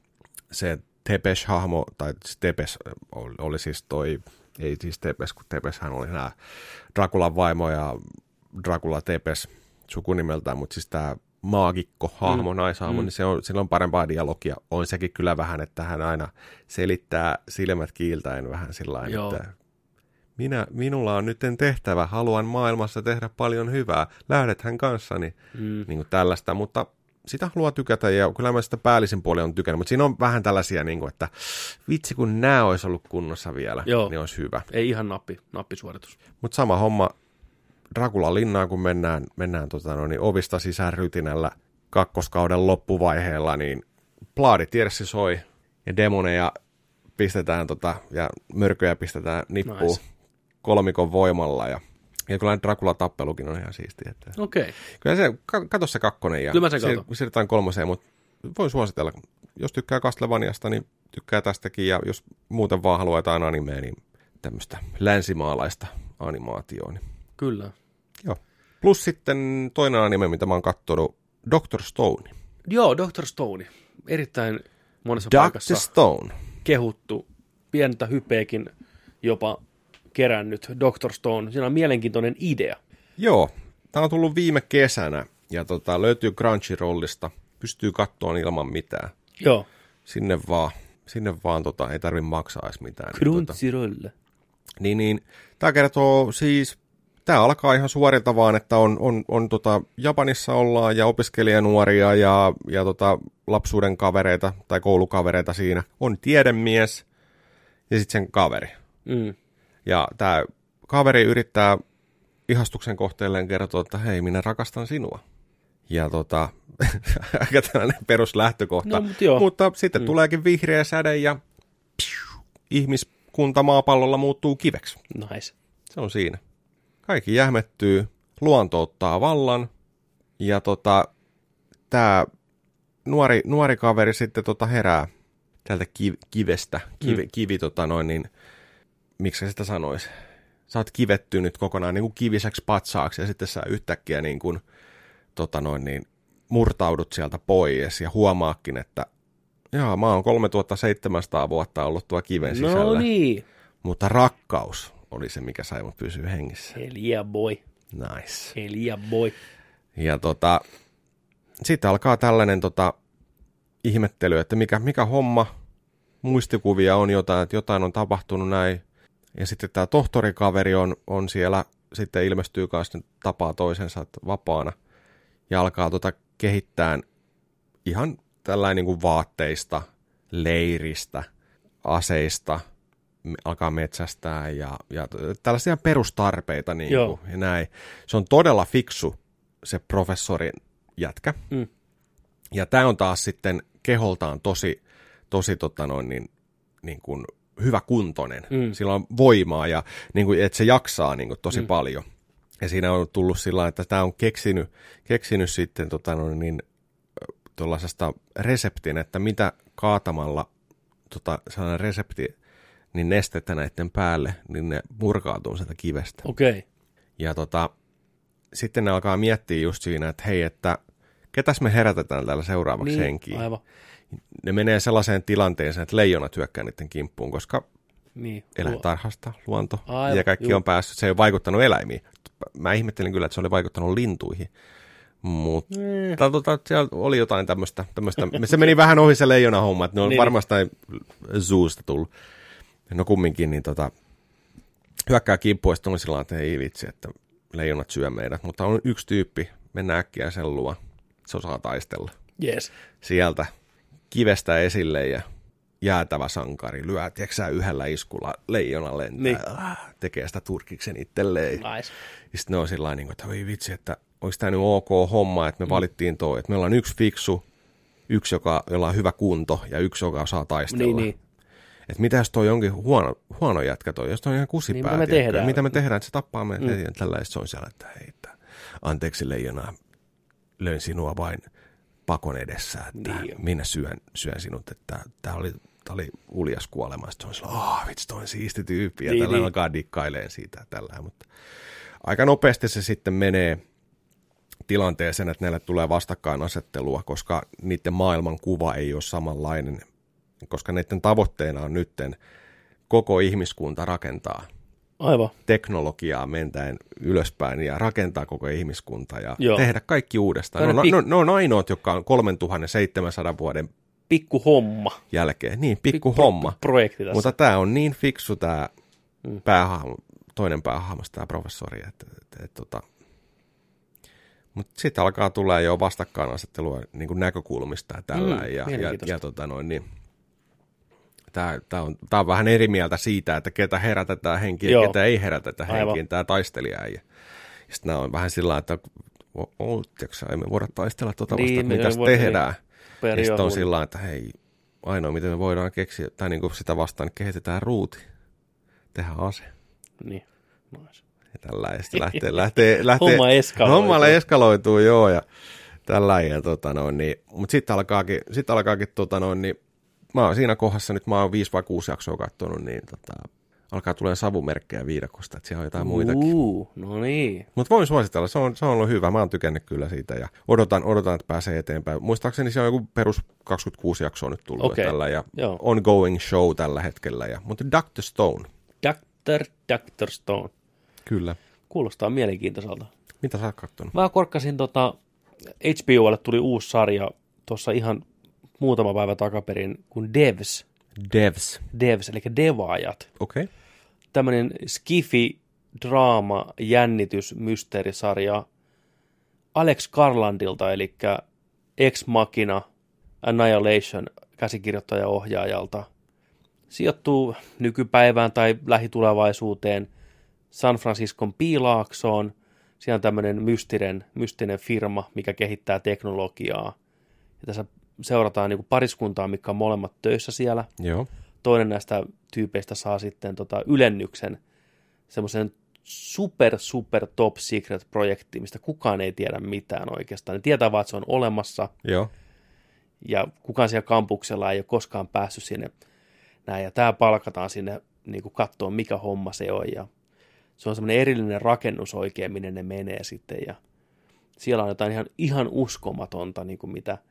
se Tepes-hahmo, tai se Tepes oli, siis toi, ei siis Tepes, kun Tepeshän oli nämä Drakulan vaimo ja Dracula Tepes sukunimeltään, mutta siis tämä maagikko-hahmo, mm. naishahmo, Mm. niin se on, sillä on parempaa dialogia. On sekin kyllä vähän, että hän aina selittää silmät kiiltäen vähän sillä että minä, minulla on nyt tehtävä, haluan maailmassa tehdä paljon hyvää, lähdethän kanssani, Mm. niin kuin tällaista, mutta sitä haluaa tykätä ja kyllä mä sitä päällisin puolin on tykännyt, mutta siinä on vähän tällaisia, niin kuin, että vitsi kun nämä olisi ollut kunnossa vielä, Joo. niin olisi hyvä. Ei ihan nappi, nappisuoritus. Mutta sama homma Dracula linnaan, kun mennään, mennään tota, no, niin ovista sisään rytinällä kakkoskauden loppuvaiheella, niin plaaditierssi soi ja demoneja pistetään tota, ja mörköjä pistetään nippuun nice. kolmikon voimalla ja, ja kyllä Dracula-tappelukin on ihan siistiä. Että, Okei. Okay. kyllä se, ka- kato se kakkonen ja Kyllä mä sen siirrytään kolmoseen, mutta voin suositella. Jos tykkää Castlevaniasta, niin tykkää tästäkin ja jos muuten vaan haluaa jotain animea, niin tämmöistä länsimaalaista animaatioa. Niin Kyllä. Joo. Plus sitten toinen anime, mitä mä oon kattonut, Doctor Stone. Joo, Dr. Stone. Erittäin monessa Doctor paikassa Stone. kehuttu. Pientä hypeekin jopa kerännyt Dr. Stone. Siinä on mielenkiintoinen idea. Joo, tää on tullut viime kesänä ja tota, löytyy Crunchyrollista. Pystyy kattoon ilman mitään. Joo. Sinne vaan, sinne vaan tota, ei tarvi maksaa edes mitään. Niin, tota, Crunchyroll. niin, niin, tää kertoo siis, tää alkaa ihan suorilta vaan, että on, on, on tota, Japanissa ollaan ja opiskelijanuoria ja, ja tota, lapsuuden kavereita tai koulukavereita siinä. On tiedemies ja sitten sen kaveri. Mm. Ja tämä kaveri yrittää ihastuksen kohteelleen kertoa, että hei, minä rakastan sinua. Ja tota, [laughs] aika tällainen peruslähtökohta. No, mut joo. Mutta sitten mm. tuleekin vihreä säde ja piu, ihmiskunta maapallolla muuttuu kiveksi. Nice. Se on siinä. Kaikki jähmettyy, luonto ottaa vallan ja tota, tämä nuori, nuori kaveri sitten tota herää tältä kiv, kivestä. Kivi, mm. kivi tota noin, niin miksi se sitä sanoisi? Sä oot kivettynyt kokonaan niin kuin kiviseksi patsaaksi ja sitten sä yhtäkkiä niin kuin, tota noin, niin, murtaudut sieltä pois ja huomaakin, että jaa, mä oon 3700 vuotta ollut tuo kiven sisällä. No niin. Mutta rakkaus oli se, mikä sai mut pysyä hengissä. Yeah boy. Nice. Yeah boy. Ja tota, sitten alkaa tällainen tota, ihmettely, että mikä, mikä homma, muistikuvia on jotain, että jotain on tapahtunut näin. Ja sitten tämä tohtorikaveri on, on siellä, sitten ilmestyy kanssa tapaa toisensa vapaana. Ja alkaa tota kehittää ihan tällainen niin kuin vaatteista, leiristä, aseista, alkaa metsästää ja, ja tällaisia perustarpeita niin kuin, ja näin. Se on todella fiksu se professorin jätkä. Mm. Ja tämä on taas sitten keholtaan tosi, tosi tota noin, niin, niin kuin hyvä kuntoinen. Mm. Sillä on voimaa ja niin kuin, että se jaksaa niin kuin, tosi mm. paljon. Ja siinä on tullut sillä että tämä on keksinyt, keksinyt sitten tota noin, niin, tuollaisesta reseptin, että mitä kaatamalla tota, sellainen resepti, niin nestettä näiden päälle, niin ne murkautuu sieltä kivestä. Okei. Okay. Ja tota, sitten ne alkaa miettiä just siinä, että hei, että ketäs me herätetään täällä seuraavaksi Niin, henkiin. aivan. Ne menee sellaiseen tilanteeseen, että leijona työkkää niiden kimppuun, koska Niin. eläintarhasta, luonto Aivan, ja kaikki juu. on päässyt. Se ei ole vaikuttanut eläimiin. Mä ihmettelin kyllä, että se oli vaikuttanut lintuihin. Mutta Eh. tota, siellä oli jotain tämmöistä. Se meni vähän ohi se leijona homma, että ne on Niin. varmasti zoosta tullut. No kumminkin, niin tota, hyökkää kimppuun ja sillä että ei vitsi, että leijonat syö meidät. Mutta on yksi tyyppi, mennään äkkiä sen luo. Se osaa taistella Yes. sieltä kivestä esille ja, jäätävä sankari, lyö, tiedätkö yhdellä iskulla leijona lentää, niin. tekee sitä turkiksen itselleen. Nice. Ja sitten ne on sillä niin että voi vitsi, että olisi tämä nyt ok homma, että me mm. valittiin toi, että meillä on yksi fiksu, yksi, joka, jolla on hyvä kunto ja yksi, joka osaa taistella. Niin, niin. Että mitä jos toi onkin huono, huono jätkä toi, jos toi on ihan kusipää. Niin, mitä me tehdään? Mitä me tehdään, että se tappaa meidät mm. tällä se on siellä, että hei, että anteeksi leijona, löin sinua vain pakon edessä, että niin. minä syön, syön sinut, että tämä oli, tää oli uljas kuolema. Sitten se on sillä, oh, vitsi, toi on siisti tyyppi, ja niin, tällä niin. alkaa dikkaileen siitä tällä. Mutta aika nopeasti se sitten menee tilanteeseen, että näille tulee vastakkainasettelua, koska niiden maailman kuva ei ole samanlainen, koska niiden tavoitteena on nytten koko ihmiskunta rakentaa Aivan. teknologiaa mentäen ylöspäin ja rakentaa koko ihmiskunta ja Joo. tehdä kaikki uudestaan. Ne on, pik- ne, on, ne on ainoat, jotka on 3700 vuoden pikku homma. Jälkeen. Niin, pikku, pikku homma. Pro- projekti tässä. Mutta tämä on niin fiksu tämä mm. päähahmo, toinen päähahmo, tämä professori, että, että, että, että tota, mutta sitten alkaa tulla jo vastakkainasettelua niin kuin näkökulmista ja tällä. Mm, ja, ja, ja tota noin, niin, tämä, tämä, on, tämä on vähän eri mieltä siitä, että ketä herätetään henkiin ja ketä ei herätetä henkiin, tämä taistelija. Ja, ja sitten nämä on vähän sillä että tiiäksä, emme voida taistella tuota niin, vasta, mitä tehdään. Niin, ja sitten on sillä että hei, ainoa miten me voidaan keksiä, tai niin kuin sitä vastaan, niin kehitetään ruuti, tehdään ase. Niin, nice. Ja tällä ja sitten lähtee, lähtee, [laughs] lähtee homma eskaloituu. Homma eskaloituu, joo, ja tällä ja tota noin, niin, mutta sitten alkaakin, sit alkaakin tota noin, niin, mä oon siinä kohdassa nyt, mä oon viisi vai kuusi jaksoa katsonut, niin tota, alkaa tulee savumerkkejä viidakosta, että siellä on jotain muitakin. Uh, no niin. Mutta voin suositella, se on, se on ollut hyvä, mä oon tykännyt kyllä siitä ja odotan, odotan että pääsee eteenpäin. Muistaakseni se on joku perus 26 jaksoa nyt tullut okay. tällä ja Joo. ongoing show tällä hetkellä. Ja, mutta Dr. Stone. Dr. Dr. Stone. Kyllä. Kuulostaa mielenkiintoiselta. Mitä sä oot kattonut? Mä korkkasin tota, HBOlle tuli uusi sarja tuossa ihan muutama päivä takaperin, kuin Devs. Devs. Devs, eli devaajat. Okei. Okay. Tämmöinen skifi, draama, jännitys, mysteerisarja Alex Garlandilta, eli Ex Machina Annihilation käsikirjoittaja-ohjaajalta. Sijoittuu nykypäivään tai lähitulevaisuuteen San Franciscon piilaaksoon. Siellä on tämmöinen mystinen, mystinen firma, mikä kehittää teknologiaa. Ja tässä seurataan niin kuin pariskuntaa, mikä on molemmat töissä siellä. Joo. Toinen näistä tyypeistä saa sitten tota ylennyksen semmoisen super, super top secret projekti, mistä kukaan ei tiedä mitään oikeastaan. Ne tietää vaan, että se on olemassa. Joo. Ja kukaan siellä kampuksella ei ole koskaan päässyt sinne näin. Ja tämä palkataan sinne niin kuin katsoa, mikä homma se on. Ja se on semmoinen erillinen rakennus oikein, minne ne menee sitten. Ja siellä on jotain ihan, ihan uskomatonta, niin kuin mitä –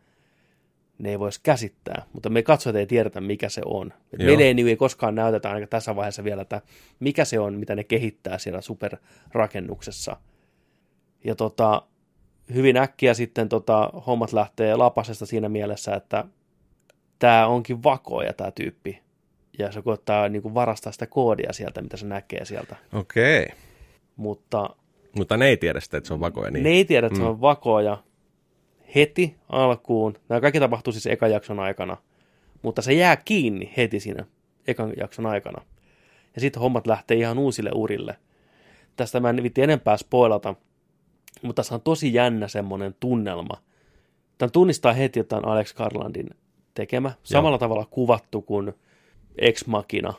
ne ei voisi käsittää, mutta me katsojat ei tiedetä, mikä se on. meille ei, niin ei koskaan näytetä ainakaan tässä vaiheessa vielä, että mikä se on, mitä ne kehittää siellä superrakennuksessa. Ja tota, hyvin äkkiä sitten tota, hommat lähtee lapasesta siinä mielessä, että tämä onkin vakoja tämä tyyppi. Ja se koittaa niin kuin varastaa sitä koodia sieltä, mitä se näkee sieltä. Okei. Okay. Mutta, Mutta ne ei tiedä sitä, että se on vakoja. Niin. Ne ei tiedä, että mm. se on vakoja heti alkuun. Nämä kaikki tapahtuu siis ekan jakson aikana, mutta se jää kiinni heti siinä ekan jakson aikana. Ja sitten hommat lähtee ihan uusille urille. Tästä mä en vitti enempää spoilata, mutta tässä on tosi jännä semmoinen tunnelma. Tämän tunnistaa heti, että on Alex Garlandin tekemä. Samalla Joo. tavalla kuvattu kuin Ex Machina.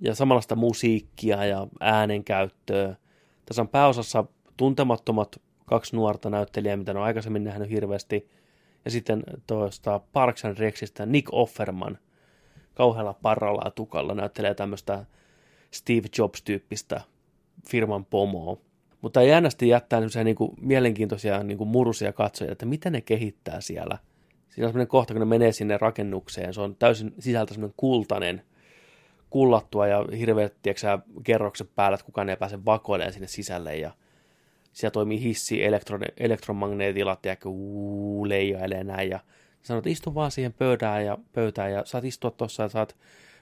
Ja samanlaista musiikkia ja äänenkäyttöä. Tässä on pääosassa tuntemattomat kaksi nuorta näyttelijää, mitä ne on aikaisemmin nähnyt hirveästi. Ja sitten tuosta Parks and Rexistä Nick Offerman kauhealla parralla ja tukalla näyttelee tämmöistä Steve Jobs-tyyppistä firman pomoa. Mutta jännästi jättää niin kuin mielenkiintoisia niin kuin murusia katsojia, että mitä ne kehittää siellä. Siinä on semmoinen kohta, kun ne menee sinne rakennukseen, se on täysin sisältä semmoinen kultainen, kullattua ja hirveät, tiedätkö, kerrokset päällä, että kukaan ei pääse vakoilemaan sinne sisälle ja siellä toimii hissi, elektro, elektromagneetilat, ja uu, leijailee näin, ja sanot, istu vaan siihen pöydään ja pöytään, ja saat istua tuossa, ja saat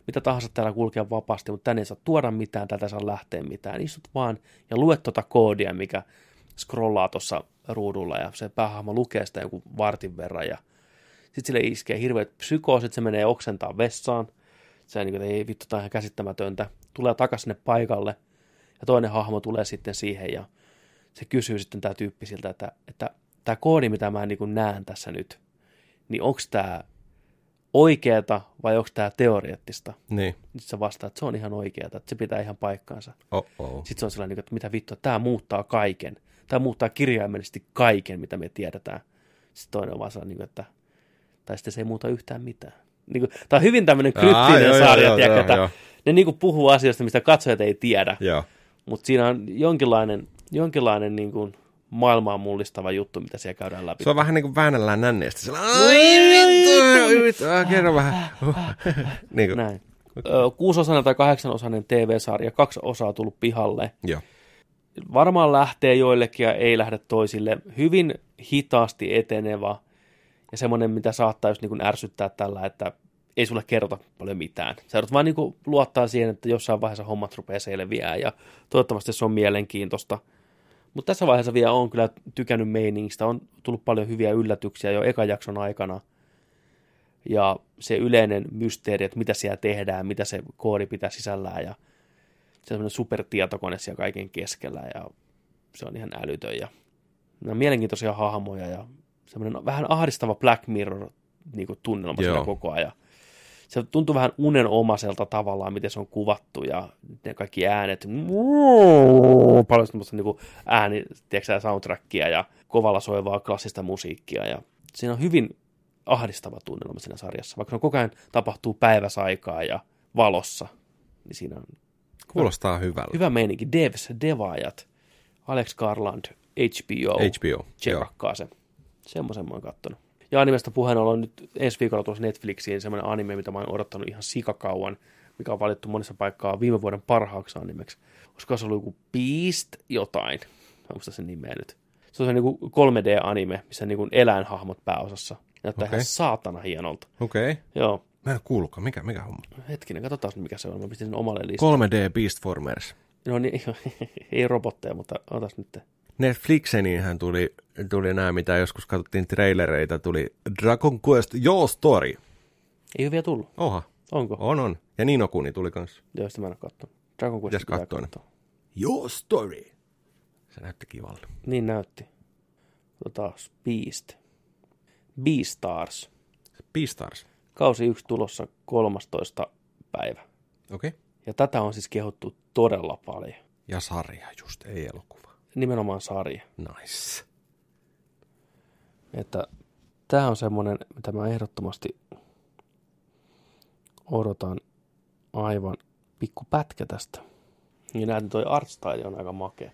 mitä tahansa täällä kulkea vapaasti, mutta tänne ei saa tuoda mitään, tätä saa lähteä mitään. Istut vaan ja luet tuota koodia, mikä scrollaa tuossa ruudulla, ja se päähahmo lukee sitä joku vartin verran, ja sitten sille iskee hirveät psykoosit, se menee oksentaa vessaan, Se niin kuin, ei vittu, tämä ihan käsittämätöntä. Tulee takaisin sinne paikalle ja toinen hahmo tulee sitten siihen ja se kysyy sitten tämä tyyppi siltä, että, että tämä koodi, mitä mä niin kuin näen tässä nyt, niin onko tämä oikeeta vai onko tämä teoreettista? Niin. Sitten se vastaa, että se on ihan oikeeta, että se pitää ihan paikkaansa. Oh-oh. Sitten se on sellainen, että mitä vittua, tämä muuttaa kaiken. Tämä muuttaa kirjaimellisesti kaiken, mitä me tiedetään. Sitten toinen on vaan sellainen, että tai sitten se ei muuta yhtään mitään. Niin kuin, tämä on hyvin tämmöinen Aa, kryptinen joo, sarja, joo, tiedätkö, joo, että joo. ne niin kuin puhuu asioista, mistä katsojat ei tiedä, Joo. mutta siinä on jonkinlainen, jonkinlainen niin kuin maailmaa mullistava juttu, mitä siellä käydään läpi. Se on vähän niin kuin väännellään nänneestä. Sillä, ai vittu, ai vittu, kerro vähän. [laughs] niin kuin, Näin. Kuusosainen tai kahdeksaноsainen TV-sarja, kaksi osaa tullut pihalle. joo. Varmaan lähtee joillekin ja ei lähde toisille. Hyvin hitaasti etenevä ja semmoinen, mitä saattaa just niin kuin ärsyttää tällä, että ei sulle kerrota paljon mitään. Sä joudut vaan niin kuin luottaa siihen, että jossain vaiheessa hommat rupeaa selviää ja toivottavasti se on mielenkiintoista. Mutta tässä vaiheessa vielä on kyllä tykännyt meiningistä. On tullut paljon hyviä yllätyksiä jo ekan jakson aikana. Ja se yleinen mysteeri, että mitä siellä tehdään, mitä se koodi pitää sisällään ja se on semmoinen supertietokone siellä kaiken keskellä ja se on ihan älytön ja on mielenkiintoisia hahmoja ja semmoinen vähän ahdistava Black Mirror niin kuin tunnelma Joo. siinä koko ajan. Se tuntuu vähän unenomaiselta tavallaan, miten se on kuvattu ja ne kaikki äänet, paljon semmoista niin ääni, tiedätkö, soundtrackia ja kovalla soivaa klassista musiikkia ja siinä on hyvin ahdistava tunnelma siinä sarjassa, vaikka se on koko ajan tapahtuu päiväsaikaa ja valossa, niin siinä on Kuulostaa hyvältä. hyvä meininki. Devs, Devaajat, Alex Garland, HBO. HBO. Tsekakkaa se. Semmoisen mä oon kattonut. Ja animesta puheen ollaan nyt ensi viikolla tuossa Netflixiin semmoinen anime, mitä mä oon odottanut ihan sikakauan, mikä on valittu monessa paikkaa viime vuoden parhaaksi animeksi. Olisiko se ollut joku Beast jotain? En muista sen nimeä nyt. Se on se niinku 3D-anime, missä niinku eläinhahmot pääosassa. Näyttää Okei. ihan saatana hienolta. Okei. Okay. Joo. Mä en kuullutkaan. Mikä, mikä homma? Hetkinen, katsotaan mikä se on. Mä pistin sen omalle listalle. 3D Beastformers. No niin, [laughs] ei robotteja, mutta otas nyt. Netflixeniinhän tuli, tuli nämä, mitä joskus katsottiin trailereita, tuli Dragon Quest Your Story. Ei ole vielä tullut. Oha, Onko? on on. Ja Nino Kuni tuli kanssa. Joo, sitä mä en ole katsonut. Dragon Quest pitää katsoa. Your Story. Se näytti kivalta. Niin näytti. Tota, Beast. Beastars. Beastars. Kausi yksi tulossa 13. päivä. Okei. Okay. Ja tätä on siis kehuttu todella paljon. Ja sarja just, ei elokuva. Nimenomaan sarja. Nice. Että tämä on semmoinen, mitä mä ehdottomasti odotan aivan pikku pätkä tästä. Ja näet, toi artstyle on aika makea.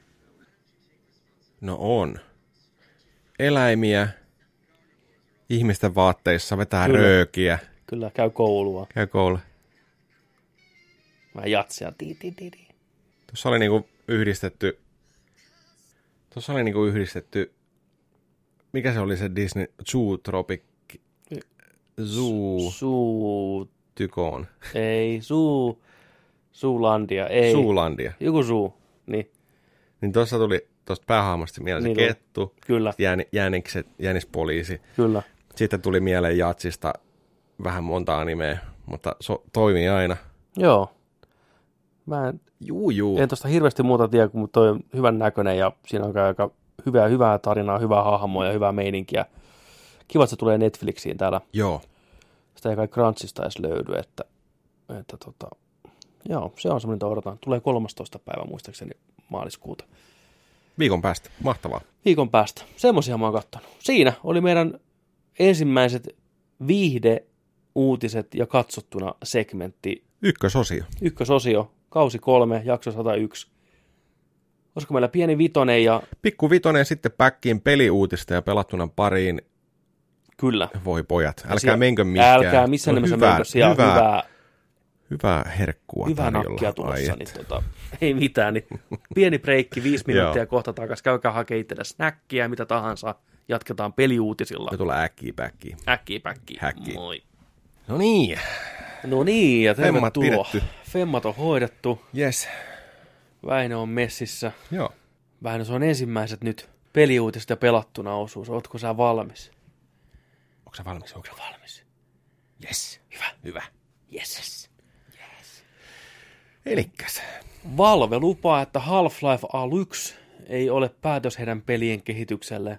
No on. Eläimiä, ihmisten vaatteissa, vetää Kyllä. röökiä, Kyllä käy koulua. käy koulu. Vähän jatsia. Ti, ti, ti, ti. Tuossa oli niinku yhdistetty, tuossa oli niinku yhdistetty, mikä se oli se Disney Zootropic, Zoo Suu... Tykoon, Ei, suu... Suulandia, ei. Zoolandia. Joku suu. Niin, Niin tuossa tuli tuosta päähahmosta mieleen se Niin tuli. kettu, kyllä, jän, jänikset, jänispoliisi. kyllä. Sitten tuli mieleen Jatsista vähän monta animea, mutta so, toimii aina. Joo. Mä en, Juu, juu. en tosta hirveästi muuta tiedä, mutta toi on hyvän näköinen ja siinä on aika hyvää, hyvää tarinaa, hyvää hahmoa ja hyvää meininkiä. Kiva, että se tulee Netflixiin täällä. Joo. Sitä ei kai Crunchista edes löydy, että, että tota, joo, se on semmoinen, mitä odotan. Tulee 13. päivä muistaakseni maaliskuuta. Viikon päästä. Mahtavaa. Viikon päästä. Semmoisia mä oon kattonut. Siinä oli meidän ensimmäiset viihde, uutiset ja katsottuna segmentti Ykkösosio. ykkösosio, kausi kolme, jakso 101. Olisiko meillä pieni vitonen ja Pikku vitonen sitten päkkiin peliuutista ja pelattuna pariin. kyllä. Voi pojat, älkää Siellä- menkö mihinkään. Älkää missään No nimessä menkö. Siellä hyvää, hyvää, hyvää herkkua hyvää nakkia tulossa. Ai Niin, tota, ei mitään. Niin pieni breikki, viisi [laughs] minuuttia kohta takaisin. Käykää hakemaan itselle snäkkiä, mitä tahansa. Jatketaan peliuutisilla. Me tulee äkkiä päkkiin. Äkkiä päkkiä. Häkkiä. Moi. No niin, No niin, ja Femmat tervetuloa. pidetty. Femmat on hoidettu. yes. Väinö on messissä. Joo. Väinö, se on ensimmäiset nyt peliuutiset ja pelattuna osuus. Ootko sä valmis? Onko sä valmis? Onko sä Valmis. Yes. Hyvä. Hyvä. Yes. Elikkäs. Valve lupaa, että Half-Life Alyx ei ole päätös heidän pelien kehitykselle,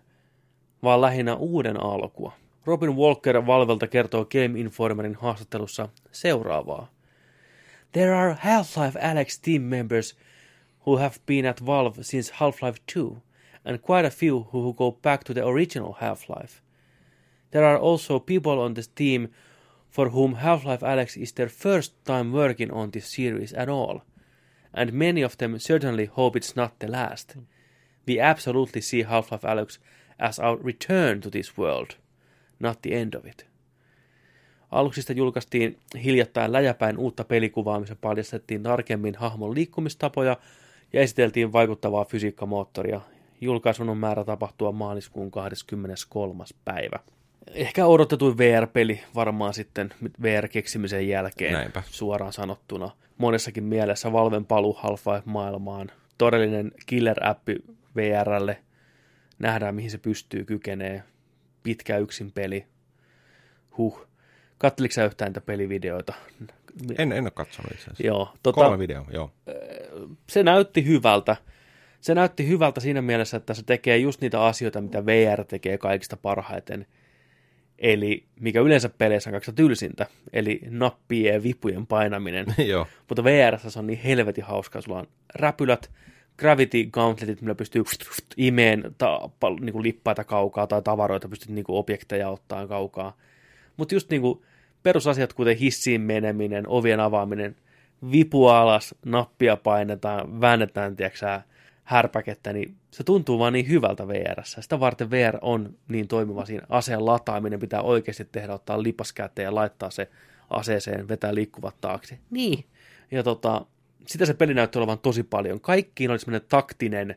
vaan lähinnä uuden alkua. Robin Walker Valvelta kertoo Game Informerin haastattelussa seuraavaa. There are Half-Life Alex team members who have been at Valve since Half-Life 2, and quite a few who go back to the original Half-Life. There are also people on this team for whom Half-Life Alex is their first time working on this series at all, and many of them certainly hope it's not the last. We absolutely see Half-Life Alex as our return to this world, not the end of it. Aluksista julkaistiin hiljattain läjäpäin uutta pelikuvaa, missä paljastettiin tarkemmin hahmon liikkumistapoja ja esiteltiin vaikuttavaa fysiikkamoottoria. Julkaisun on määrä tapahtua maaliskuun 23. päivä. Ehkä odotetuin VR-peli varmaan sitten VR-keksimisen jälkeen Näinpä. suoraan sanottuna. Monessakin mielessä Valven paluu Half-Life-maailmaan. Todellinen killer-appi VRlle. Nähdään, mihin se pystyy, kykenee. Pitkä yksin peli. Huh. Katteliko sä yhtään niitä pelivideoita? En, en ole katsonut itse asiassa. Joo, tota, Kolme videoa, joo. se näytti hyvältä. Se näytti hyvältä siinä mielessä, että se tekee just niitä asioita, mitä VR tekee kaikista parhaiten. Eli mikä yleensä peleissä on kaikista tylsintä, eli nappien ja vipujen painaminen. [laughs] joo. Mutta VR se on niin helvetin hauskaa. Sulla on räpylät, gravity gauntletit, millä pystyy imeen ta, niin kuin lippaita kaukaa tai tavaroita, pystyt niin kuin objekteja ottaa kaukaa. Mutta just niin kuin perusasiat, kuten hissiin meneminen, ovien avaaminen, vipu alas, nappia painetaan, väännetään, tiedätkö härpäkettä, niin se tuntuu vaan niin hyvältä VR. Sitä varten VR on niin toimiva siinä. Aseen lataaminen pitää oikeasti tehdä, ottaa lipas ja laittaa se aseeseen, vetää liikkuvat taakse. Niin. Ja tota, sitä se peli näytti olevan tosi paljon. Kaikkiin oli semmoinen taktinen,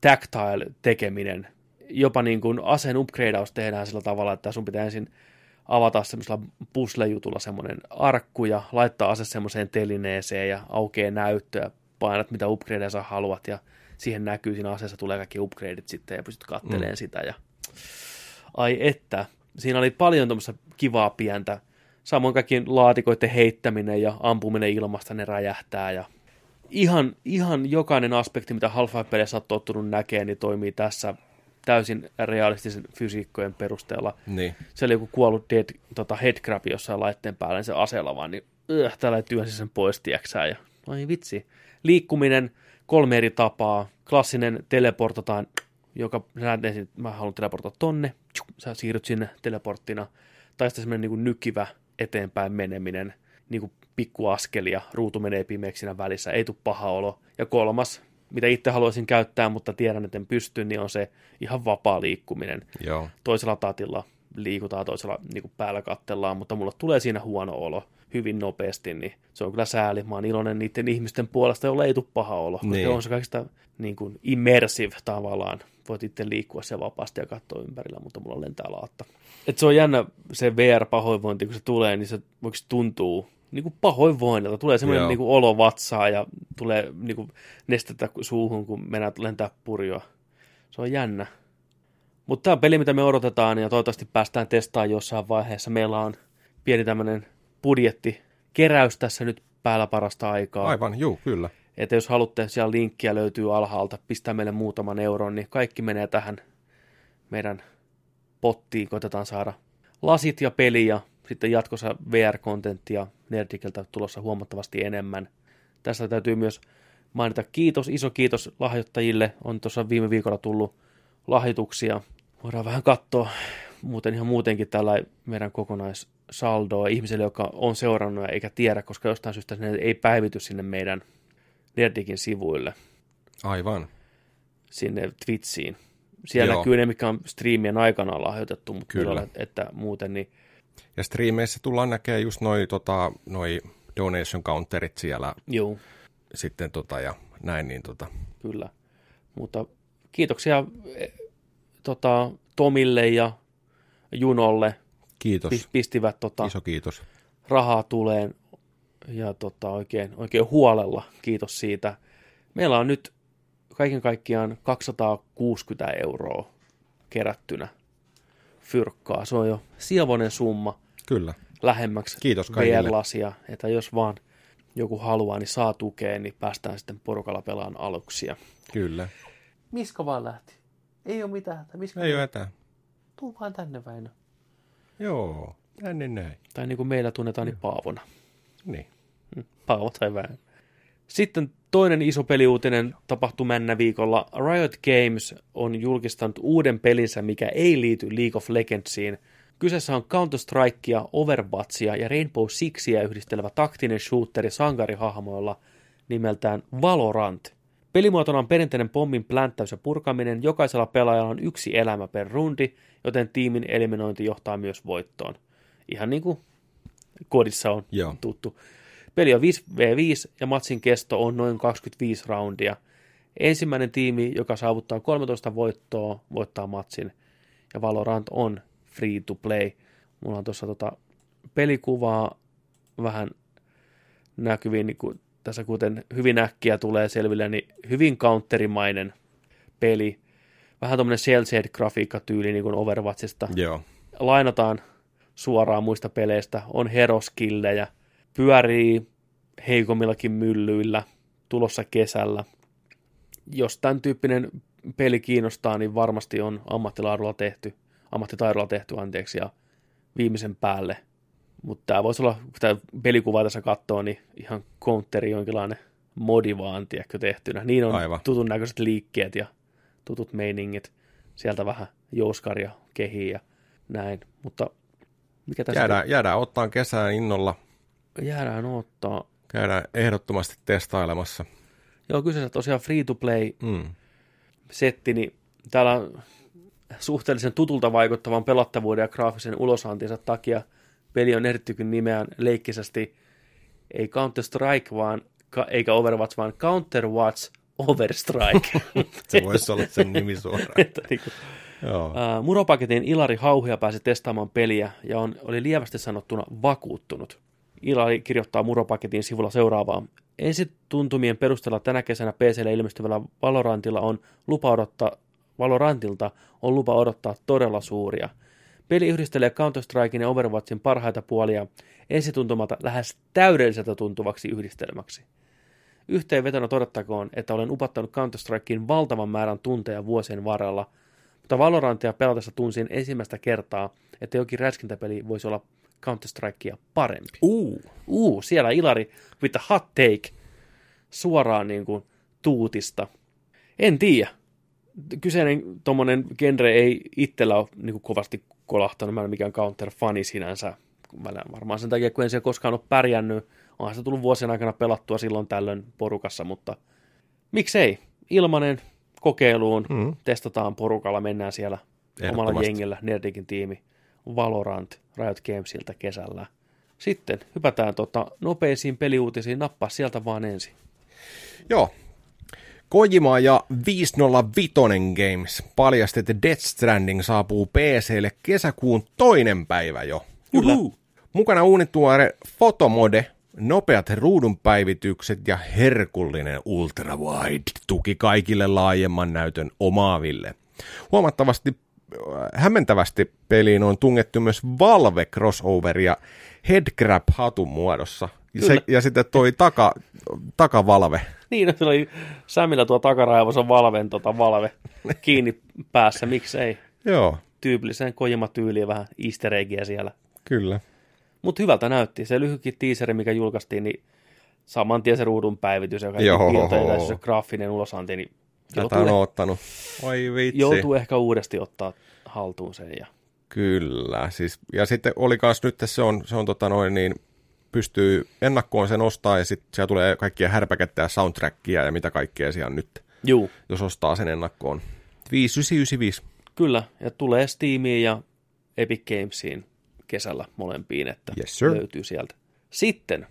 tactile tekeminen. Jopa niin kuin aseen upgradeaus tehdään sillä tavalla, että sun pitää ensin avata semmoisella puzzle-jutulla semmoinen arkku ja laittaa ase semmoiseen telineeseen ja aukeaa näyttö ja painat mitä upgradeja sä haluat ja siihen näkyy siinä aseessa tulee kaikki upgradeit sitten ja pystyt katteleen mm. sitä ja ai että, siinä oli paljon tuommoista kivaa pientä, samoin kaikkien laatikoiden heittäminen ja ampuminen ilmasta ne räjähtää ja ihan, ihan jokainen aspekti, mitä Half-Life-peleissä olet tottunut näkemään, niin toimii tässä täysin realistisen fysiikkojen perusteella. Niin. Se oli joku kuollut dead, tota, headcrab jossain laitteen päällä, niin se aseella vaan, niin öh, tällä työnsi sen pois, tieksää, ja ai vitsi. Liikkuminen, kolme eri tapaa, klassinen teleportataan, joka sä ensin, mä haluan teleportata tonne, sä siirryt sinne teleporttina, tai sitten semmoinen niin nykivä eteenpäin meneminen, niin kuin pikkuaskelia, ruutu menee pimeäksi siinä välissä, ei tule paha olo. Ja kolmas, mitä itse haluaisin käyttää, mutta tiedän, että en pysty, niin on se ihan vapaa liikkuminen. Joo. Toisella tatilla liikutaan, toisella niin kuin päällä kattellaan, mutta mulla tulee siinä huono olo hyvin nopeasti, niin se on kyllä sääli. Mä oon iloinen niiden ihmisten puolesta, joilla ei tule paha olo. Niin. Niin. On se kaikista niin kuin immersive tavallaan. Voit itse liikkua siellä vapaasti ja katsoa ympärillä, mutta mulla lentää laatta. Et se on jännä se VR-pahoinvointi, kun se tulee, niin se voiko tuntuu niin kuin pahoinvoinnilta. Tulee semmoinen Joo. niin kuin olo vatsaa ja tulee niin kuin nestettä suuhun, kun mennään lentää purjoa. Se on jännä. Mutta tämä on peli, mitä me odotetaan ja toivottavasti päästään testaamaan jossain vaiheessa. Meillä on pieni tämmöinen budjetti keräys tässä nyt päällä parasta aikaa. Aivan, juu, kyllä. Että jos haluatte, siellä linkkiä löytyy alhaalta, pistää meille muutaman euron, niin kaikki menee tähän meidän pottiin. Koitetaan saada lasit ja peli ja sitten jatkossa VR-kontenttia Nerdikeltä tulossa huomattavasti enemmän. Tässä täytyy myös mainita kiitos, iso kiitos lahjoittajille. On tuossa viime viikolla tullut lahjoituksia. Voidaan vähän katsoa muuten ihan muutenkin tällä meidän kokonaissaldoa ihmiselle, joka on seurannut ja eikä tiedä, koska jostain syystä ne ei päivity sinne meidän Nerdikin sivuille, Aivan. sinne Twitchiin. Siellä Joo. näkyy ne, mikä on striimien aikana lahjoitettu, mutta Kyllä. Kyllä. että muuten niin Ja striimeissä tullaan näkemään just noi, tota, noi donation counterit siellä juu, sitten tota, ja näin, niin tota, kyllä. Mutta kiitoksia eh, tota, Tomille ja Junolle. kiitos, Pis- Pistivät tota, iso kiitos. rahaa tuleen ja tota, oikein, oikein huolella. Kiitos siitä. Meillä on nyt kaiken kaikkiaan 260 euroa kerättynä fyrkkaa. Se on jo sievoinen summa Kyllä. lähemmäksi Kiitos kaikille. VR-lasia, että jos vaan joku haluaa, niin saa tukea, niin päästään sitten porukalla pelaan aluksia. Kyllä. Miska vaan lähti. Ei ole mitään. Miska Ei ole hätää. Tuu vaan tänne Väinö. Joo, tänne näin. Tai niin kuin meillä tunnetaan, niin Paavona. Niin. Paavo tai Väinö. Sitten toinen iso peliuutinen tapahtui männä viikolla. Riot Games on julkistanut uuden pelinsä, mikä ei liity League of Legendsiin. Kyseessä on Counter-Strikea, Overwatchia ja Rainbow Sixia yhdistelevä taktinen shooteri sankarihahmoilla nimeltään Valorant. Pelimuotona on perinteinen pommin plänttäys ja purkaminen. Jokaisella pelaajalla on yksi elämä per rundi, joten tiimin eliminointi johtaa myös voittoon. Ihan niin kuin kodissa on Joo. tuttu. Peli on 5v5 ja matsin kesto on noin 25 roundia. Ensimmäinen tiimi, joka saavuttaa 13 voittoa, voittaa matsin. Ja Valorant on free to play. Mulla on tuossa tota pelikuvaa vähän näkyviin, niin kuin tässä kuten hyvin äkkiä tulee selville, niin hyvin counterimainen peli. Vähän tuommoinen cel grafiikkatyyli niin kuin Overwatchista Joo. lainataan suoraan muista peleistä, on heroskillejä, pyörii heikommillakin myllyillä, tulossa kesällä. Jos tämän tyyppinen peli kiinnostaa, niin varmasti on ammattilaadulla tehty, ammattitaidolla tehty, anteeksi, ja viimeisen päälle. Mutta tämä voisi olla, kun tämä pelikuva tässä katsoo, niin ihan counteri jonkinlainen modi vaan, tiedätkö, tehtynä. Niin on Aivan. tutun näköiset liikkeet ja tutut meiningit. Sieltä vähän jouskaria kehiin ja näin. Mutta mikä tässä Jäädään, jäädään ottaan kesään innolla. Jäädään ottaa. Käydään ehdottomasti testailemassa. Joo, kyseessä tosiaan free-to-play Mm. setti, niin täällä on suhteellisen tutulta vaikuttavan pelattavuuden ja graafisen ulosantinsa takia peli on ehdittykin nimeään leikkisesti ei Counter-Strike, vaan, ka- eikä Overwatch, vaan Counter-Watch Overstrike. [laughs] Se voisi olla sen nimi suoraan. [laughs] Että Joo. Uh, Muropaketin Ilari Hauhia pääsi testaamaan peliä ja on, oli lievästi sanottuna vakuuttunut. Ilari kirjoittaa Muropaketin sivulla seuraavaa. Ensituntumien perusteella tänä kesänä PClle ilmestyvällä Valorantilla on lupa odottaa, Valorantilta on lupa odottaa todella suuria. Peli yhdistelee Counter-Strikein ja Overwatchin parhaita puolia ensituntumalta lähes täydelliseltä tuntuvaksi yhdistelmäksi. Yhteenvetona todettakoon, että olen upattanut Counter-Strikein valtavan määrän tunteja vuosien varrella, mutta Valorantia pelatessa tunsin ensimmäistä kertaa, että jokin räiskintäpeli voisi olla Counter-Strikea parempi. Uu. Uu, siellä Ilari with the hot take suoraan niin kuin tuutista. En tiedä. Kyseinen tuommoinen genre ei itsellä ole niin kuin kovasti kolahtanut. Mä en ole mikään counter-fani sinänsä. Mä en- varmaan sen takia, kun en siellä koskaan ole pärjännyt. Onhan se tullut vuosien aikana pelattua silloin tällöin porukassa, mutta miksei? Ilmanen kokeiluun, Mm. testataan porukalla, mennään siellä omalla jengillä, Nerdikin tiimi, Valorant, Riot Gamesilta kesällä. Sitten hypätään tota nopeisiin peliuutisiin, nappaa sieltä vaan ensin. Joo. Kojima ja 505 Games paljasti, että Death Stranding saapuu PClle kesäkuun toinen päivä jo. Kyllä. Juhu. Mukana uunituore fotomode, nopeat ruudunpäivitykset ja herkullinen ultrawide tuki kaikille laajemman näytön omaaville. Huomattavasti hämmentävästi peliin on tungettu myös Valve crossover ja headcrab hatun muodossa. Ja, se, ja sitten toi taka, takavalve. Niin, se oli Sämillä tuo takaraivossa valven tota valve kiinni päässä, miksei. Joo, Tyypilliseen Kojima-tyyliin vähän easter siellä. kyllä. Mutta hyvältä näytti. Se lyhykin teaseri, mikä julkaistiin, niin saman tien se ruudun päivitys ja se graafinen ulosanti, niin Tätä joutuu, on eh- ottanut. Oi vitsi. joutuu ehkä uudesti ottaa haltuun sen. Ja... Kyllä. Siis, ja sitten oli kans nyt, se on, se on tota noin, niin pystyy ennakkoon sen ostaa ja sitten siellä tulee kaikkia härpäkettä ja soundtrackia ja mitä kaikkea siellä on nyt, Juu, jos ostaa sen ennakkoon. 5995. kyllä. Ja tulee Steamiin ja Epic Gamesiin kesällä molempiin, että Yes, sir. löytyy sieltä. Sitten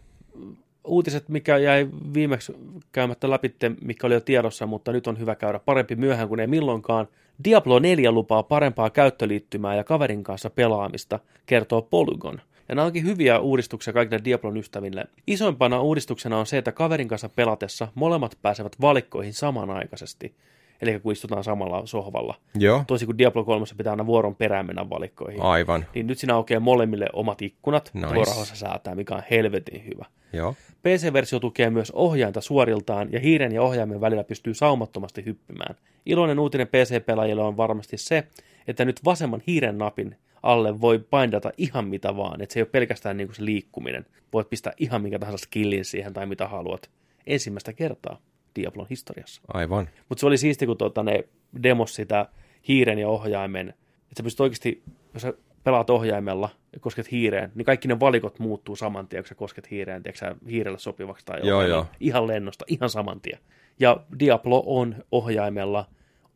uutiset, mikä jäi viimeksi käymättä läpi, mikä oli jo tiedossa, mutta nyt on hyvä käydä parempi myöhään kuin ei milloinkaan. Diablo 4 lupaa parempaa käyttöliittymää ja kaverin kanssa pelaamista, kertoo Polygon. Ja nämä onkin hyviä uudistuksia kaikille Diablon ystäville. Isoimpana uudistuksena on se, että kaverin kanssa pelatessa molemmat pääsevät valikkoihin samanaikaisesti. Eli kun istutaan samalla sohvalla. Joo, Toisin kuin Diablo 3 pitää aina vuoron perään mennä valikkoihin. aivan. Niin nyt siinä aukeaa molemmille omat ikkunat, Nice. rauhassa säätää, mikä on helvetin hyvä. Joo, PC-versio tukee myös ohjainta suoriltaan ja hiiren ja ohjaimen välillä pystyy saumattomasti hyppimään. Iloinen uutinen PC-pelaajille on varmasti se, että nyt vasemman hiiren napin alle voi paindata ihan mitä vaan, että se ei ole pelkästään niin kuin se liikkuminen. Voit pistää ihan minkä tahansa skillin siihen tai mitä haluat. Ensimmäistä kertaa Diablon historiassa. aivan. Mutta se oli siisti, kun tuota, ne demos sitä hiiren ja ohjaimen, että sä pystyt oikeasti, jos sä pelaat ohjaimella ja kosket hiireen, niin kaikki ne valikot muuttuu saman tien, kun sä kosket hiireen, tiedätkö sä hiirelle sopivaksi tai Joo, joo. Ihan lennosta, ihan saman tien. Ja Diablo on ohjaimella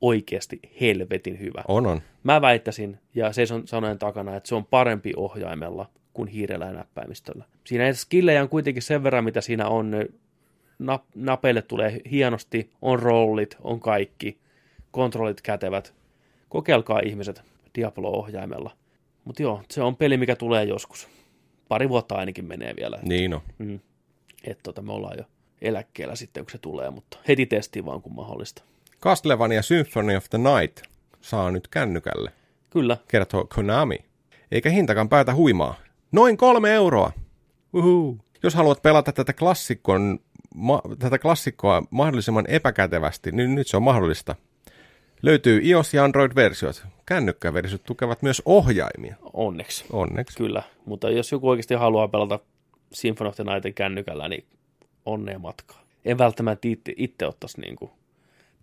oikeasti helvetin hyvä. On, on. Mä väittäisin, ja seison sanojen takana, että se on parempi ohjaimella kuin hiirellä ja näppäimistöllä. Siinä skillejä on kuitenkin sen verran, mitä siinä on. Nap, napeille tulee hienosti, on rollit, on kaikki, kontrollit kätevät. Kokeilkaa ihmiset Diablo-ohjaimella. Mutta joo, se on peli, mikä tulee joskus. Pari vuotta ainakin menee vielä. Niin on. Mm. Että tota, me ollaan jo eläkkeellä sitten, kun se tulee, mutta heti testiin vaan, kun mahdollista. Castlevania Symphony of the Night saa nyt kännykälle, Kyllä, kertoo Konami. Eikä hintakaan päätä huimaa. Noin kolme euroa. Uhu. Jos haluat pelata tätä, klassikon, ma, tätä klassikkoa mahdollisimman epäkätevästi, niin nyt se on mahdollista. Löytyy iOS- ja Android-versiot. Kännykkäversiot tukevat myös ohjaimia. onneksi. Onneksi. Kyllä, mutta jos joku oikeasti haluaa pelata Symphony of the Nightin kännykällä, niin onnea matkaa. En välttämättä itse, itse ottaisi niin kuin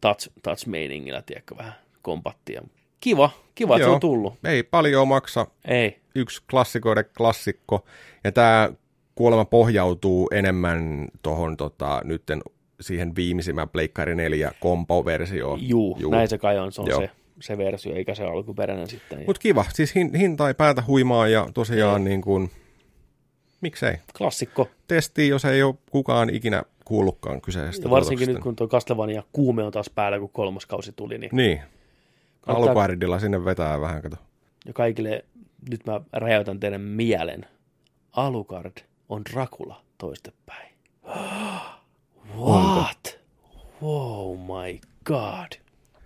touch, touch-meiningillä, tiedätkö, vähän kompattia. Kiva, kiva, että se on tullut. Ei paljon maksa. Ei, Yksi klassikoiden klassikko. Ja tämä kuolema pohjautuu enemmän tuohon tota, nytten siihen viimeisimmän Pleikkari 4 kompo-versioon. juu, juu, näin se kai on, se on Joo. se, se versio, eikä se alkuperäinen sitten. Mutta kiva, siis hin, hinta ei päätä huimaa ja tosiaan niin kuin, miksei. Klassikko, Testi, jos ei ole kukaan ikinä kuullutkaan kyseisestä ja varsinkin tuotoksesta. nyt kun tuo Castlevania kuume on taas päällä, kun kolmoskausi tuli, niin Niin, alukardilla sinne vetää vähän, kato. ja kaikille, nyt mä räjäytän teidän mielen. Alucard on Dracula toistepäin. [gasps] What? Oh my god.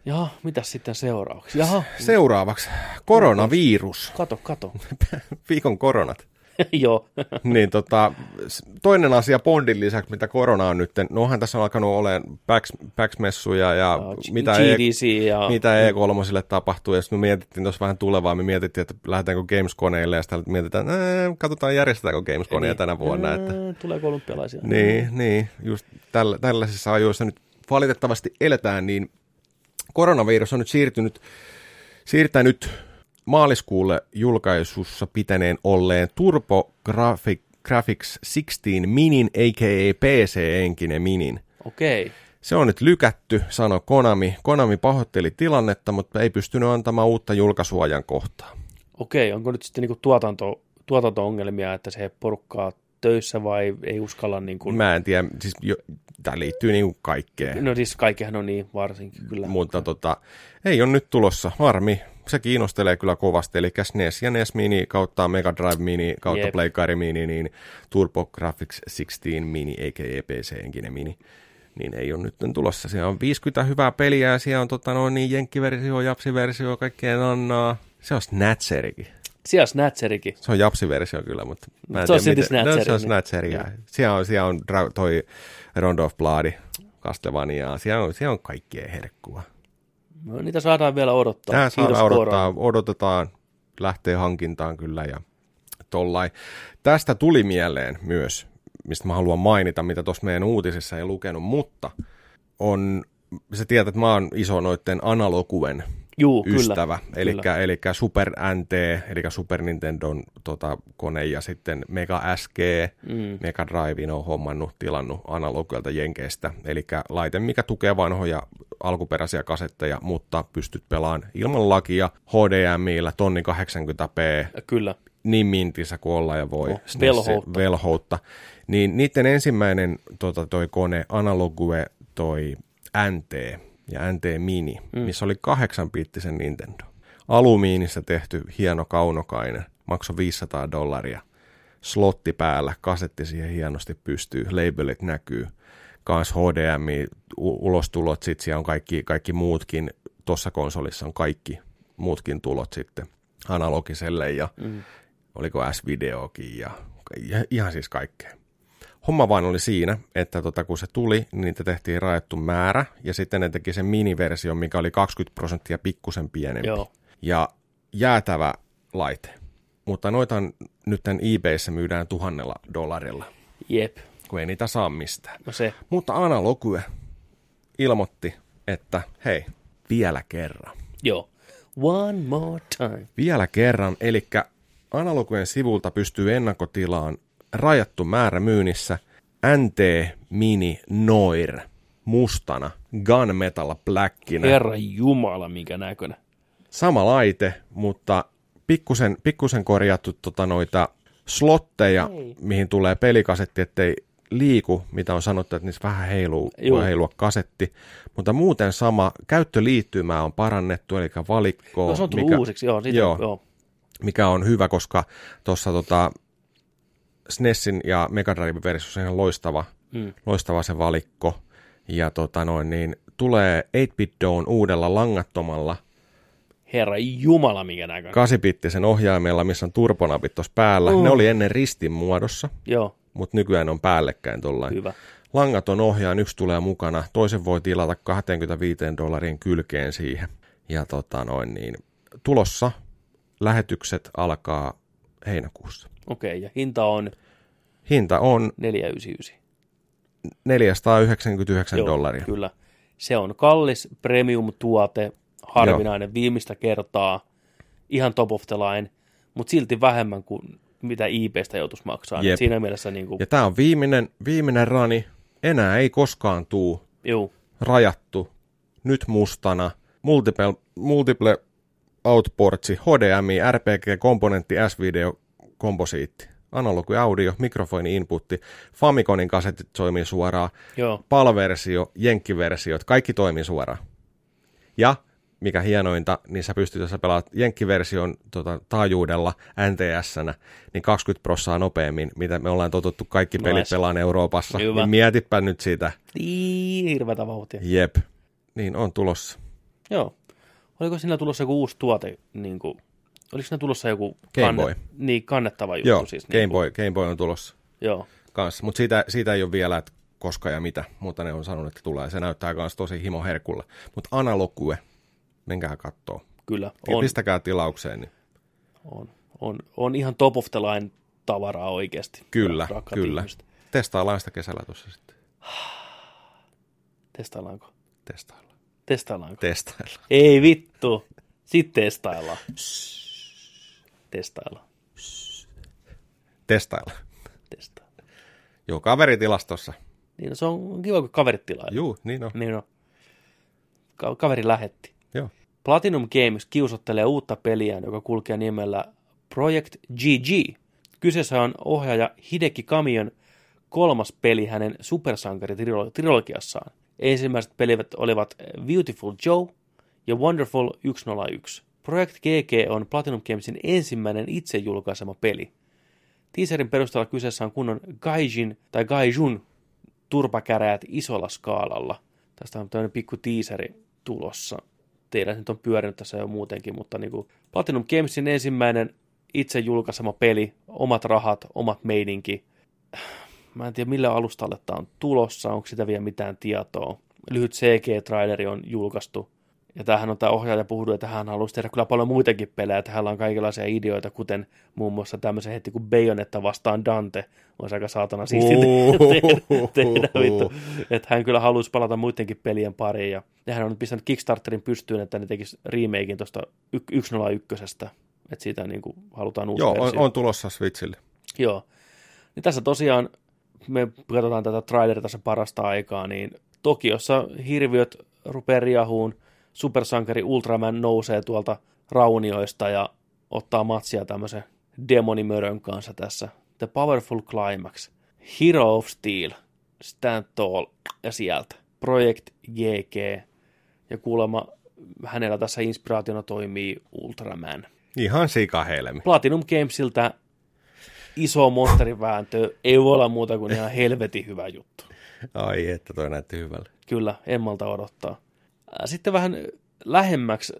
Jaha, mitä sitten seuraavaksi? Jaha, Seuraavaksi koronavirus, kato, kato. [laughs] viikon koronat. [laughs] Joo, niin tota, toinen asia Bondin lisäksi, mitä korona on nyt, no onhan tässä on alkanut olemaan PAX, PAX-messuja ja mitä, e, ja... mitä E3 tapahtuu, ja sitten me mietittiin tuossa vähän tulevaa, me mietittiin, että lähdetäänkö Gamesconeille, ja sitten mietitään, että katsotaan järjestetäänkö Gamesconeja tänä vuonna, että Ää, Tuleeko olympialaisia? Niin, niin, just tällä, tällaisissa ajoissa nyt valitettavasti eletään, niin koronavirus on nyt siirtynyt, siirtänyt maaliskuulle julkaisussa pitäneen olleen Turbo Graphic, Graphics 16 Minin, a.k.a. PC-enkinen Minin. Okei. Se on nyt lykätty, sanoi Konami. Konami pahoitteli tilannetta, mutta ei pystynyt antamaan uutta julkaisuajan kohtaa. Okei, onko nyt sitten niinku tuotanto, tuotanto-ongelmia, että se porukkaa töissä vai ei uskalla niin kuin... Mä en tiedä, siis jo, tämä liittyy niin kaikkeen. No siis kaikkihan on niin varsinkin kyllä. Mutta tota, ei ole nyt tulossa. Harmi. Se kiinnostelee kyllä kovasti. Eli SNES ja NES Mini kautta Mega Drive Mini kautta Jep. Playcard Mini, niin Turbo Graphics 16 Mini, a.k.a. PC-henkinen Mini, niin ei ole nyt tulossa. Siellä on 50 hyvää peliä ja siellä on tota, noin niin jenkkiversio, japsiversio, kaikkea annaa. Se on Snatcherikin. Siellä Snatcherikin. Se on japsiversio kyllä, mutta mä en Se on tiedä, silti miten- Snatcheri, No, se on niin. Snatcheria. Siellä on, siellä on toi Rondo of Blood, Castlevania, siellä on, siellä on kaikkea herkkua. No, niitä saadaan vielä odottaa. Tämä Kiitos saadaan odottaa, odotetaan, lähtee hankintaan kyllä ja tollai. Tästä tuli mieleen myös, mistä mä haluan mainita, mitä tuossa meidän uutisissa ei lukenut, mutta on, sä tiedät, että mä oon iso noitten analoguen Juu, ystävä, eli Super NT, eli Super Nintendon tota, kone ja sitten Mega SG, Mm. Mega Drive on hommannut, tilannut analogilta Jenkeistä, eli laite, mikä tukee vanhoja alkuperäisiä kasetteja, mutta pystyt pelaamaan ilman lakia HDMIllä tonni 80p, Kyllä. niin mintissä kuin olla ja voi. Oh, SNES velhoutta. velhoutta. Niin niiden ensimmäinen tota, toi kone, Analogue, toi NT ja NT Mini, mm. missä oli kahdeksanpiittisen Nintendo. Alumiinissa tehty hieno kaunokainen, maksoi 500 dollaria. Slotti päällä, kasetti siihen hienosti pystyy, labelit näkyy. Kans HDMI, u- ulostulot, sitten siellä on kaikki, kaikki muutkin, tuossa konsolissa on kaikki muutkin tulot sitten analogiselle ja mm. oliko S-videokin ja, ja ihan siis kaikkea. Homma vaan oli siinä, että tota, kun se tuli, niin niitä tehtiin rajattu määrä, ja sitten ne teki sen miniversio, mikä oli 20 prosenttia pikkusen pienempi. Joo. Ja jäätävä laite. Mutta noita nyt eBayssä myydään tuhannella dollarilla, Jep. Kun ei niitä saa mistään. No se. Mutta Analogue ilmoitti, että hei, vielä kerran. Joo. One more time. Vielä kerran, eli Analoguen sivulta pystyy ennakkotilaan rajattu määrä myynnissä NT Mini Noir mustana Gunmetal Blackina. Herra Jumala, minkä näköinen. Sama laite, mutta pikkusen, pikkusen korjattu tota noita slotteja, Ei. mihin tulee pelikasetti, ettei liiku, mitä on sanottu, että niissä vähän heiluu, Juu. voi heilua kasetti. Mutta muuten sama, käyttöliittymää on parannettu, eli valikko, No se on tullut mikä, uusiksi, joo. Siitä, Joo. joo. mikä on hyvä, koska tuossa tota, SNESin ja Mega Drive-versiossa on ihan loistava, Mm. loistava se valikko. Ja tota noin, niin tulee 8-bit Dawn uudella langattomalla Herra Jumala, minkä näköinen. 8-bittisen ohjaimella, missä on turponapit tuossa päällä. Mm. Ne oli ennen ristin muodossa, joo, mutta nykyään on päällekkäin tuollain. hyvä. Langaton ohjaan, yksi tulee mukana, toisen voi tilata 25 dollarin kylkeen siihen. Ja tota noin niin, tulossa lähetykset alkaa heinäkuussa. Okei, ja hinta on Hinta on 499. 499 Joo, dollaria. Kyllä. Se on kallis premium-tuote, harvinainen viimeistä kertaa, ihan top of the line, mutta silti vähemmän kuin mitä IPstä joutuisi maksaa. Jep. Et siinä mielessä niin kuin, Ja tämä on viimeinen, viimeinen rani. Enää ei koskaan tuu juu, rajattu, nyt mustana, multiple, multiple outportsi, HDMI, RPG-komponentti, S-video, komposiitti, analogi audio, mikrofoni inputti, Famiconin kasetit toimii suoraan, joo, PAL-versio, Jenkki-versiot, kaikki toimii suoraan. Ja mikä hienointa, niin sä pystyt, jos sä pelaat Jenkki-version tota, taajuudella nts niin 20 prossaa nopeammin, mitä me ollaan totuttu kaikki pelit pelaan Euroopassa. Hyvä. Niin mietipä nyt sitä. niin hirveätä vauhtia. Jep. Niin on tulossa. Joo. Oliko siinä tulossa joku uusi tuote, niin kuin, oliko siinä tulossa joku Game Boy. niin, kannettava juttu? Joo, siis, Game, niin kuin, Boy, Game Boy on tulossa Joo, kanssa. Mutta siitä, siitä ei ole vielä, että koska ja mitä, mutta ne on sanonut, että tulee. Se näyttää myös tosi himoherkulle. Mutta Analogue, menkää kattoo. kyllä, Ja on, pistäkää tilaukseen, niin on, on, on ihan top of the line tavaraa oikeasti. kyllä, kyllä. ihmiset. Testaillaan sitä kesällä tuossa sitten. Testaillaanko? Testaillaan. Testaillaanko? Testaillaan. Ei vittu. Sitten testaillaan. Testaillaan. Testaillaan. Testaillaan. Joo, kaveritilastossa. Niin no, se on kiva, kun kaverit tilaa. Juu, niin on. Niin on. Ka- kaveri lähetti. Platinum Games kiusottelee uutta peliä, joka kulkee nimellä Project GG. Kyseessä on ohjaaja Hideki Kamion kolmas peli hänen supersankaritrilogiassaan. Ensimmäiset pelit olivat Beautiful Joe ja Wonderful 101. Project GG on Platinum Gamesin ensimmäinen itse julkaisema peli. Teaserin perusteella kyseessä on kunnon Gaijin tai Gaijun turpakäräjät isolla skaalalla. Tästä on tämmöinen pikku teaseri tulossa. Teillä nyt on pyörinyt tässä jo muutenkin, mutta niin kuin Platinum Gamesin ensimmäinen itse julkaisema peli, omat rahat, omat meininki. Mä en tiedä millä alustalle tämä on tulossa, onko sitä vielä mitään tietoa. Lyhyt CG-traileri on julkaistu. Ja tämähän on tämä ohjaaja puhunut, että hän haluaisi tehdä kyllä paljon muitakin pelejä, että hänellä on kaikenlaisia ideoita, kuten muun muassa tämmöisen heti kuin Bayonetta vastaan Dante. Olisi aika saatana siistiä tehdä, vittu. Että hän kyllä haluaisi palata muidenkin pelien pariin. Ja, ja hän on nyt pistänyt Kickstarterin pystyyn, että ne tekisi remakein tuosta 101. Että siitä niin kuin halutaan uusi Joo, on, on tulossa Switchille. Joo. Niin tässä tosiaan, me katsotaan tätä traileria tässä parasta aikaa, niin Tokiossa hirviöt rupeaa riahuun, supersankari Ultraman nousee tuolta raunioista ja ottaa matsia tämmöisen demonimörön kanssa tässä. The Powerful Climax, Hero of Steel, Stand Tall ja sieltä. Project GG ja kuulemma hänellä tässä inspiraationa toimii Ultraman. Ihan sikahelmi. Platinum Gamesilta iso monsterivääntö, ei voi olla muuta kuin ihan helvetin hyvä juttu. Ai että toi näytti hyvälle. Kyllä, en malta odottaa. Ää, Sitten vähän lähemmäksi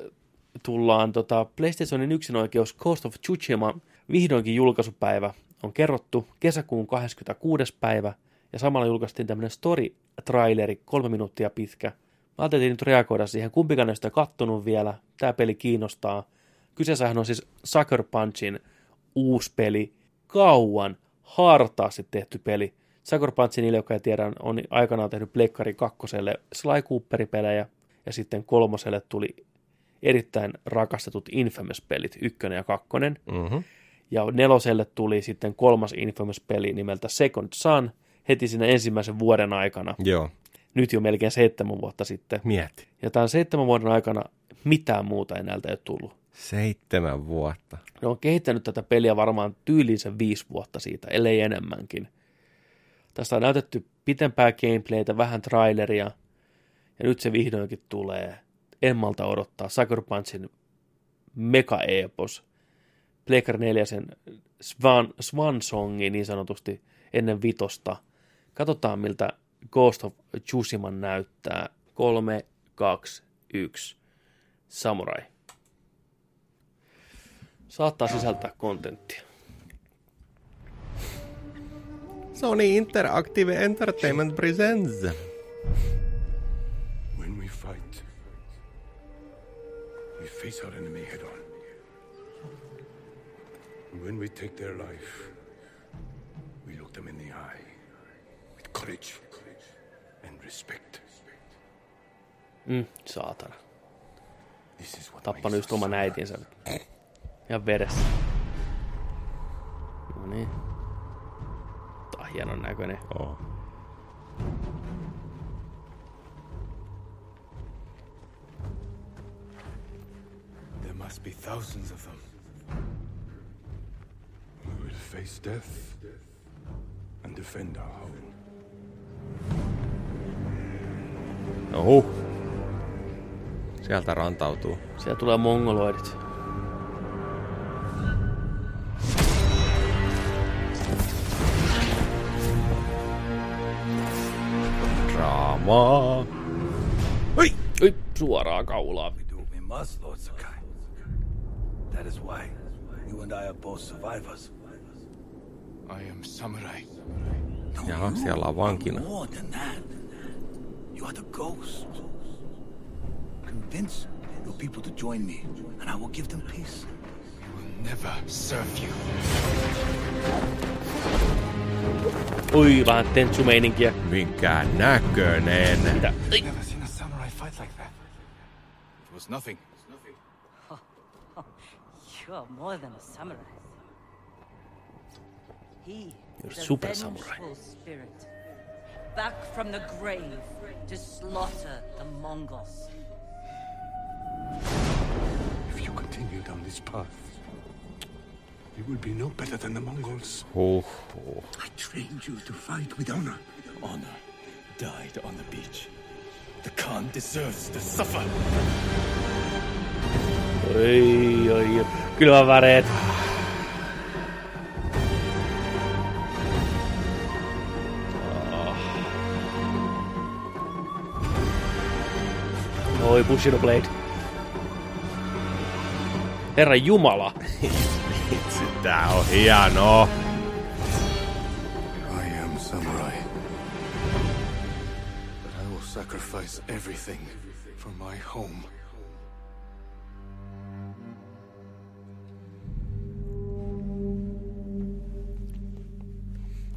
tullaan tota PlayStationin yksinoikeus Coast of Tsushima. Vihdoinkin julkaisupäivä on kerrottu kesäkuun 26. päivä ja samalla julkaistiin tämmöinen story-traileri, kolme minuuttia pitkä. Mä ajattelin nyt reagoida siihen, kumpikaan sitä kattonut vielä. Tämä peli kiinnostaa. Kyseessähän on siis Sucker Punchin uusi peli. Kauan, hartaasti tehty peli. Sucker Punch, niille, jotka ei tiedä, on aikanaan tehnyt Pleikkari kakkoselle Sly Cooper-pelejä, ja sitten kolmoselle tuli erittäin rakastetut Infamous-pelit, ykkönen ja kakkonen. Mm-hmm. Ja neloselle tuli sitten kolmas Infamous-peli nimeltä Second Son, heti siinä ensimmäisen vuoden aikana. Joo, Nyt jo melkein seitsemän vuotta sitten. mieti. Ja tämän seitsemän vuoden aikana mitään muuta ei näiltä ei ole tullut. Seitsemän vuotta. Ne on kehittänyt tätä peliä varmaan tyylinsä viisi vuotta siitä, ellei enemmänkin. Tästä on näytetty pitempää gameplaytä, vähän traileria, ja nyt se vihdoinkin tulee. En malta odottaa Sucker Punchin mega-epos. Pleikkari 4 sen Swan, Swan Songi niin sanotusti ennen vitosta. Katsotaan miltä Ghost of Tsushima näyttää. 3, 2, 1. Samurai. Saattaa sisältää kontenttia. Sony Interactive Entertainment Presents. Face our enemy head on. And when we take their life, we look them in the eye with courage and respect. Mm, saatana. This is what Tappanut just us oman äitinsä. Ja veressä. No niin. Tää on hienon näköinen. Oh. Must be thousands of them. We will face death and defend our home. Oho. Sieltä rantautuu. Siellä tulee mongoloidit. Draamaa. Oi! Oi, suoraa kaulaa. do what we must, Lord Sakai. That is why you and I are both survivors. I am samurai. No, Jaha, siellä on vankina. More than that. You are the ghost. Convince your people to join me, and I will give them peace. will never serve you. Oi, vähän tentsumeininkiä. Minkä näköinen. Mitä? Never seen a samurai fight like that. It was nothing. You're more than a samurai. He You're is a super samurai. spirit, back from the grave to slaughter the Mongols. If you continue down this path, you will be no better than the Mongols. Huh. I trained you to fight with honor. Honor died on the beach. The Khan deserves to suffer. Oi, oi, oi. Kylmä väreet. Oi, Bushido Blade. Herra Jumala. Vitsi, tää on hienoa. I am samurai. But I will sacrifice everything for my home.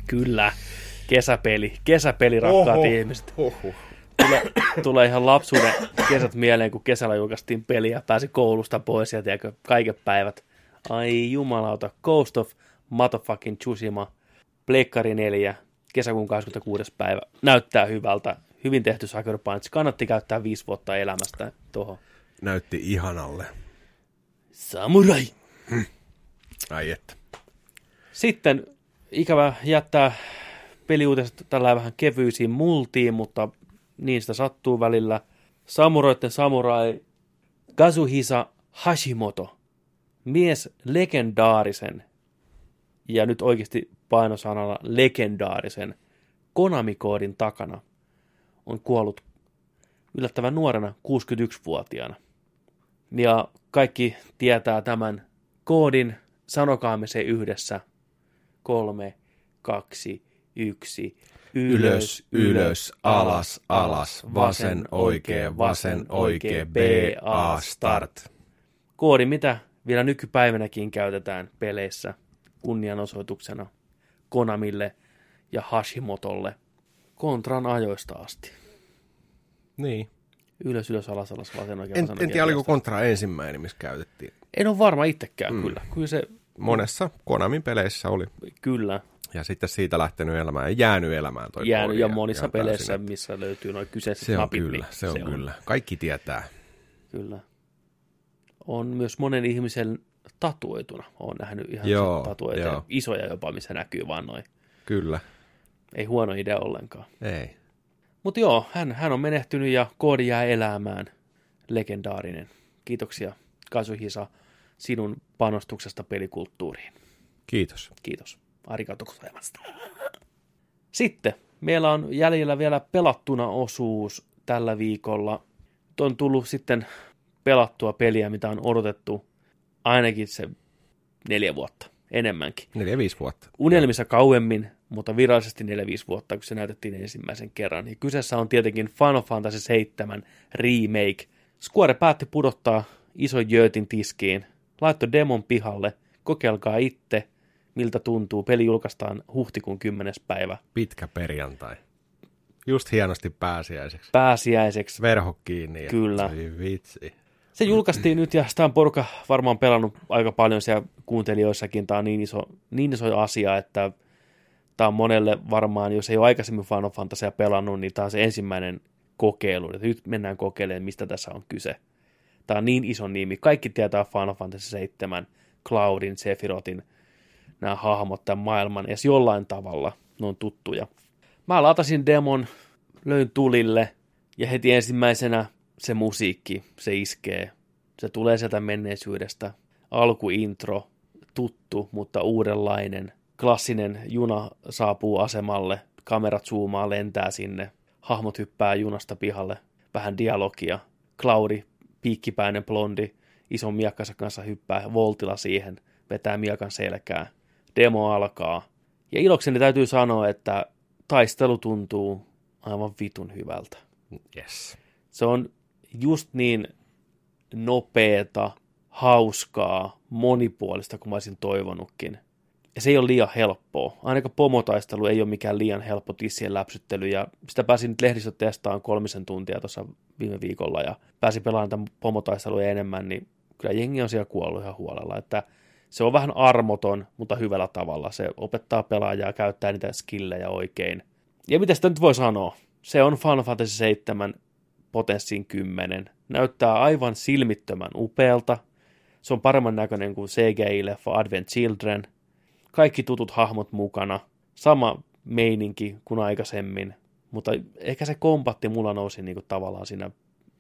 Kyllä. Kesäpeli. Kesäpeli, rakkaat Oho. ihmiset. Huhhuh. Tulee, tulee ihan lapsuuden kesät mieleen, kun kesällä julkaistiin peliä, pääsi koulusta pois ja tiedätkö, kaiket päivät. Ai jumalauta, Ghost of Motherfucking Tsushima, Pleikkari 4, kesäkuun 26. päivä. Näyttää hyvältä. Hyvin tehty Sucker Punch. Kannatti käyttää viisi vuotta elämästä tuohon. Näytti ihanalle. Samurai! Ai että. Sitten ikävä jättää peliuutiset tällä vähän kevyisiin multiin, mutta sitä sattuu välillä. Samuroiden samurai Kazuhisa Hashimoto. Mies legendaarisen, ja nyt oikeasti painosanalla legendaarisen Konami-koodin takana on kuollut yllättävän nuorena 61-vuotiaana. Ja kaikki tietää tämän koodin, sanokaamme se yhdessä. Kolme, kaksi, yksi. Ylös, ylös, alas, alas, vasen, oikee, vasen, oikee, B, A, start. Koodi, mitä vielä nykypäivänäkin käytetään peleissä kunnianosoituksena Konamille ja Hashimotolle Kontran ajoista asti. Niin. Ylös, ylös, alas, alas, vasen, oikein, En, vasen, en tiedä, oliko. Kontra ensimmäinen, missä käytettiin. En ole varma itsekään, mm. kyllä. Kyllä se, Monessa Konamin peleissä oli. kyllä, Ja sitten siitä lähtenyt elämään ja jäänyt elämään toi jäänyt koodi ja monissa peleissä, missä löytyy noin kyseiset Se on napit, kyllä, niin se on kyllä. Kaikki tietää. Kyllä. On myös monen ihmisen tatuoituna. Olen nähnyt ihan Joo, tatuoituja, joo. isoja jopa, missä näkyy vaan noin. Kyllä. Ei huono idea ollenkaan. Ei. Mutta joo, hän, hän on menehtynyt ja koodi jää elämään. Legendaarinen. Kiitoksia Kazuhisa sinun panostuksesta pelikulttuuriin. Kiitos. Kiitos. Arigato gozaimasta. Sitten meillä on jäljellä vielä pelattuna osuus tällä viikolla. On tullut sitten pelattua peliä, mitä on odotettu ainakin se neljä vuotta, enemmänkin. Neljä, viisi vuotta. Unelmissa kauemmin, mutta virallisesti 4-5 vuotta, kun se näytettiin ensimmäisen kerran. Ja kyseessä on tietenkin Final Fantasy 7 Remake. Square päätti pudottaa ison jöötin tiskiin, laittoi demon pihalle, kokeilkaa itse, miltä tuntuu. Peli julkaistaan huhtikuun 10. päivä Pitkä perjantai. Just hienosti pääsiäiseksi. pääsiäiseksi. Verho kiinni. Kyllä. Voi vitsi. Se julkaistiin nyt ja sitä on porukka varmaan pelannut aika paljon siellä kuuntelijoissakin. Tämä on niin iso, niin iso asia, että tämä on monelle varmaan, jos ei ole aikaisemmin Final Fantasia pelannut, niin tämä on se ensimmäinen kokeilu. Että nyt mennään kokeilemaan, mistä tässä on kyse. Tämä on niin iso nimi. Kaikki tietää Final Fantasy 7, Cloudin, Sephirotin, nämä hahmot, tämän maailman, edes jollain tavalla ne on tuttuja. Mä latasin demon, löin tulille ja heti ensimmäisenä se musiikki, se iskee. Se tulee sieltä menneisyydestä. Alkuintro, tuttu, mutta uudenlainen. Klassinen juna saapuu asemalle, kamerat zoomaa, lentää sinne. Hahmot hyppää junasta pihalle, vähän dialogia. Claudi, piikkipäinen blondi, ison miekkansa kanssa hyppää voltilla siihen, vetää miekan selkää. Demo alkaa. Ja ilokseni täytyy sanoa, että taistelu tuntuu aivan vitun hyvältä. Yes. Se on just niin nopeeta, hauskaa, monipuolista kuin mä olisin toivonutkin. Ja se ei ole liian helppoa. Ainakaan pomotaistelu ei ole mikään liian helppo tissien läpsyttely. Ja sitä pääsin nyt lehdistö testaamaan kolmisen tuntia tuossa viime viikolla ja pääsin pelaamaan tämän pomotaisteluja enemmän, niin kyllä jengi on siellä kuollut ihan huolella. Että se on vähän armoton, mutta hyvällä tavalla. Se opettaa pelaajaa käyttää niitä skillejä oikein. Ja mitä sitä nyt voi sanoa? Se on Final Fantasy 7 potenssiin 10. Näyttää aivan silmittömän upealta. Se on paremman näköinen kuin CGI-leffa Advent Children. Kaikki tutut hahmot mukana. Sama meininki kuin aikaisemmin. Mutta ehkä se kompatti mulla nousi niinku tavallaan siinä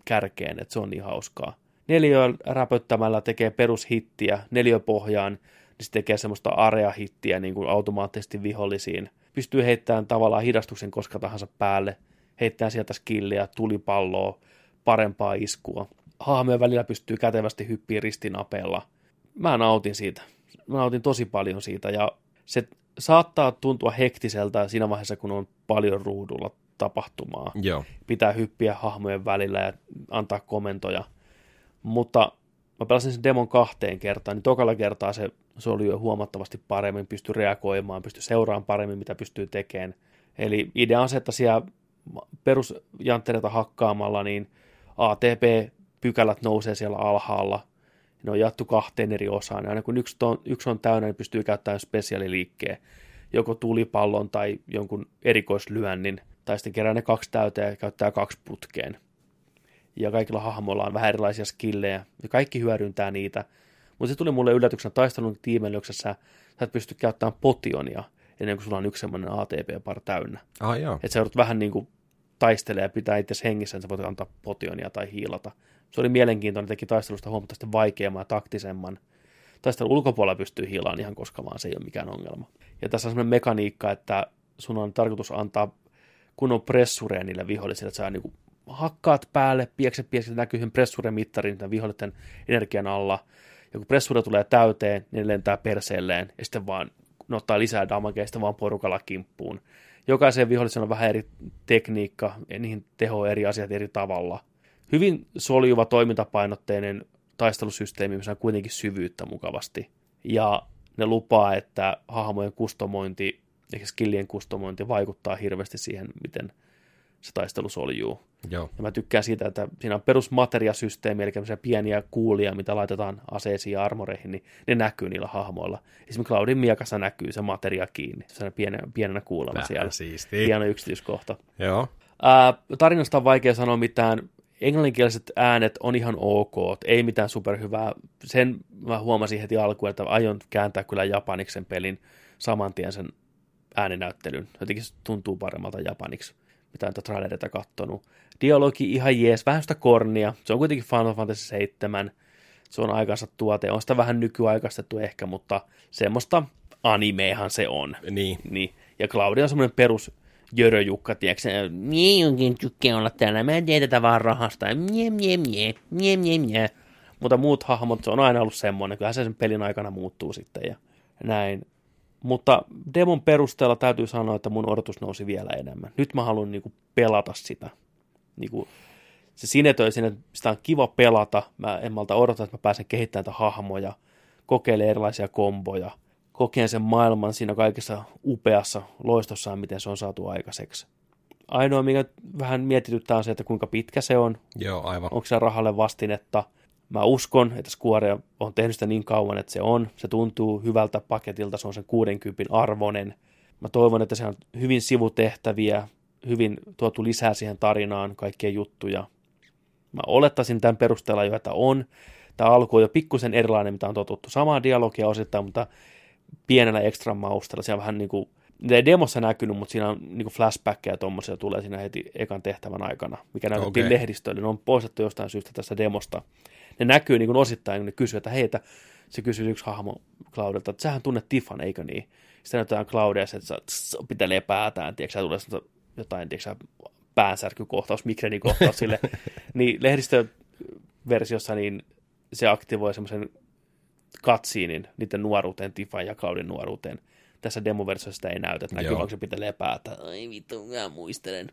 kärkeen, että se on niin hauskaa. Neliö räpöttämällä tekee perushittiä neliöpohjaan, niin se tekee semmoista area-hittiä niin kuin automaattisesti vihollisiin. Pystyy heittämään tavallaan hidastuksen koska tahansa päälle, heittää sieltä skilliä, tulipalloa, parempaa iskua. Hahmojen välillä pystyy kätevästi hyppiä ristinapeella. Mä nautin siitä. Mä nautin tosi paljon siitä ja se saattaa tuntua hektiseltä siinä vaiheessa, kun on paljon ruudulla tapahtumaa. Joo. Pitää hyppiä hahmojen välillä ja antaa komentoja. Mutta mä pelasin sen demon kahteen kertaan, niin tokalla kertaa se, se oli jo huomattavasti paremmin, pystyi reagoimaan, pystyi seuraamaan paremmin, mitä pystyy tekemään. Eli idea on se, että siellä perusjanttereita hakkaamalla, niin ATP-pykälät nousee siellä alhaalla. Ne on jaettu kahteen eri osaan. Ja aina kun yksi on, yksi on täynnä, niin pystyy käyttämään spesiaaliliikkeen. Joko tulipallon tai jonkun erikoislyönnin. Tai sitten kerää ne kaksi täyteen ja käyttää kaksi putkeen. Ja kaikilla hahmoilla on vähän erilaisia skillejä. Ja kaikki hyödyntää niitä. Mutta se tuli mulle yllätyksenä taistelun tiimelyksessä. Sä et pysty käyttämään potionia ennen kuin sulla on yksi semmoinen ATP-par täynnä. Ah. Että sä joudut vähän niin kuin taistelemaan ja pitää itse hengissä, niin sä voit antaa potionia tai hiilata. Se oli mielenkiintoinen, teki taistelusta huomattavasti vaikeamman ja taktisemman. Taistelun ulkopuolella pystyy hiilaan ihan koska vaan, se ei ole mikään ongelma. Ja tässä on semmoinen mekaniikka, että sun on tarkoitus antaa kunnon pressureja niille vihollisille, että sä niin hakkaat päälle, piekset, piekset, näkyy sen pressuremittarin tämän vihollisten energian alla, ja kun pressure tulee täyteen, niin ne lentää perseelleen, ja sitten vaan ne ottaa lisää damagea, ja sitten vaan porukalla kimppuun. Jokaisen vihollisen on vähän eri tekniikka, ja niihin teho eri asiat eri tavalla. Hyvin soljuva toimintapainotteinen taistelusysteemi, missä on kuitenkin syvyyttä mukavasti. Ja ne lupaa, että hahmojen kustomointi, eikä skillien kustomointi vaikuttaa hirveästi siihen, miten se taistelu soljuu. Joo. Ja mä tykkään siitä, että siinä on perusmateriasysteemi, eli pieniä kuulia, mitä laitetaan aseisiin ja armoreihin, niin ne näkyy niillä hahmoilla. Esimerkiksi Cloudin miekassa näkyy se materia kiinni, se pienenä, pienenä Vähän siellä. siistiä. Hieno yksityiskohta. Joo. Ää, tarinasta on vaikea sanoa mitään. Englanninkieliset äänet on ihan ok, ei mitään superhyvää. Sen mä huomasin heti alkuun, että aion kääntää kyllä japaniksi sen pelin saman tien sen ääninäyttelyn. Jotenkin se tuntuu paremmalta japaniksi, mitä nyt trailereita kattonut. Dialogi ihan jees, vähän sitä kornia. Se on kuitenkin Final Fantasy 7. Se on aikansa tuote. On sitä vähän nykyaikaistettu ehkä, mutta semmoista animehan se on. Niin. Niin. Ja Claudia on semmoinen perus jöröjukka, tiedätkö Mie onkin tykkää olla täällä, mä en tee tätä vaan rahasta, mie, mie, mie, mie, mie, mie. Mutta muut hahmot, se on aina ollut semmoinen, kyllähän se sen pelin aikana muuttuu sitten ja näin. Mutta demon perusteella täytyy sanoa, että mun odotus nousi vielä enemmän. Nyt mä haluan niinku pelata sitä. Niinku, se sinetöi sinne, sitä on kiva pelata. Mä en malta odota, että mä pääsen kehittämään näitä hahmoja, kokeilemaan erilaisia komboja, kokeen sen maailman siinä kaikessa upeassa loistossaan, miten se on saatu aikaiseksi. Ainoa, mikä vähän mietityttää on se, että kuinka pitkä se on, Joo, aivan. onko se rahalle vastinetta. Mä uskon, että Square on tehnyt sitä niin kauan, että se on. Se tuntuu hyvältä paketilta, se on sen 60 arvonen. Mä toivon, että se on hyvin sivutehtäviä, hyvin tuotu lisää siihen tarinaan, kaikkia juttuja. Mä olettaisin tämän perusteella jo, että on. Tämä alku on jo pikkusen erilainen, mitä on totuttu. Samaa dialogia osittain, mutta pienellä ekstra maustella. Siellä vähän niin kuin, niitä ei demossa näkynyt, mutta siinä on niin flashbackkejä tuommoisia tulee siinä heti ekan tehtävän aikana, mikä näytettiin Okei. lehdistölle. Ne on poistettu jostain syystä tästä demosta. Ne näkyy niin kuin osittain, kun ne kysyy, että hei, että se kysyy yksi hahmo Claudelta, että sähän tunnet Tiffan, eikö niin? Sitten näytetään Claudia, että se tss, pitelee päätään, tiedätkö, sä, tulee jotain, tiedätkö, sä, päänsärkykohtaus, migreenikohtaus sille. [laughs] niin lehdistöversiossa niin se aktivoi semmoisen katsiinin niiden nuoruuteen, Tiffan ja Claudin nuoruuteen. Tässä demoversiossa sitä ei näytä, että se pitelee päätä. Ai vittu, mä muistelen.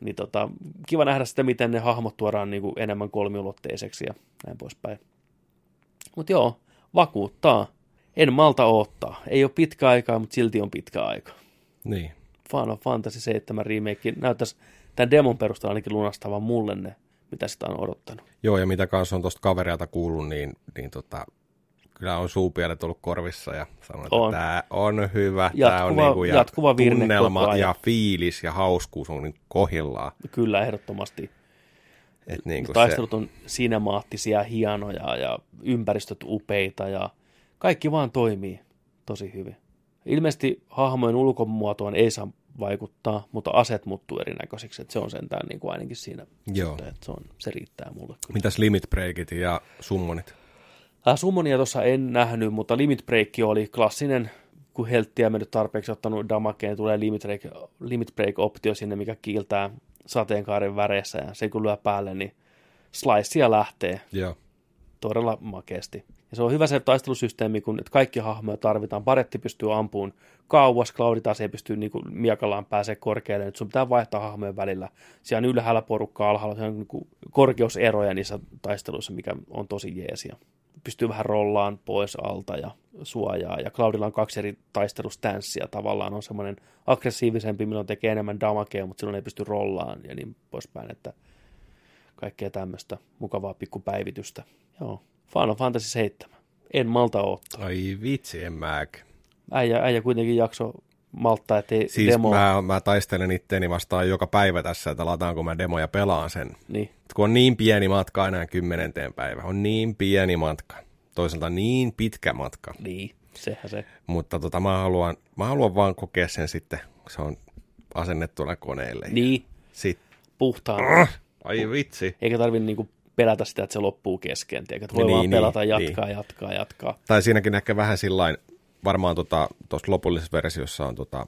Niin tota, kiva nähdä sitä, miten ne hahmot tuodaan niin kuin enemmän kolmiulotteiseksi ja näin poispäin. Mutta joo, vakuuttaa. En malta odottaa. Ei ole pitkä aikaa, mutta silti on pitkä aika. Niin. Final Fantasy 7 remake näyttäisi tämän demon perusteella ainakin lunastavan mulle ne, mitä sitä on odottanut. Joo, ja mitä kanssa on tuosta kaverilta kuullut, niin, niin tota, kyllä on suupielet ollut korvissa ja sanonut, On. että tämä on hyvä, tämä on Jatkuva- niinku, ja jatkuva tunnelma ja fiilis ja hauskuus on niin kohillaan. Kyllä, ehdottomasti. Et niin kuin Taistelut se, on sinemaattisia, hienoja ja ympäristöt upeita ja kaikki vaan toimii tosi hyvin. Ilmeisesti hahmojen ulkomuotoon ei saa vaikuttaa, mutta aset muuttuu erinäköisiksi, että se on sentään niin kuin ainakin siinä, Joo. että se, on, se riittää mulle. Kyllä. mitäs limit breakit ja summonit? Äh, Summonia tuossa en nähnyt, mutta Limit Break oli klassinen, kun helttiä mennyt tarpeeksi ottanut damakeen, tulee Limit Break, limit break-optio sinne, mikä kiiltää sateenkaaren väreissä ja se kun lyö päälle, niin slicea lähtee Joo. todella makeasti. Ja se on hyvä se taistelusysteemi, kun että kaikki hahmoja tarvitaan. Paretti pystyy ampuun kauas, Cloudi taas ei pysty niin kuin miakallaan pääsee korkealle. Nyt sun pitää vaihtaa hahmojen välillä. Siellä on ylhäällä porukka, alhaalla siellä on niin kuin korkeuseroja niissä taisteluissa, mikä on tosi jeesia. Pystyy vähän rollaan pois alta ja suojaa. Ja Cloudilla on kaksi eri taistelustanssia. Tavallaan on semmoinen aggressiivisempi, milloin tekee enemmän damagea, mutta silloin ei pysty rollaan ja niin poispäin. Että kaikkea tämmöistä mukavaa pikkupäivitystä. Joo. Final Fantasy 7. En malta ottaa. Ai vitsi, en mäkään. Äijä, äijä kuitenkin jakso malttaa, ettei Siis demo... mä, mä taistelen itteeni vastaan joka päivä tässä, että lataanko mä demo ja pelaan sen. Niin. Kun on niin pieni matka enää kymmenenteen päivä, on niin pieni matka. Toisaalta niin pitkä matka. Niin, sehän se. Mutta tota, mä, haluan, mä haluan vaan kokea sen sitten, kun se on asennettuna koneelle. Niin, Sitten, puhtaan. ai vitsi. Eikä tarvi niinku pelätä sitä, että se loppuu kesken. Tiedätkö? Että voi Niin, vaan niin, pelata, jatkaa, niin. jatkaa, jatkaa. Tai siinäkin ehkä vähän sillain, varmaan tuossa tota, lopullisessa versiossa on tota,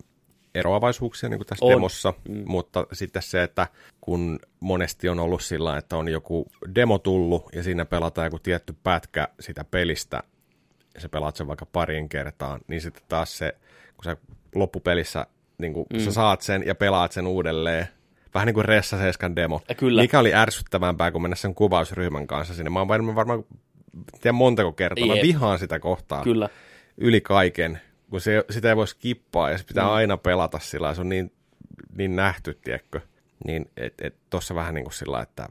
eroavaisuuksia niin kuin tässä On. demossa, mm. mutta sitten se, että kun monesti on ollut sillä, että on joku demo tullut ja siinä pelataan joku tietty pätkä sitä pelistä, ja sä pelaat sen vaikka parin kertaan, niin sitten taas se, kun sä loppupelissä niin kun mm. sä saat sen ja pelaat sen uudelleen, vähän niin kuin Ressa 7 demo, Ja kyllä. mikä oli ärsyttävämpää kuin mennä sen kuvausryhmän kanssa sinne. Mä oon varmaan, varmaan tiedä montako kertaa, mä Jep. vihaan sitä kohtaa Kyllä. yli kaiken, kun se, sitä ei voi skippaa ja se pitää Mm. aina pelata sillä se on niin, niin nähty, tiedätkö? Niin et, et, tossa vähän niin kuin sillä että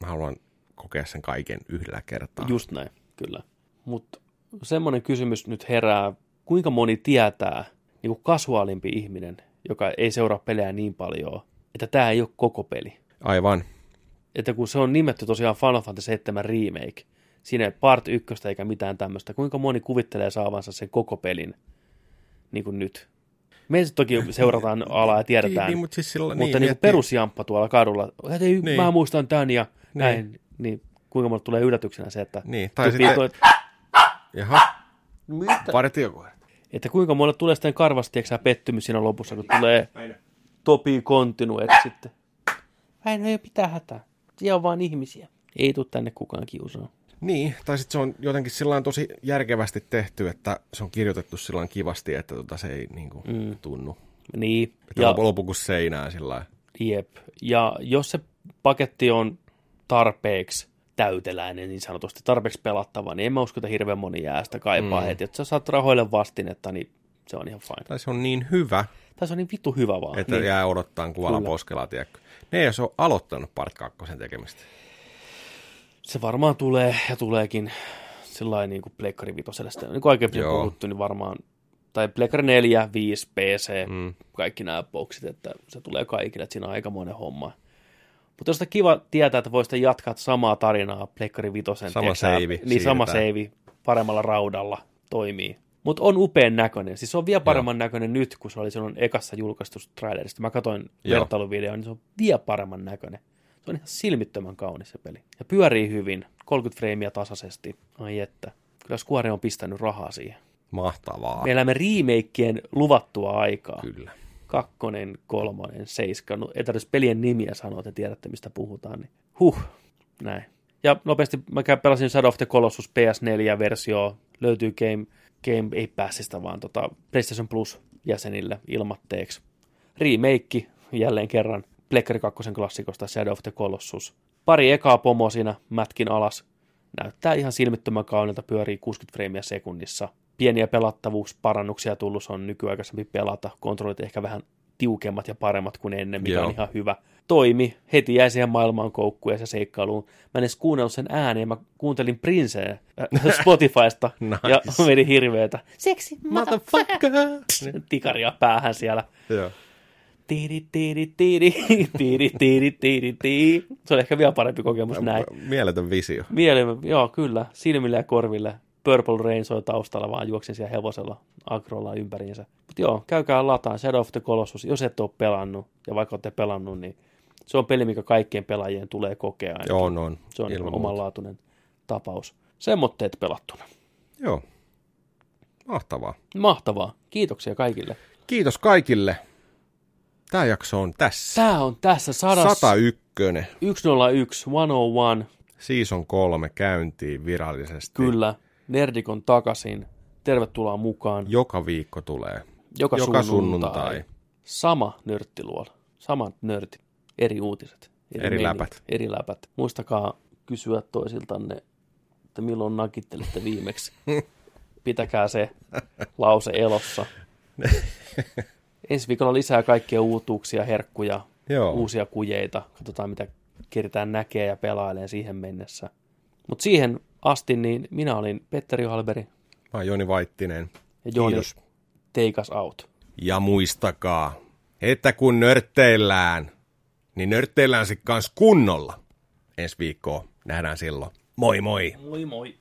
mä haluan kokea sen kaiken yhdellä kertaa. Just näin, kyllä. Mutta semmoinen kysymys nyt herää, kuinka moni tietää, niin kuin kasuaalimpi ihminen, joka ei seuraa pelejä niin paljon, että tämä ei ole koko peli. Aivan. Että kun se on nimetty tosiaan Final Fantasy 7 Remake, siinä ei part ykköstä eikä mitään tämmöistä, kuinka moni kuvittelee saavansa sen koko pelin niin kuin nyt? Me toki [laughs] seurataan alaa ja tiedetään, Niin, mutta siis sillä, mutta niin, niin miettii- perusjamppa tuolla kadulla, että ei, niin. Niin. mä muistan tämän ja näin, niin kuinka mulle tulee yllätyksenä se, että Niin, tai sitten- toi- Jaha, partiokoira. että kuinka mulle tulee sitten karvasti pettymys siinä lopussa, kun tulee Topi Continue sitten. Väinö ei ole mitään hätää. Siellä on vaan ihmisiä. Ei tule tänne kukaan kiusaa. Niin, tai sitten se on jotenkin sillä tosi järkevästi tehty, että se on kirjoitettu sillä kivasti, että tota se ei niin kuin, mm. tunnu. Niin. Että Ja, ja... lopu kuin seinää sillä jep. ja jos se paketti on tarpeeksi täyteläinen niin sanotusti, tarpeeksi pelattava, niin en mä usko, että hirveän moni jää sitä kaipaa mm. heti. Että sä saat rahoille vastinetta, niin se on ihan fine. Tai se on niin hyvä, Se on niin vittu hyvä vaan. että niin. jää odottaa kuvalla poskella, tiedätkö. Ne ei ole aloittanut part 2 tekemistä. Se varmaan tulee ja tuleekin sillä niin kuin Pleikkari Vitoselle. Sitä, niin kuin aikaisemmin puhuttu, niin varmaan, tai Pleikkari 4, 5, PC, mm. kaikki nämä boksit, että se tulee kaikille, että siinä on aikamoinen homma. Mutta jos kiva tietää, että voisitte jatkaa samaa tarinaa Pleikkari Vitosen. Sama seivi Niin sama seivi paremmalla raudalla toimii. Mutta on upean näköinen. Siis se on vielä paremman näköinen nyt, kun se oli silloin ekassa julkaistussa trailerista. Mä katsoin Joo. vertailuvideon, niin se on vielä paremman näköinen. Se on ihan silmittömän kaunis se peli. Ja pyörii hyvin, 30 freimiä tasaisesti. Ai että. Kyllä Square on pistänyt rahaa siihen. Mahtavaa. Me elämme remakeien luvattua aikaa. Kyllä. Kakkonen, kolmonen, seiska. No, ei tarvitse pelien nimiä sanoa, että tiedätte mistä puhutaan. Niin. Huh, näin. Ja nopeasti mä pelasin Shadow of the Colossus PS4-versio. Löytyy Game, Game ei Passista, vaan tota PlayStation Plus jäsenille ilmatteeksi. Remake jälleen kerran Plekkari 2 klassikosta Shadow of the Colossus. Pari ekaa pomo siinä mätkin alas. Näyttää ihan silmittömän kaunilta, pyörii 60 freimiä sekunnissa. Pieniä pelattavuusparannuksia tullut, se on nykyaikaisempi pelata. Kontrollit ehkä vähän tiukemmat ja paremmat kuin ennen, mikä Joo. on ihan hyvä. Toimi, heti jäi siihen maailmaan koukkuun ja se seikkailuun. Mä en edes kuunnellut sen ääneen, mä kuuntelin Princeä äh, [laughs] Spotifysta ja Nice. meni hirveetä. Seksi, Motherfucker! Tikaria päähän siellä. Joo. Tiiri, tiiri, tiiri, tiiri, tiiri, tiiri, tiiri. Se on ehkä vielä parempi kokemus näin. Mieletön visio. Mieli, joo, kyllä. Silmille ja korville. Purple Rain soi taustalla, vaan juoksin siellä hevosella agrolla ympäriinsä. Mutta joo, käykää lataan Shadow of the Colossus, jos et ole pelannut, ja vaikka olette pelannut, niin se on peli, mikä kaikkien pelaajien tulee kokea. ainakin. Joo, on. Se on Ilman ihan muuta. omanlaatuinen tapaus. Semmoitteet pelattuna. Joo. Mahtavaa. Mahtavaa. Kiitoksia kaikille. Kiitos kaikille. Tämä jakso on tässä. Tämä on tässä sadas... 101. 101, 101. Season 3 käyntiin virallisesti. Kyllä, Nerdikon takaisin. Tervetuloa mukaan. Joka viikko tulee. Joka, Joka sunnuntai. sunnuntai. Sama nörttiluola. Samat nörtit. Eri uutiset. Eri meiningit, läpät. Eri läpät. Muistakaa kysyä toisiltanne, että milloin nakittelitte viimeksi. [laughs] Pitäkää se lause elossa. [laughs] Ensi viikolla lisää kaikkia uutuuksia, herkkuja, Joo. uusia kujeita. Katsotaan, mitä keritään näkee ja pelailee siihen mennessä. Mutta siihen asti niin minä olin Petteri Halberi Mä oon Joni Vaittinen. ja Joni Kiitos. Take Us Out. Ja muistakaa, että kun nörtteillään, niin nörtteillään sitten kans kunnolla. Ensi viikkoa nähdään silloin. Moi moi! Moi moi!